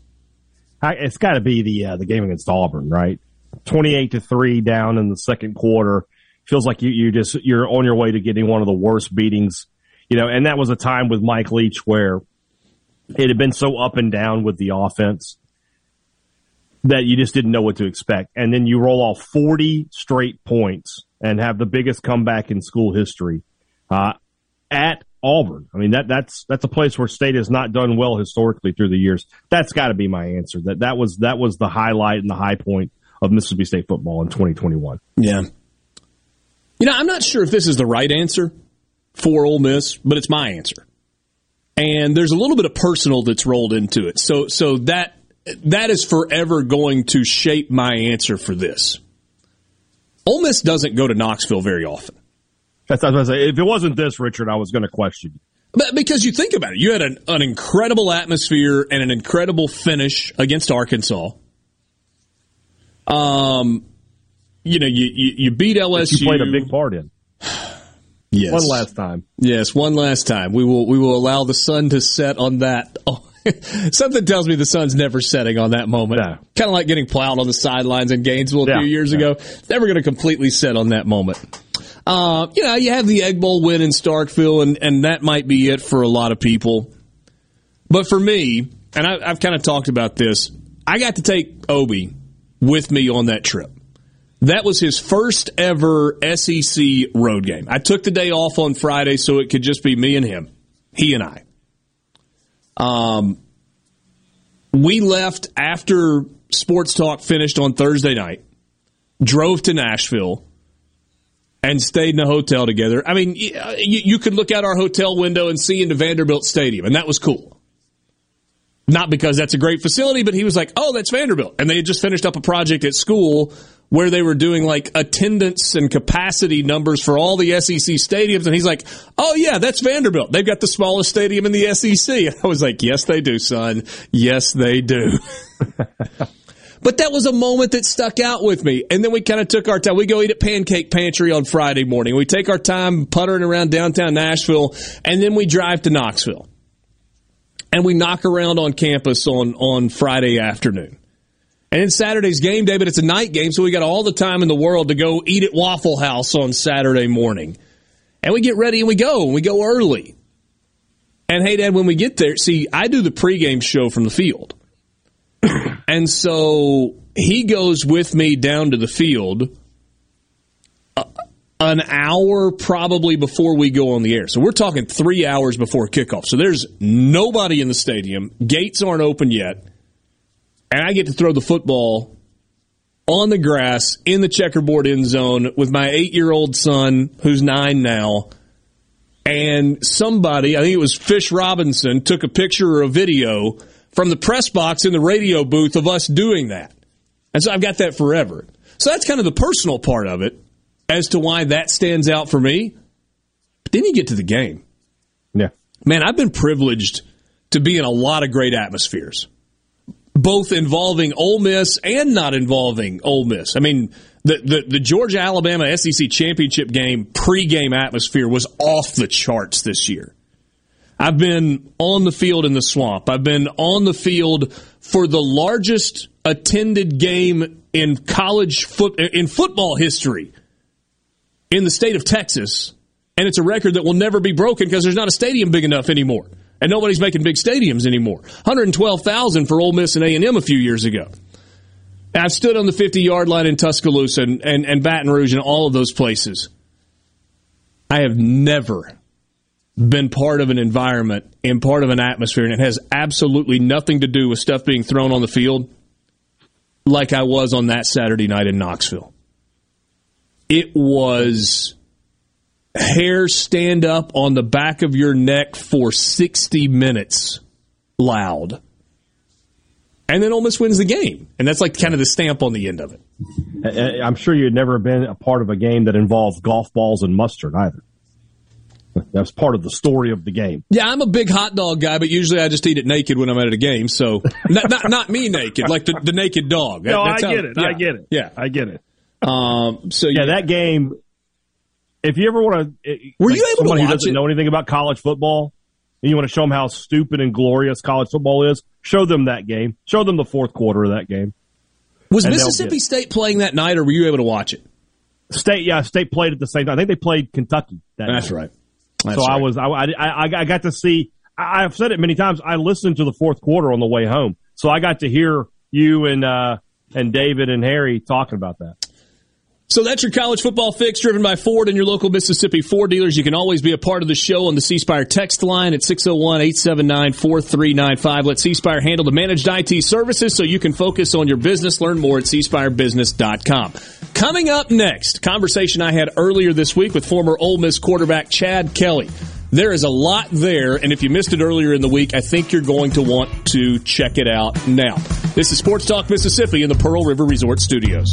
It's got to be the uh, the game against Auburn, right? Twenty eight to three down in the second quarter. Feels like you you just you're on your way to getting one of the worst beatings, you know. And that was a time with Mike Leach where it had been so up and down with the offense that you just didn't know what to expect. And then you roll off 40 straight points and have the biggest comeback in school history uh, at Auburn. I mean that that's that's a place where State has not done well historically through the years. That's got to be my answer. That that was that was the highlight and the high point of Mississippi State football in 2021. Yeah. You know, I'm not sure if this is the right answer for Ole Miss, but it's my answer. And there's a little bit of personal that's rolled into it. So so that that is forever going to shape my answer for this. Ole Miss doesn't go to Knoxville very often. That's what I was say. If it wasn't this, Richard, I was going to question you. But because you think about it, you had an, an incredible atmosphere and an incredible finish against Arkansas. Um, you know, you you, you beat LSU. you played a big part in. yes, one last time. Yes, one last time. We will we will allow the sun to set on that. Something tells me the sun's never setting on that moment. No. Kind of like getting plowed on the sidelines in Gainesville a yeah, few years yeah. ago. It's never going to completely set on that moment. Uh, you know, you have the Egg Bowl win in Starkville, and, and that might be it for a lot of people. But for me, and I, I've kind of talked about this, I got to take Obi with me on that trip. That was his first ever SEC road game. I took the day off on Friday so it could just be me and him, he and I. Um, we left after Sports Talk finished on Thursday night, drove to Nashville, and stayed in a hotel together. I mean, you, you could look out our hotel window and see into Vanderbilt Stadium, and that was cool. Not because that's a great facility, but he was like, oh, that's Vanderbilt. And they had just finished up a project at school where they were doing like attendance and capacity numbers for all the SEC stadiums. And he's like, Oh yeah, that's Vanderbilt. They've got the smallest stadium in the SEC. And I was like, Yes, they do, son. Yes, they do. but that was a moment that stuck out with me. And then we kind of took our time. We go eat at Pancake Pantry on Friday morning. We take our time puttering around downtown Nashville and then we drive to Knoxville. And we knock around on campus on on Friday afternoon. And then Saturday's game day, but it's a night game, so we got all the time in the world to go eat at Waffle House on Saturday morning. And we get ready and we go, and we go early. And hey, Dad, when we get there, see, I do the pregame show from the field. and so he goes with me down to the field an hour probably before we go on the air. So we're talking three hours before kickoff. So there's nobody in the stadium. Gates aren't open yet and I get to throw the football on the grass in the checkerboard end zone with my eight year old son, who's nine now. And somebody, I think it was Fish Robinson, took a picture or a video from the press box in the radio booth of us doing that. And so I've got that forever. So that's kind of the personal part of it as to why that stands out for me. But then you get to the game. Yeah. Man, I've been privileged to be in a lot of great atmospheres both involving Ole Miss and not involving Ole Miss. I mean, the, the, the Georgia Alabama SEC championship game pregame atmosphere was off the charts this year. I've been on the field in the swamp. I've been on the field for the largest attended game in college foot in football history in the state of Texas, and it's a record that will never be broken because there's not a stadium big enough anymore and nobody's making big stadiums anymore. 112,000 for Ole Miss and A&M a few years ago. I've stood on the 50 yard line in Tuscaloosa and, and, and Baton Rouge and all of those places. I have never been part of an environment and part of an atmosphere, and it has absolutely nothing to do with stuff being thrown on the field like I was on that Saturday night in Knoxville. It was hair stand up on the back of your neck for 60 minutes loud. And then Ole Miss wins the game. And that's like kind of the stamp on the end of it. I'm sure you'd never been a part of a game that involved golf balls and mustard either. That's part of the story of the game. Yeah, I'm a big hot dog guy, but usually I just eat it naked when I'm at a game. So not, not, not me naked, like the, the naked dog. No, That's I get how, it. Yeah, I get it. Yeah, I get it. Um, so yeah, that game if you ever want to, were like you able somebody to who doesn't it? know anything about college football, and you want to show them how stupid and glorious college football is, show them that game. Show them the fourth quarter of that game. Was Mississippi State playing that night, or were you able to watch it? State, yeah, State played at the same time. I think they played Kentucky. That That's night. right. That's so right. I was, I, I, I got to see. I've said it many times. I listened to the fourth quarter on the way home, so I got to hear you and uh, and David and Harry talking about that. So that's your college football fix driven by Ford and your local Mississippi Ford dealers. You can always be a part of the show on the C Spire text line at 601-879-4395. Let C Spire handle the managed IT services so you can focus on your business. Learn more at cspirebusiness.com. Coming up next, conversation I had earlier this week with former Ole Miss quarterback Chad Kelly. There is a lot there, and if you missed it earlier in the week, I think you're going to want to check it out now. This is Sports Talk Mississippi in the Pearl River Resort Studios.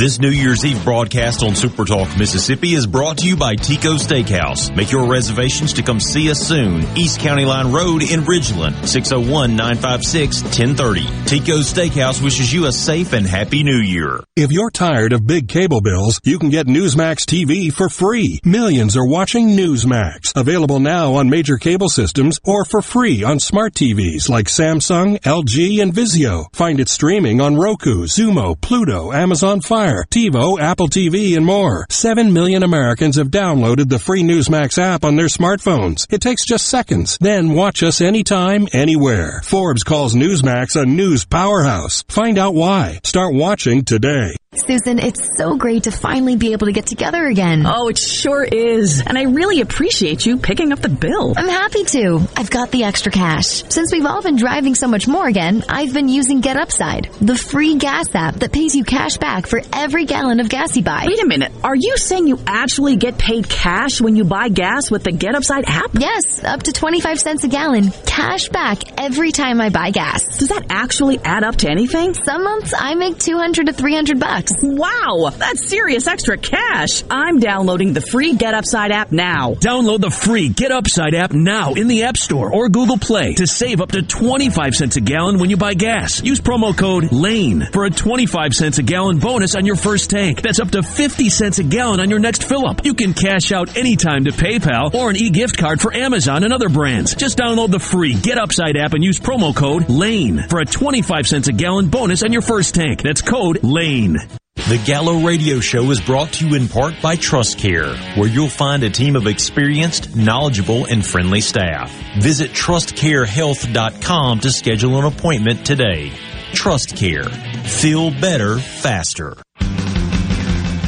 This New Year's Eve broadcast on Super Talk Mississippi is brought to you by Tico Steakhouse. Make your reservations to come see us soon. East County Line Road in Ridgeland, 601-956-1030. Tico Steakhouse wishes you a safe and happy new year. If you're tired of big cable bills, you can get Newsmax TV for free. Millions are watching Newsmax. Available now on major cable systems or for free on smart TVs like Samsung, LG, and Vizio. Find it streaming on Roku, Xumo, Pluto, Amazon Fire Fire, TiVo, Apple TV, and more. 7 million Americans have downloaded the free Newsmax app on their smartphones. It takes just seconds. Then watch us anytime, anywhere. Forbes calls Newsmax a news powerhouse. Find out why. Start watching today. Susan, it's so great to finally be able to get together again. Oh, it sure is. And I really appreciate you picking up the bill. I'm happy to. I've got the extra cash. Since we've all been driving so much more again, I've been using Get Upside, the free gas app that pays you cash back for every gallon of gas you buy. Wait a minute. Are you saying you actually get paid cash when you buy gas with the Get Upside app? Yes, up to 25 cents a gallon. Cash back every time I buy gas. Does that actually add up to anything? Some months I make 200 to 300 bucks. Wow, that's serious extra cash. I'm downloading the free Get Upside app now. Download the free Get Upside app now in the App Store or Google Play to save up to 25 cents a gallon when you buy gas. Use promo code LANE for a 25 cents a gallon bonus on your first tank. That's up to 50 cents a gallon on your next fill up. You can cash out anytime to PayPal or an e-gift card for Amazon and other brands. Just download the free Get Upside app and use promo code LANE for a 25 cents a gallon bonus on your first tank. That's code LANE. The Gallo Radio Show is brought to you in part by Trust Care, where you'll find a team of experienced, knowledgeable, and friendly staff. Visit trustcarehealth.com to schedule an appointment today. Trust Care. Feel better, faster.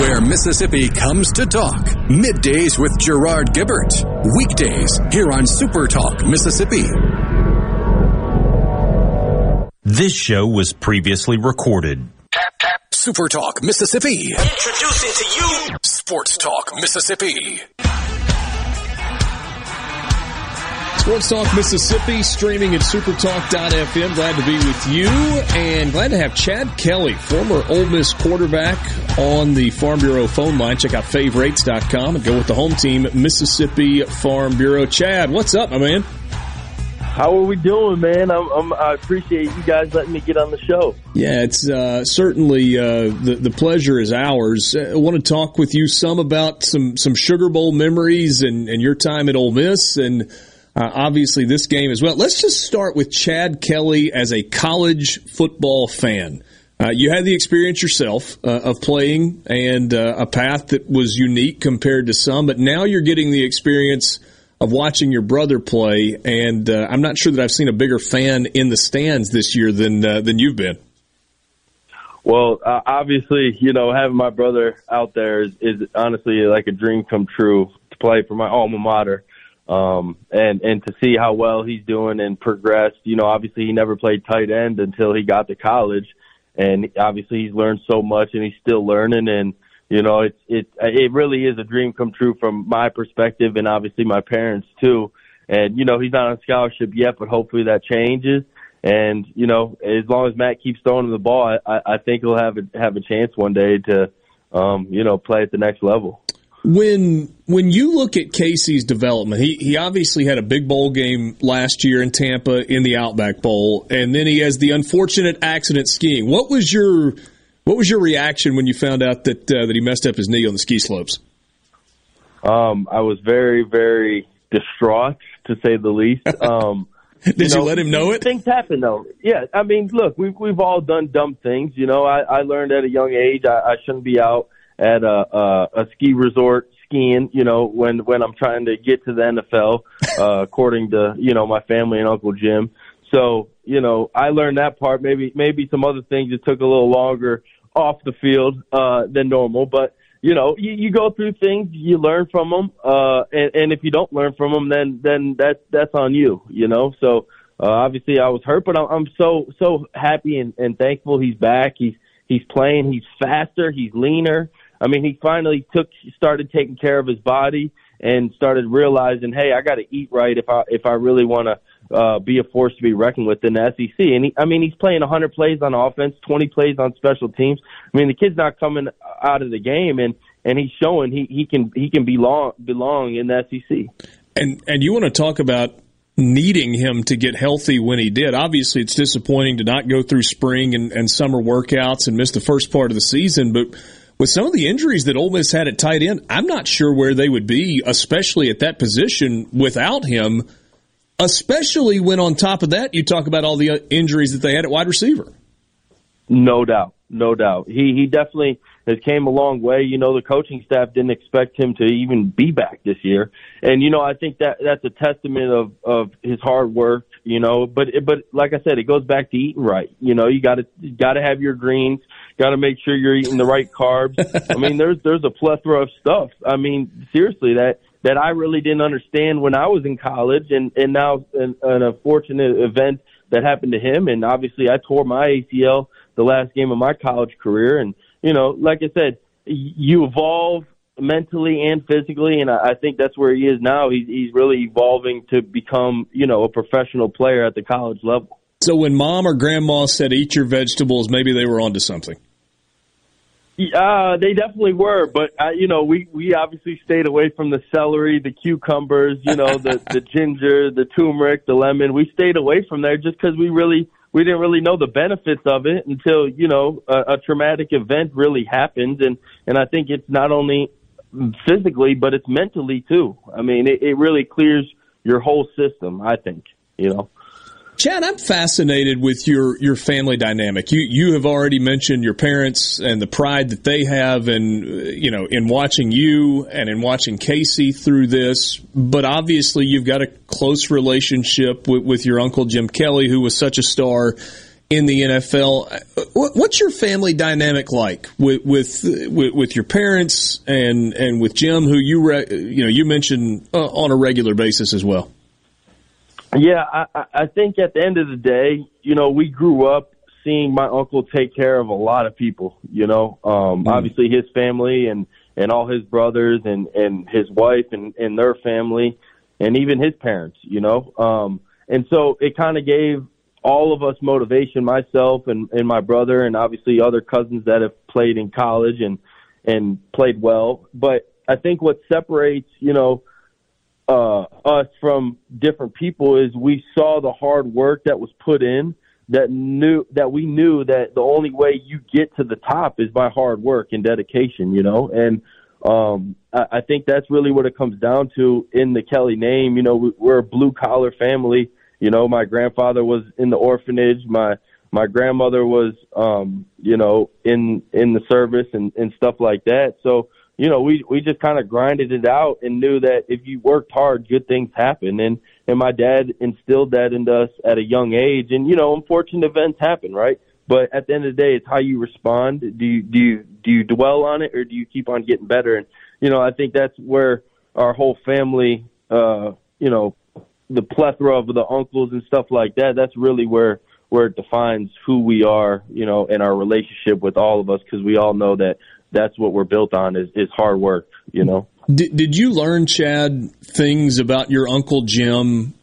Where Mississippi comes to talk. Middays with Gerard Gibert. Weekdays here on Super Talk Mississippi. This show was previously recorded. Super Talk Mississippi. Introducing to you Sports Talk Mississippi. Sports Talk Mississippi, streaming at supertalk.fm. Glad to be with you and glad to have Chad Kelly, former Ole Miss quarterback, on the Farm Bureau phone line. Check out favrates.com and go with the home team, Mississippi Farm Bureau. Chad, what's up, my man? How are we doing, man? I'm, I'm, i appreciate you guys letting me get on the show. Yeah, it's uh, certainly uh, the the pleasure is ours. I want to talk with you some about some some Sugar Bowl memories and, and your time at Ole Miss and uh, obviously, this game as well. Let's just start with Chad Kelly as a college football fan. Uh, you had the experience yourself uh, of playing and uh, a path that was unique compared to some, but now you're getting the experience of watching your brother play. And uh, I'm not sure that I've seen a bigger fan in the stands this year than uh, than you've been. Well, obviously, you know, having my brother out there is, is honestly like a dream come true to play for my alma mater um, and and to see how well he's doing and progressed. You know, obviously he never played tight end until he got to college, and obviously he's learned so much and he's still learning. And you know, it's it it really is a dream come true from my perspective, and obviously my parents too. And you know, he's not on scholarship yet, but hopefully that changes. And you know, as long as Matt keeps throwing him the ball, I, I think he'll have a have a chance one day to, um, you know, play at the next level. When when you look at Casey's development, he he obviously had a big bowl game last year in Tampa in the Outback Bowl, and then he has the unfortunate accident skiing. What was your what was your reaction when you found out that uh, that he messed up his knee on the ski slopes? Um, I was very very distraught to say the least. Um, Did you, know, you, let him know it? Things happen though. Yeah, I mean, look, we've we've all done dumb things. You know, I, I learned at a young age I, I shouldn't be out at a, a, a ski resort skiing, you know, when when I'm trying to get to the NFL, uh, according to you know my family and Uncle Jim. So you know, I learned that part. Maybe maybe some other things that took a little longer off the field uh, than normal, but you know, you, you go through things, you learn from them, uh, and, and if you don't learn from them, then then that's that's on you, you know. So uh, obviously, I was hurt, but I'm, I'm so so happy and, and thankful he's back. He's he's playing. He's faster. He's leaner. I mean, he finally took started taking care of his body and started realizing, hey, I got to eat right if I if I really want to uh, be a force to be reckoned with in the SEC. And he, I mean, he's playing 100 plays on offense, 20 plays on special teams. I mean, the kid's not coming out of the game, and and he's showing he he can he can belong belong in the SEC. And and you want to talk about needing him to get healthy when he did. Obviously, it's disappointing to not go through spring and, and summer workouts and miss the first part of the season, but with some of the injuries that Ole Miss had at tight end, I'm not sure where they would be, especially at that position without him. Especially when on top of that, you talk about all the uh, injuries that they had at wide receiver. No doubt, no doubt. He he definitely has came a long way. You know, the coaching staff didn't expect him to even be back this year, and you know, I think that that's a testament of of his hard work. You know, but but like I said, it goes back to eating right. You know, you got to got to have your greens, got to make sure you're eating the right carbs. I mean, there's there's a plethora of stuff. I mean, seriously, that that I really didn't understand when I was in college, and and now an, an unfortunate event that happened to him, and obviously I tore my ACL the last game of my college career, and you know, like I said, you evolve mentally and physically, and I think that's where he is now. He's he's really evolving to become, you know, a professional player at the college level. So when mom or grandma said eat your vegetables, maybe they were onto something. Yeah, they definitely were, but uh, you know, we we obviously stayed away from the celery, the cucumbers, you know, the the ginger, the turmeric, the lemon. We stayed away from there just because we really we didn't really know the benefits of it until you know a, a traumatic event really happened, and and I think it's not only physically but it's mentally too. I mean, it, it really clears your whole system. I think you know. Chad, I'm fascinated with your, your family dynamic. You you have already mentioned your parents and the pride that they have, and you know, in watching you and in watching Casey through this. But obviously, you've got a close relationship with, with your uncle Jim Kelly, who was such a star in the NFL. What's your family dynamic like with with with, your parents and and with Jim, who you re, you know you mentioned uh, on a regular basis as well? Yeah, I, I think at the end of the day, you know, we grew up seeing my uncle take care of a lot of people. You know, um, mm. obviously his family and and all his brothers and and his wife and and their family and even his parents. You know, um, and so it kind of gave all of us motivation, myself and and my brother, and obviously other cousins that have played in college and and played well. But I think what separates, you know uh, us from different people is we saw the hard work that was put in that knew that we knew that the only way you get to the top is by hard work and dedication, you know, and um, I, I think that's really what it comes down to in the Kelly name. You know, we, we're a blue collar family. You know, my grandfather was in the orphanage. My my grandmother was, um, you know, in in the service and and stuff like that. So you know, we we just kind of grinded it out and knew that if you worked hard, good things happen. And and my dad instilled that into us at a young age. And you know, unfortunate events happen, right? But at the end of the day, it's how you respond. Do you do you do you dwell on it or do you keep on getting better? And you know, I think that's where our whole family, uh, you know, the plethora of the uncles and stuff like that. That's really where where it defines who we are, you know, and our relationship with all of us because we all know that that's what we're built on is, is hard work, you know. Did, did you learn, Chad, things about your Uncle Jim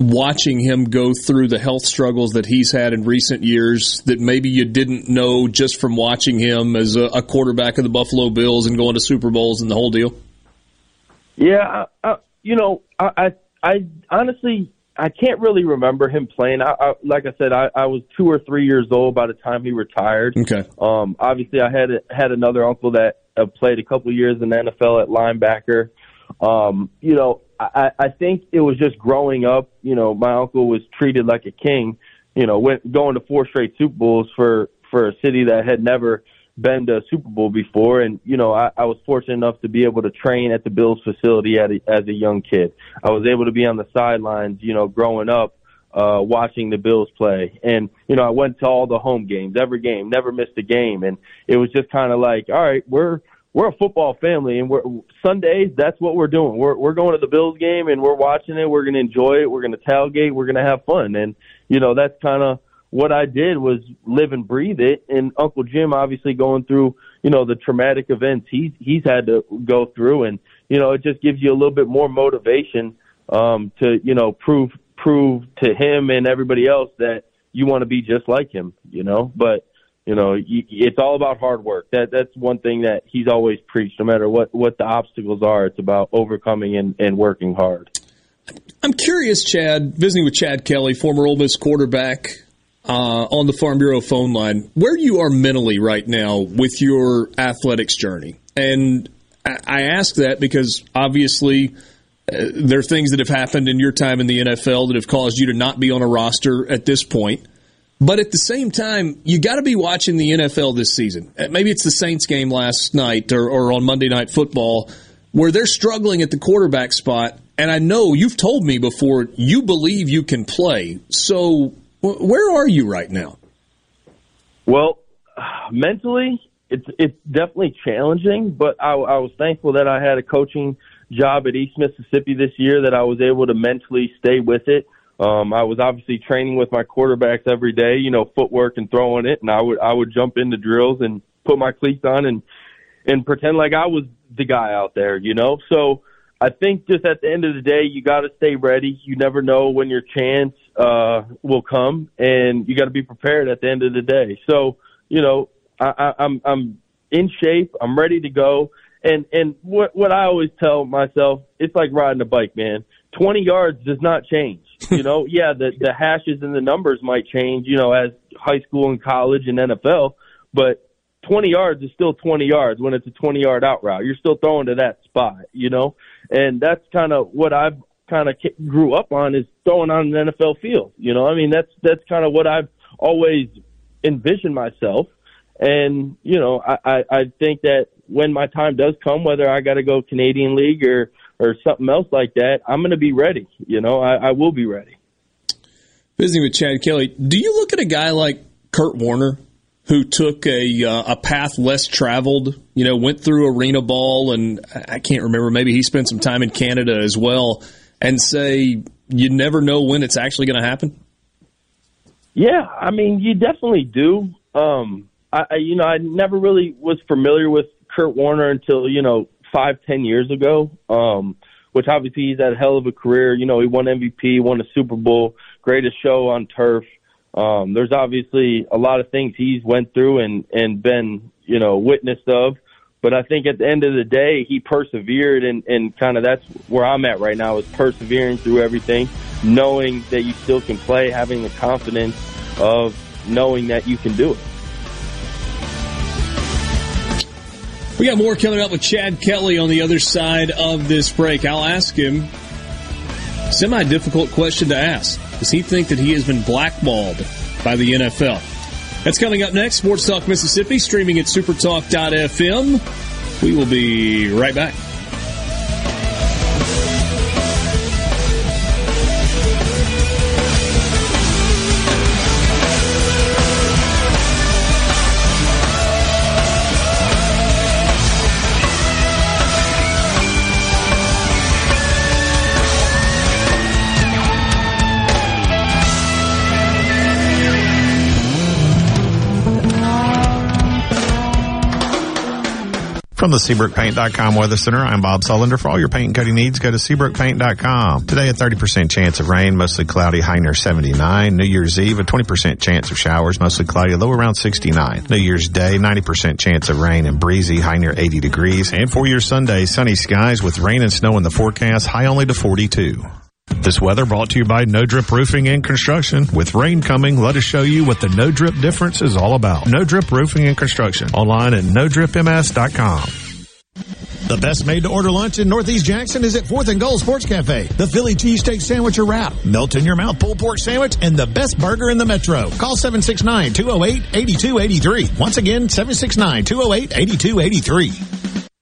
watching him go through the health struggles that he's had in recent years that maybe you didn't know just from watching him as a, a quarterback of the Buffalo Bills and going to Super Bowls and the whole deal? Yeah, I, I, you know, I, I, I honestly I can't really remember him playing. I, I like I said, I, I was two or three years old by the time he retired. Okay. Um, obviously, I had had another uncle that uh, played a couple of years in the NFL at linebacker. Um, you know, I, I think it was just growing up. You know, my uncle was treated like a king. You know, went going to four straight Super Bowls for for a city that had never been to Super Bowl before, and you know I, I was fortunate enough to be able to train at the Bills facility at a, as a young kid. I was able to be on the sidelines, you know, growing up, uh, watching the Bills play, and you know I went to all the home games, every game, never missed a game, and it was just kind of like, all right, we're we're a football family, and we're Sundays. That's what we're doing. We're we're going to the Bills game, and we're watching it. We're going to enjoy it. We're going to tailgate. We're going to have fun, and you know that's kind of what I did was live and breathe it. And Uncle Jim, obviously going through, you know, the traumatic events he's he's had to go through, and you know, it just gives you a little bit more motivation um, to, you know, prove prove to him and everybody else that you want to be just like him, you know. But you know, it's all about hard work. That that's one thing that he's always preached. No matter what what the obstacles are, it's about overcoming and, and working hard. I'm curious, Chad, visiting with Chad Kelly, former Ole Miss quarterback, uh, on the Farm Bureau phone line, where you are mentally right now with your athletics journey. And I ask that because obviously uh, there are things that have happened in your time in the NFL that have caused you to not be on a roster at this point. But at the same time, you got to be watching the NFL this season. Uh, maybe it's the Saints game last night or, or on Monday Night Football where they're struggling at the quarterback spot. And I know you've told me before you believe you can play. So where are you right now? Well, mentally, it's it's definitely challenging, but I, I was thankful that I had a coaching job at East Mississippi this year that I was able to mentally stay with it. Um, I was obviously training with my quarterbacks every day, you know, footwork and throwing it, and I would I would jump into drills and put my cleats on and and pretend like I was the guy out there, you know. So I think just at the end of the day, you got to stay ready. You never know when your chance uh, will come, and you got to be prepared at the end of the day. So, you know, I, I, I'm I'm in shape. I'm ready to go. And and what what I always tell myself, it's like riding a bike, man. Twenty yards does not change. You know, yeah, the the hashes and the numbers might change. You know, as high school and college and NFL, but 20 yards is still 20 yards when it's a 20 yard out route. You're still throwing to that spot, you know? And that's kind of what I've kind of grew up on is throwing on an NFL field. You know, I mean, that's, that's kind of what I've always envisioned myself. And, you know, I, I, I think that when my time does come, whether I got to go Canadian League or, or something else like that, I'm going to be ready. You know, I, I will be ready. Visiting with Chad Kelly, do you look at a guy like Kurt Warner, who took a uh, a path less traveled, you know, went through arena ball, and I can't remember. Maybe he spent some time in Canada as well, and say you never know when it's actually going to happen. Yeah, I mean, you definitely do. Um, I, I, you know, I never really was familiar with Kurt Warner until you know five, ten years ago. Um, which obviously he's had a hell of a career. You know, he won MVP, won a Super Bowl, greatest show on turf. Um, there's obviously a lot of things he's went through and, and been, you know, witnessed of. But I think at the end of the day, he persevered and, and kind of that's where I'm at right now is persevering through everything, knowing that you still can play, having the confidence of knowing that you can do it. We got more coming up with Chad Kelly on the other side of this break. I'll ask him semi difficult question to ask. Does he think that he has been blackballed by the NFL? That's coming up next. Sports Talk Mississippi, streaming at supertalk.fm. We will be right back. From the SeabrookPaint.com Weather Center, I'm Bob Sullender. For all your paint and coating needs, go to SeabrookPaint.com. Today, a 30% chance of rain, mostly cloudy, high near 79. New Year's Eve, a 20% chance of showers, mostly cloudy, low around 69. New Year's Day, 90% chance of rain and breezy, high near 80 degrees. And for your Sunday, sunny skies with rain and snow in the forecast, high only to 42. This weather brought to you by No Drip Roofing and Construction. With rain coming, let us show you what the No Drip difference is all about. No Drip Roofing and Construction. Online at NoDripMS.com. The best made to order lunch in Northeast Jackson is at 4th and Goal Sports Cafe. The Philly cheesesteak sandwich or wrap, melt in your mouth pulled pork sandwich, and the best burger in the metro. Call 769-208-8283. Once again, 769-208-8283.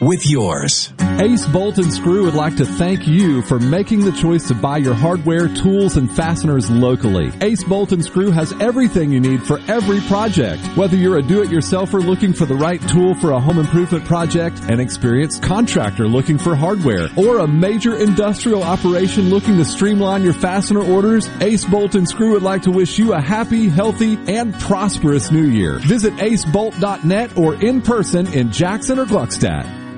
With yours. Ace Bolt and Screw would like to thank you for making the choice to buy your hardware, tools, and fasteners locally. Ace Bolt and Screw has everything you need for every project. Whether you're a do-it-yourselfer looking for the right tool for a home improvement project, an experienced contractor looking for hardware, or a major industrial operation looking to streamline your fastener orders, Ace Bolt and Screw would like to wish you a happy, healthy, and prosperous new year. Visit acebolt.net or in person in Jackson or Gluckstadt.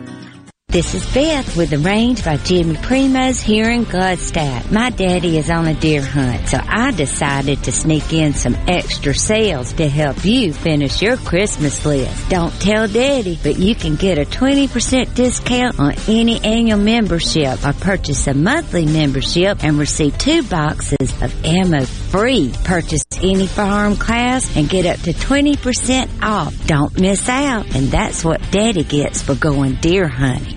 This is Beth with the range by Jimmy Primos here in Gluckstadt. My daddy is on a deer hunt, so I decided to sneak in some extra sales to help you finish your Christmas list. Don't tell daddy, but you can get a 20% discount on any annual membership or purchase a monthly membership and receive two boxes of ammo free. Purchase any firearm class and get up to 20% off. Don't miss out. And that's what daddy gets for going deer hunting.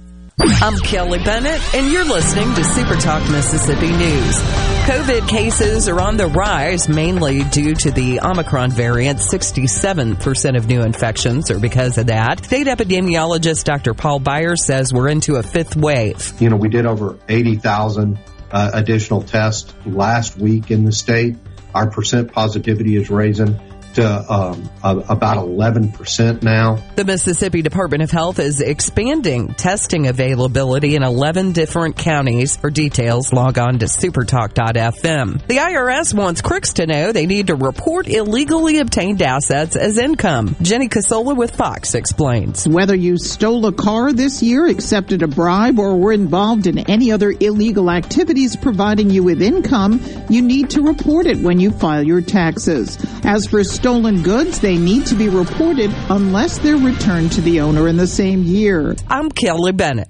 I'm Kelly Bennett, and you're listening to Super Talk Mississippi News. COVID cases are on the rise, mainly due to the Omicron variant. 67% of new infections are because of that. State epidemiologist Dr. Paul Byers says we're into a fifth wave. You know, we did over 80,000 uh, additional tests last week in the state. Our percent positivity is raising to um, about 11% now. The Mississippi Department of Health is expanding testing availability in 11 different counties. For details, log on to supertalk.fm. The IRS wants crooks to know they need to report illegally obtained assets as income. Jenny Casola with Fox explains. Whether you stole a car this year, accepted a bribe, or were involved in any other illegal activities providing you with income, you need to report it when you file your taxes. As for stolen goods, they need to be reported unless they're returned to the owner in the same year. I'm Kelly Bennett.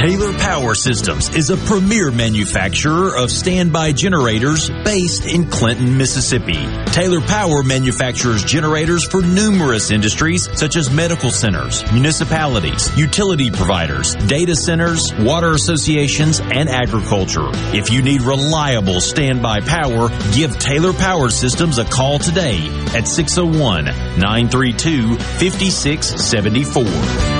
Taylor Power Systems is a premier manufacturer of standby generators based in Clinton, Mississippi. Taylor Power manufactures generators for numerous industries such as medical centers, municipalities, utility providers, data centers, water associations, and agriculture. If you need reliable standby power, give Taylor Power Systems a call today at 601 932 5674.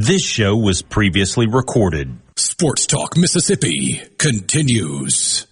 This show was previously recorded. Sports Talk Mississippi continues.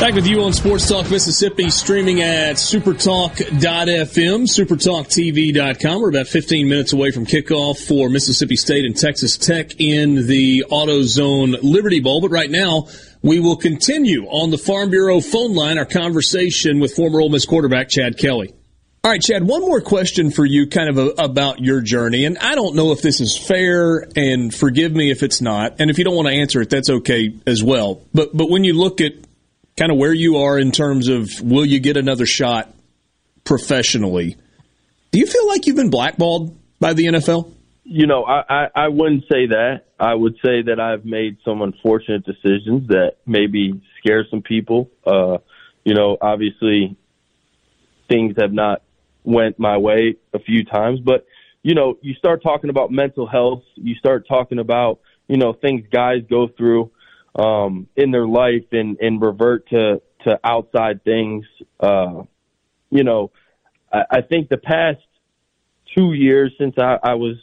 Back with you on Sports Talk Mississippi, streaming at supertalk.fm, supertalktv.com. We're about 15 minutes away from kickoff for Mississippi State and Texas Tech in the AutoZone Liberty Bowl. But right now, we will continue on the Farm Bureau phone line our conversation with former Ole Miss quarterback Chad Kelly. All right, Chad, one more question for you kind of a, about your journey. And I don't know if this is fair and forgive me if it's not. And if you don't want to answer it, that's okay as well. But, but when you look at kind of where you are in terms of will you get another shot professionally? Do you feel like you've been blackballed by the NFL? You know, I, I, I wouldn't say that. I would say that I've made some unfortunate decisions that maybe scare some people. Uh, you know, obviously things have not went my way a few times, but you know, you start talking about mental health, you start talking about, you know, things guys go through um in their life and and revert to to outside things. Uh you know, I, I think the past two years since I, I was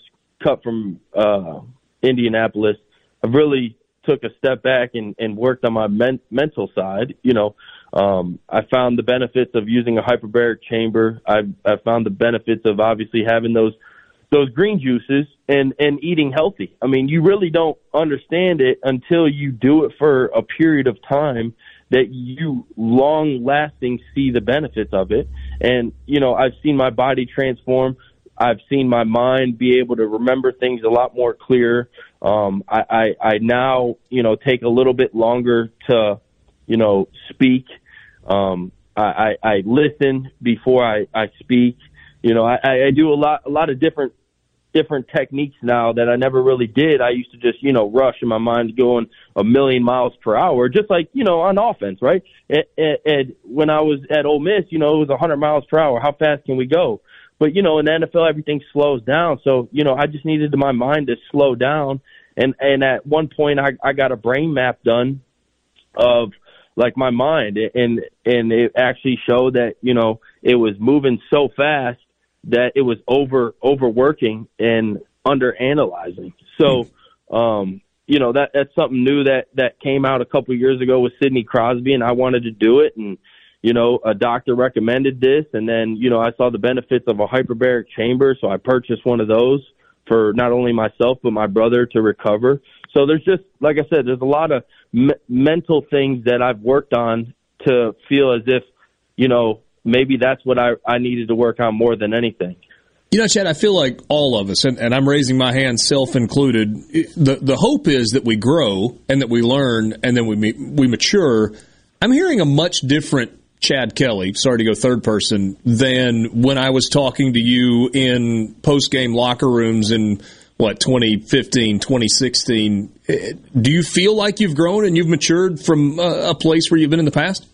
cut from uh Indianapolis, I've really took a step back and, and worked on my men- mental side. You know, um, I found the benefits of using a hyperbaric chamber. I I found the benefits of obviously having those those green juices and and eating healthy. I mean, you really don't understand it until you do it for a period of time that you long lasting see the benefits of it. And you know, I've seen my body transform. I've seen my mind be able to remember things a lot more clear. Um, I, I, I now, you know, take a little bit longer to, you know, speak. Um, I, I, I listen before I, I speak. You know, I, I do a lot, a lot of different, different techniques now that I never really did. I used to just, you know, rush and my mind's going a million miles per hour, just like, you know, on offense, right? And, and, and when I was at Ole Miss, you know, it was a hundred miles per hour. How fast can we go? But you know, in the NFL, everything slows down. So you know, I just needed my mind to slow down. And and at one point, I I got a brain map done of like my mind, and and it actually showed that you know it was moving so fast that it was over overworking and under analyzing. So, um, you know that that's something new that that came out a couple years ago with Sidney Crosby, and I wanted to do it and you know, a doctor recommended this, and then, you know, I saw the benefits of a hyperbaric chamber, so I purchased one of those for not only myself but my brother to recover. So there's just, like I said, there's a lot of me- mental things that I've worked on to feel as if, you know, maybe that's what I, I needed to work on more than anything. You know, Chad, I feel like all of us, and, and I'm raising my hand, self included. The the hope is that we grow and that we learn and then we we mature. I'm hearing a much different Chad Kelly, sorry to go third person, than when I was talking to you in post game locker rooms in what 2015, 2016. Eh, do you feel like you've grown and you've matured from a place where you've been in the past?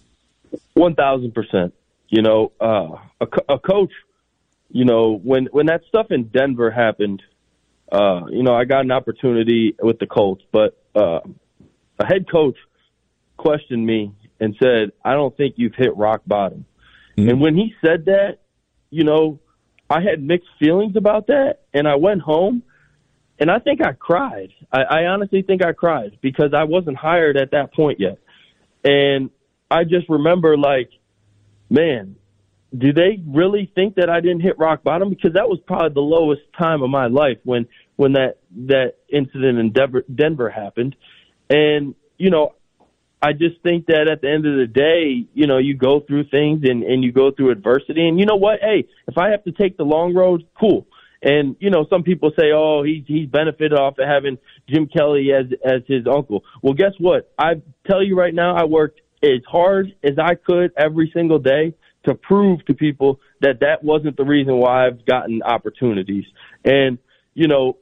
One thousand percent. You know, uh, a, a coach. You know, when when that stuff in Denver happened, uh, you know, I got an opportunity with the Colts, but uh, a head coach questioned me and said, I don't think you've hit rock bottom. Mm-hmm. And when he said that, you know, I had mixed feelings about that. And I went home and I think I cried. I, I honestly think I cried because I wasn't hired at that point yet. And I just remember like, man, do they really think that I didn't hit rock bottom? Because that was probably the lowest time of my life when, when that, that incident in Denver, Denver happened. And, you know, I just think that at the end of the day, you know, you go through things and, and you go through adversity. And you know what? Hey, if I have to take the long road, cool. And you know, some people say, "Oh, he's he's benefited off of having Jim Kelly as as his uncle." Well, guess what? I tell you right now, I worked as hard as I could every single day to prove to people that that wasn't the reason why I've gotten opportunities. And you know,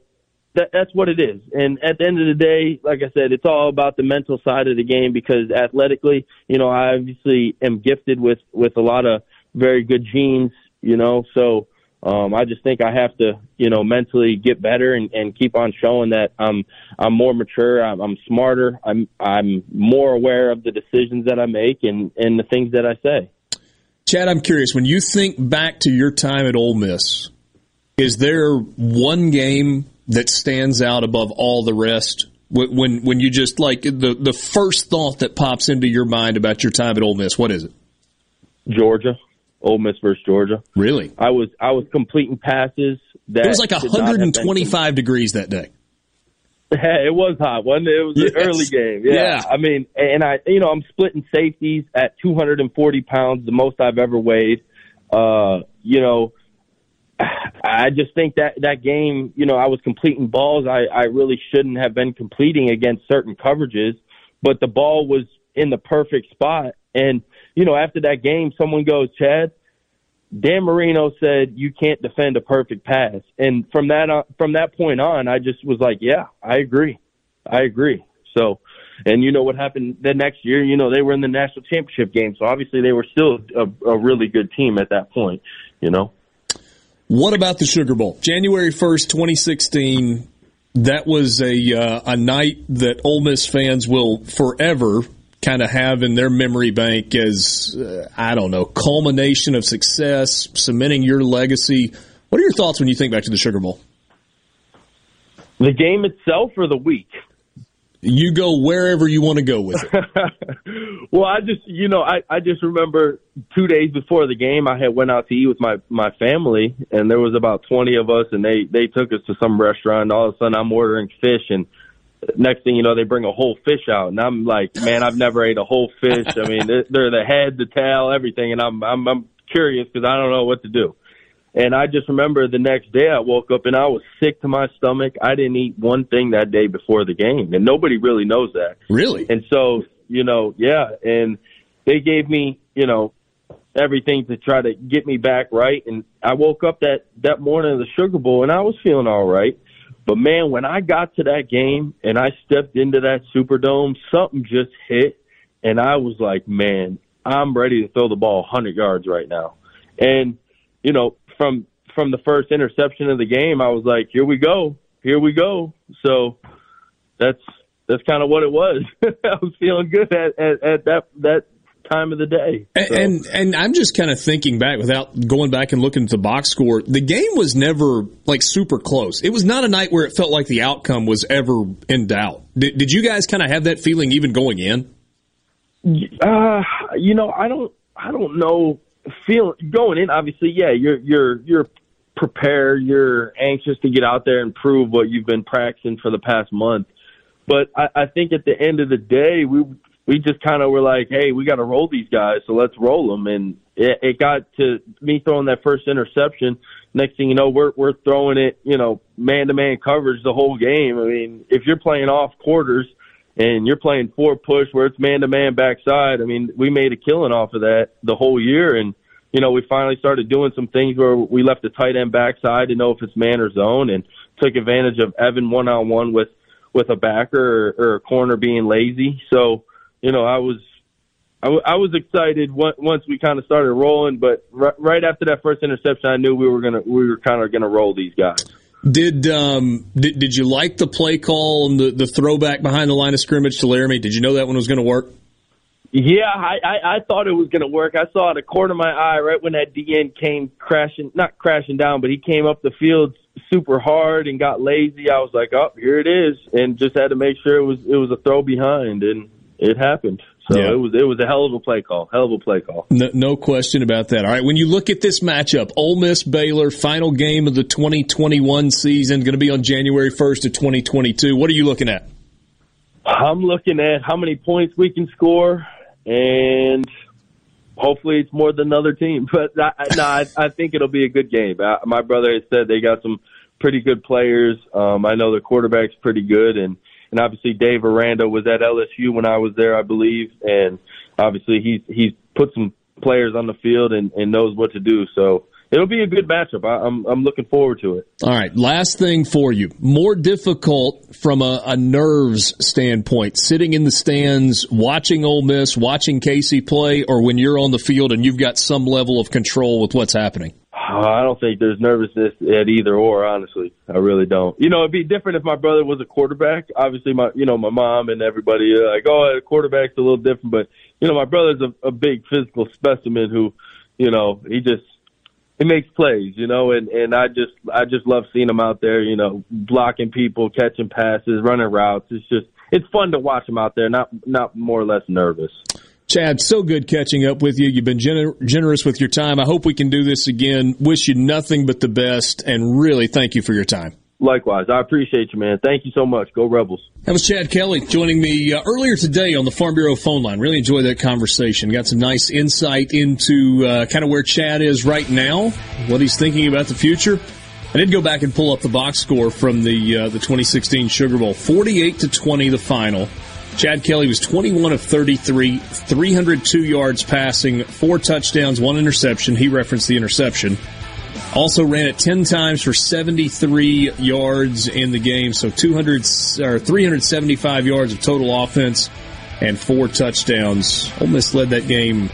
that, that's what it is. And at the end of the day, like I said, it's all about the mental side of the game because athletically, you know, I obviously am gifted with, with a lot of very good genes, you know, so, um, I just think I have to, you know, mentally get better and, and keep on showing that I'm, I'm more mature, I'm, I'm smarter, I'm, I'm more aware of the decisions that I make and, and the things that I say. Chad, I'm curious, when you think back to your time at Ole Miss, is there one game that stands out above all the rest? When when you just like the the first thought that pops into your mind about your time at Ole Miss, what is it? Georgia, Ole Miss versus Georgia. Really? I was I was completing passes that it was like 125 degrees that day. Yeah, it was hot, wasn't it? It was yes. an early game. Yeah. yeah. I mean, and I, you know, I'm splitting safeties at 240 pounds, the most I've ever weighed. Uh, you know, I just think that that game, you know, I was completing balls I, I really shouldn't have been completing against certain coverages, but the ball was in the perfect spot And you know, after that game, someone goes, Chad, Dan Marino said you can't defend a perfect pass, and from that on, from that point on, I just was like, yeah, I agree, I agree. So, and you know what happened the next year? You know, they were in the national championship game, so obviously they were still a, a really good team at that point. You know. What about the Sugar Bowl? January first, twenty sixteen. That was a uh, a night that Ole Miss fans will forever kind of have in their memory bank as uh, I don't know culmination of success, cementing your legacy. What are your thoughts when you think back to the Sugar Bowl? The game itself or the week? You go wherever you want to go with it. well, I just, you know, I, I just remember two days before the game, I had went out to eat with my, my family and there was about 20 of us and they, they took us to some restaurant. And all of a sudden I'm ordering fish and next thing you know, they bring a whole fish out and I'm like, man, I've never ate a whole fish. I mean, they're, they're the head, the tail, everything. And I'm, I'm, I'm curious because I don't know what to do. And I just remember the next day I woke up and I was sick to my stomach. I didn't eat one thing that day before the game, and nobody really knows that. Really? And so, you know, yeah, and they gave me, you know, everything to try to get me back right. And I woke up that that morning of the Sugar Bowl and I was feeling all right. But man, when I got to that game and I stepped into that Superdome, something just hit, and I was like, man, I'm ready to throw the ball 100 yards right now. And you know, from from the first interception of the game, I was like, here we go, here we go. So that's that's kind of what it was. I was feeling good at, at, at that that time of the day. So. And and I'm just kind of thinking back without going back and looking at the box score. The game was never like super close. It was not a night where it felt like the outcome was ever in doubt. Did, did you guys kind of have that feeling even going in? Uh, you know, I don't I don't know feel going in, obviously, yeah, you're you're you're prepared, you're anxious to get out there and prove what you've been practicing for the past month. But I, I think at the end of the day, we we just kind of were like, hey, we got to roll these guys, so let's roll them. And it, it got to me throwing that first interception. Next thing you know, we're we're throwing it, you know, man to man coverage the whole game. I mean, if you're playing off quarters and you're playing four push where it's man to man backside. I mean, we made a killing off of that the whole year, and you know we finally started doing some things where we left the tight end backside to know if it's man or zone, and took advantage of Evan one on one with with a backer or, or a corner being lazy. So you know I was. I, w- I was excited once we kind of started rolling, but r- right after that first interception, I knew we were gonna we were kind of gonna roll these guys. Did um did, did you like the play call and the, the throwback behind the line of scrimmage to Laremy? Did you know that one was going to work? Yeah, I, I, I thought it was going to work. I saw it a corner of my eye right when that DN came crashing, not crashing down, but he came up the field super hard and got lazy. I was like, oh, here it is, and just had to make sure it was it was a throw behind, and it happened. So yeah. it was it was a hell of a play call. Hell of a play call. No, no, question about that. All right, when you look at this matchup, Ole Miss Baylor, final game of the 2021 season, going to be on January 1st of 2022. What are you looking at? I'm looking at how many points we can score, and hopefully it's more than another team. But I, no, I, I think it'll be a good game. I, my brother has said they got some pretty good players. Um, I know the quarterback's pretty good, and and obviously Dave Aranda was at LSU when I was there, I believe, and obviously he's he's put some players on the field and, and knows what to do. So it'll be a good matchup. I, am I'm, I'm looking forward to it. All right, last thing for you: more difficult from a, a nerves standpoint, sitting in the stands, watching Ole Miss, watching Casey play, or when you're on the field and you've got some level of control with what's happening. Uh, I don't think there's nervousness at either or. Honestly, I really don't. You know, it'd be different if my brother was a quarterback. Obviously, my you know my mom and everybody uh, like, oh, a quarterback's a little different. But you know, my brother's a, a big physical specimen who, you know, he just he makes plays. You know, and and I just I just love seeing him out there. You know, blocking people, catching passes, running routes. It's just it's fun to watch him out there. Not not more or less nervous. Chad, so good catching up with you. You've been gener- generous with your time. I hope we can do this again. Wish you nothing but the best, and really thank you for your time. Likewise, I appreciate you, man. Thank you so much. Go Rebels. That was Chad Kelly joining me uh, earlier today on the Farm Bureau phone line. Really enjoyed that conversation. Got some nice insight into uh, kind of where Chad is right now, what he's thinking about the future. I did go back and pull up the box score from the uh, the 2016 Sugar Bowl. 48 to 20, the final. Chad Kelly was 21 of 33, 302 yards passing, four touchdowns, one interception. He referenced the interception. Also ran it 10 times for 73 yards in the game, so 200 or 375 yards of total offense and four touchdowns. Ole Miss led that game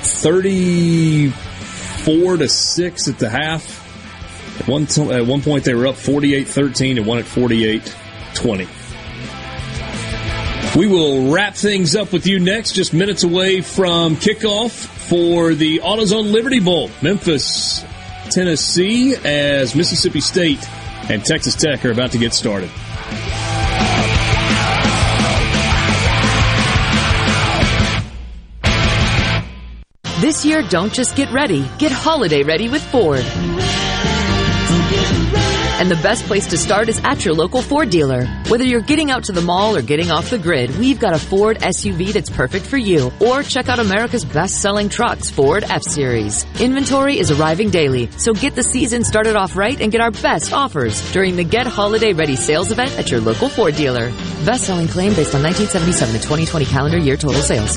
34 to 6 at the half. At one, t- at one point they were up 48-13 and won at 48-20. We will wrap things up with you next, just minutes away from kickoff for the AutoZone Liberty Bowl. Memphis Tennessee as Mississippi State and Texas Tech are about to get started. This year, don't just get ready, get holiday ready with Ford. And the best place to start is at your local Ford dealer. Whether you're getting out to the mall or getting off the grid, we've got a Ford SUV that's perfect for you. Or check out America's best-selling trucks, Ford F-Series. Inventory is arriving daily, so get the season started off right and get our best offers during the Get Holiday Ready sales event at your local Ford dealer. Best-selling claim based on 1977 to 2020 calendar year total sales.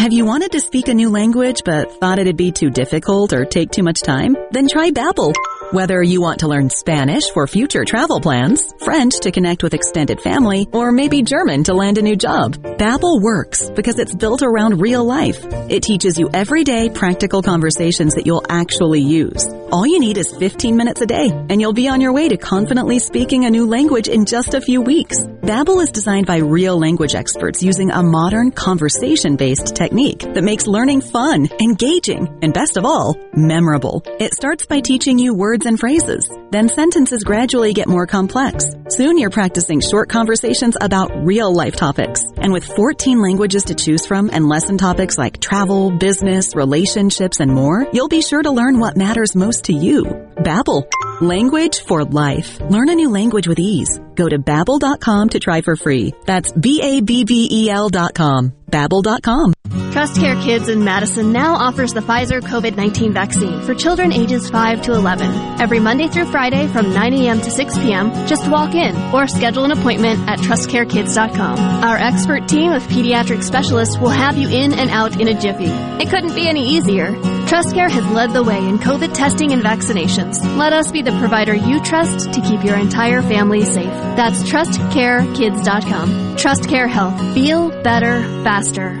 Have you wanted to speak a new language but thought it'd be too difficult or take too much time? Then try Babbel. Whether you want to learn Spanish for future travel plans, French to connect with extended family, or maybe German to land a new job, Babbel works because it's built around real life. It teaches you everyday practical conversations that you'll actually use. All you need is 15 minutes a day, and you'll be on your way to confidently speaking a new language in just a few weeks. Babbel is designed by real language experts using a modern conversation-based technique that makes learning fun, engaging, and best of all, memorable. It starts by teaching you words and phrases. Then sentences gradually get more complex. Soon you're practicing short conversations about real life topics. And with 14 languages to choose from and lesson topics like travel, business, relationships, and more, you'll be sure to learn what matters most to you. Babbel. Language for life. Learn a new language with ease. Go to babbel.com to try for free. That's B-A-B-B-E-L dot com. Babbel.com. Trust Care Kids in Madison now offers the Pfizer COVID-19 vaccine for children ages 5 to 11. Every Monday through Friday from 9 a.m. to 6 p.m., just walk in or schedule an appointment at trustcarekids.com. Our expert team of pediatric specialists will have you in and out in a jiffy. It couldn't be any easier. TrustCare has led the way in COVID testing and vaccinations. Let us be the provider you trust to keep your entire family safe. That's trustcarekids.com. Trust Care Health. Feel better, faster.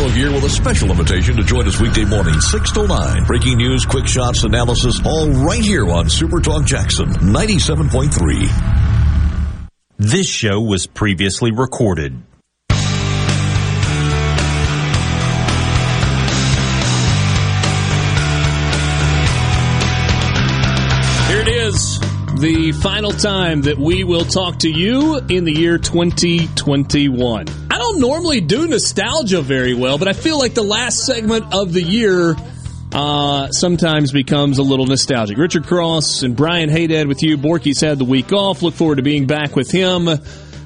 Gallo here with a special invitation to join us weekday morning, 6 to 9. Breaking news, quick shots, analysis, all right here on Super Talk Jackson 97.3. This show was previously recorded. Here it is, the final time that we will talk to you in the year 2021. I don't normally do nostalgia very well, but I feel like the last segment of the year uh, sometimes becomes a little nostalgic. Richard Cross and Brian Hadad with you. Borky's had the week off. Look forward to being back with him.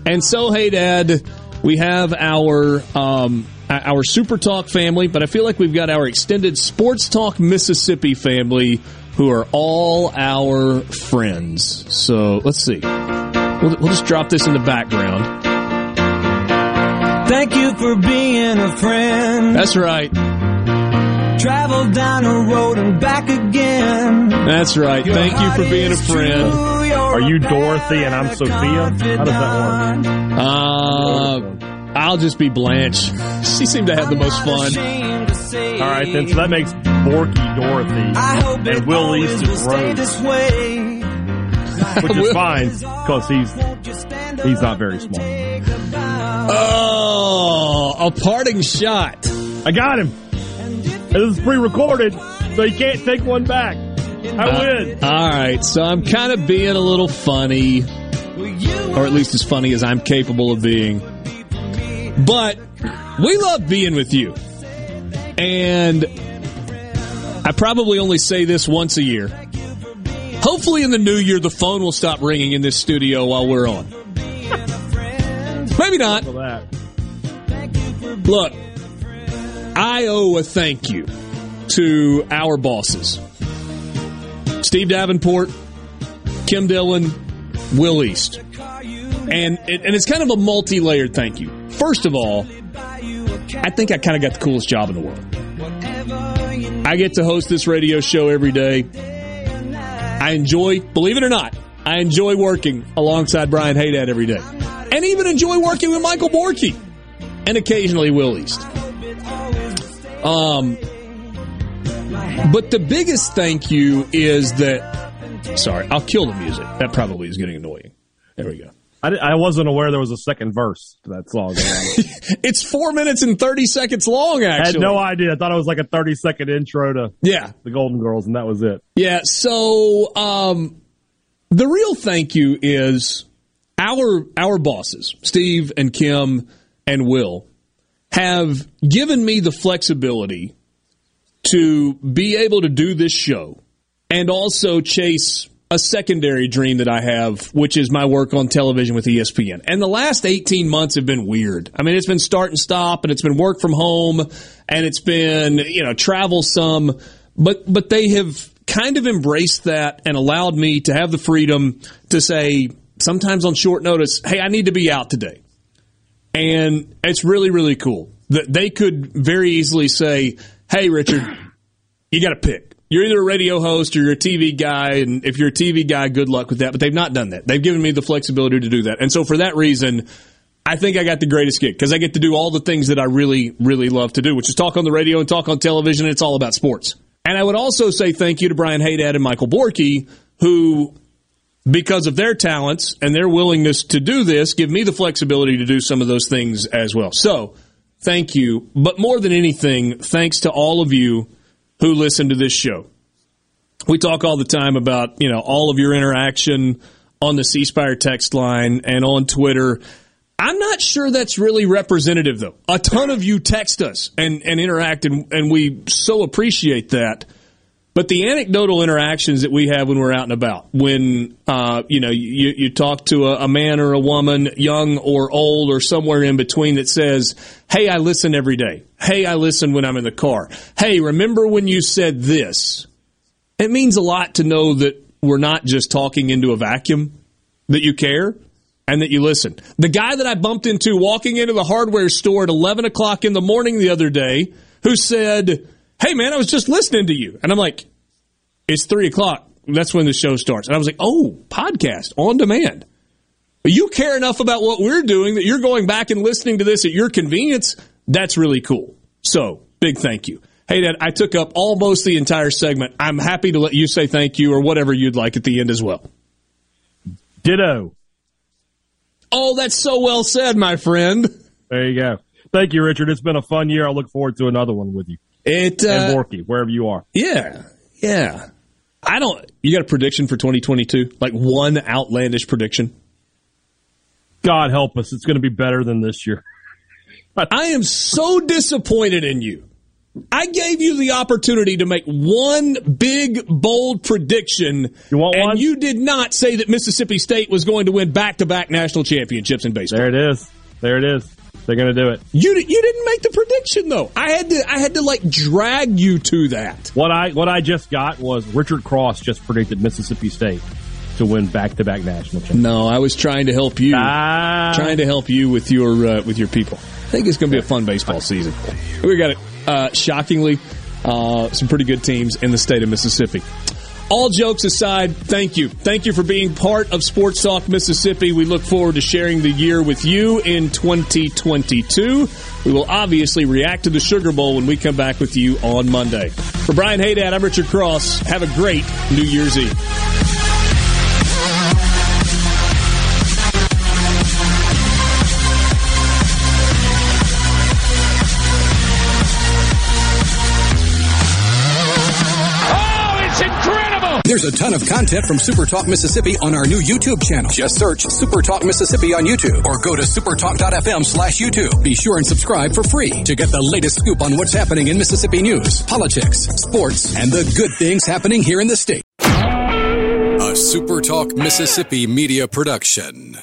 And so, Hadad, we have our um, our Super Talk family, but I feel like we've got our extended Sports Talk Mississippi family who are all our friends. So let's see. We'll, we'll just drop this in the background. Thank you for being a friend. That's right. Travel down the road and back again. That's right. Your Thank you for being a friend. true, you're you Dorothy and I'm better Sophia? How does that confidant. Uh, I'll just be Blanche. She seemed to have the most fun. All right, then. So that makes Borky Dorothy I hope and it Will always East is stay Rose, this way. which is fine because he's he's not very small. Oh, a parting shot. I got him. This is pre-recorded, so you can't take one back. I Uh, win. all right, so I'm kind of being a little funny, or at least as funny as I'm capable of being. But we love being with you. And I probably only say this once a year. Hopefully, in the new year, the phone will stop ringing in this studio while we're on. Maybe not. Look, I owe a thank you to our bosses Steve Davenport, Kim Dillon, Will East. And, and it's kind of a multi layered thank you. First of all, I think I kind of got the coolest job in the world. I get to host this radio show every day. I enjoy, believe it or not, I enjoy working alongside Brian Hadad every day. And even enjoy working with Michael Borky and occasionally Will East. Um, but the biggest thank you is that, sorry, I'll kill the music. That probably is getting annoying. There we go. I, I wasn't aware there was a second verse to that song. it's four minutes and 30 seconds long, I had no idea. I thought it was like a 30 second intro to Yeah. the Golden Girls, and that was it. Yeah, so um, the real thank you is our our bosses, Steve and Kim and Will, have given me the flexibility to be able to do this show and also chase a secondary dream that I have, which is my work on television with ESPN. And the last 18 months have been weird. I mean, it's been start and stop and it's been work from home and it's been, you know, travel some, but, but they have kind of embraced that and allowed me to have the freedom to say, sometimes on short notice, hey, I need to be out today. And it's really, really cool that they could very easily say, hey, Richard, you got to pick. You're either a radio host or you're a TV guy. And if you're a TV guy, good luck with that. But they've not done that. They've given me the flexibility to do that. And so for that reason, I think I got the greatest gig because I get to do all the things that I really, really love to do, which is talk on the radio and talk on television. And it's all about sports. And I would also say thank you to Brian Hadad and Michael Borky, who because of their talents and their willingness to do this, give me the flexibility to do some of those things as well. So, thank you. But more than anything, thanks to all of you who listen to this show. We talk all the time about, you know, all of your interaction on the C Spire text line and on Twitter. I'm not sure that's really representative though. A ton of you text us and, and interact and, and we so appreciate that. But the anecdotal interactions that we have when we're out and about, when uh, you know you, you talk to a, a man or a woman, young or old or somewhere in between, that says, "Hey, I listen every day. Hey, I listen when I'm in the car. Hey, remember when you said this?" It means a lot to know that we're not just talking into a vacuum, that you care and that you listen. The guy that I bumped into walking into the hardware store at 11 o'clock in the morning the other day, who said, Hey man, I was just listening to you. And I'm like, It's three o'clock. That's when the show starts. And I was like, Oh, podcast on demand. You care enough about what we're doing that you're going back and listening to this at your convenience. That's really cool. So, big thank you. Hey, Dad, I took up almost the entire segment. I'm happy to let you say thank you or whatever you'd like at the end as well. Ditto. Oh, that's so well said, my friend. There you go. Thank you, Richard. It's been a fun year. I look forward to another one with you. It uh, and Borky, wherever you are. Yeah, yeah. I don't. You got a prediction for 2022? Like one outlandish prediction? God help us. It's going to be better than this year. I am so disappointed in you. I gave you the opportunity to make one big, bold prediction. You want and one? you did not say that Mississippi State was going to win back to back national championships in baseball. There it is. There it is. They're going to do it. You you didn't make the prediction though. I had to I had to like drag you to that. What I what I just got was Richard Cross just predicted Mississippi State to win back to back national championships. No, I was trying to help you. Ah. Trying to help you with your uh, with your people. I think it's going to be a fun baseball season. We got it. Uh, shockingly, uh, some pretty good teams in the state of Mississippi. All jokes aside, thank you. Thank you for being part of Sports Talk Mississippi. We look forward to sharing the year with you in 2022. We will obviously react to the Sugar Bowl when we come back with you on Monday. For Brian Hadad, I'm Richard Cross. Have a great New Year's Eve. There's a ton of content from Super Talk Mississippi on our new YouTube channel. Just search Super Talk Mississippi on YouTube or go to supertalk.fm slash YouTube. Be sure and subscribe for free to get the latest scoop on what's happening in Mississippi news, politics, sports, and the good things happening here in the state. A Super Talk Mississippi media production.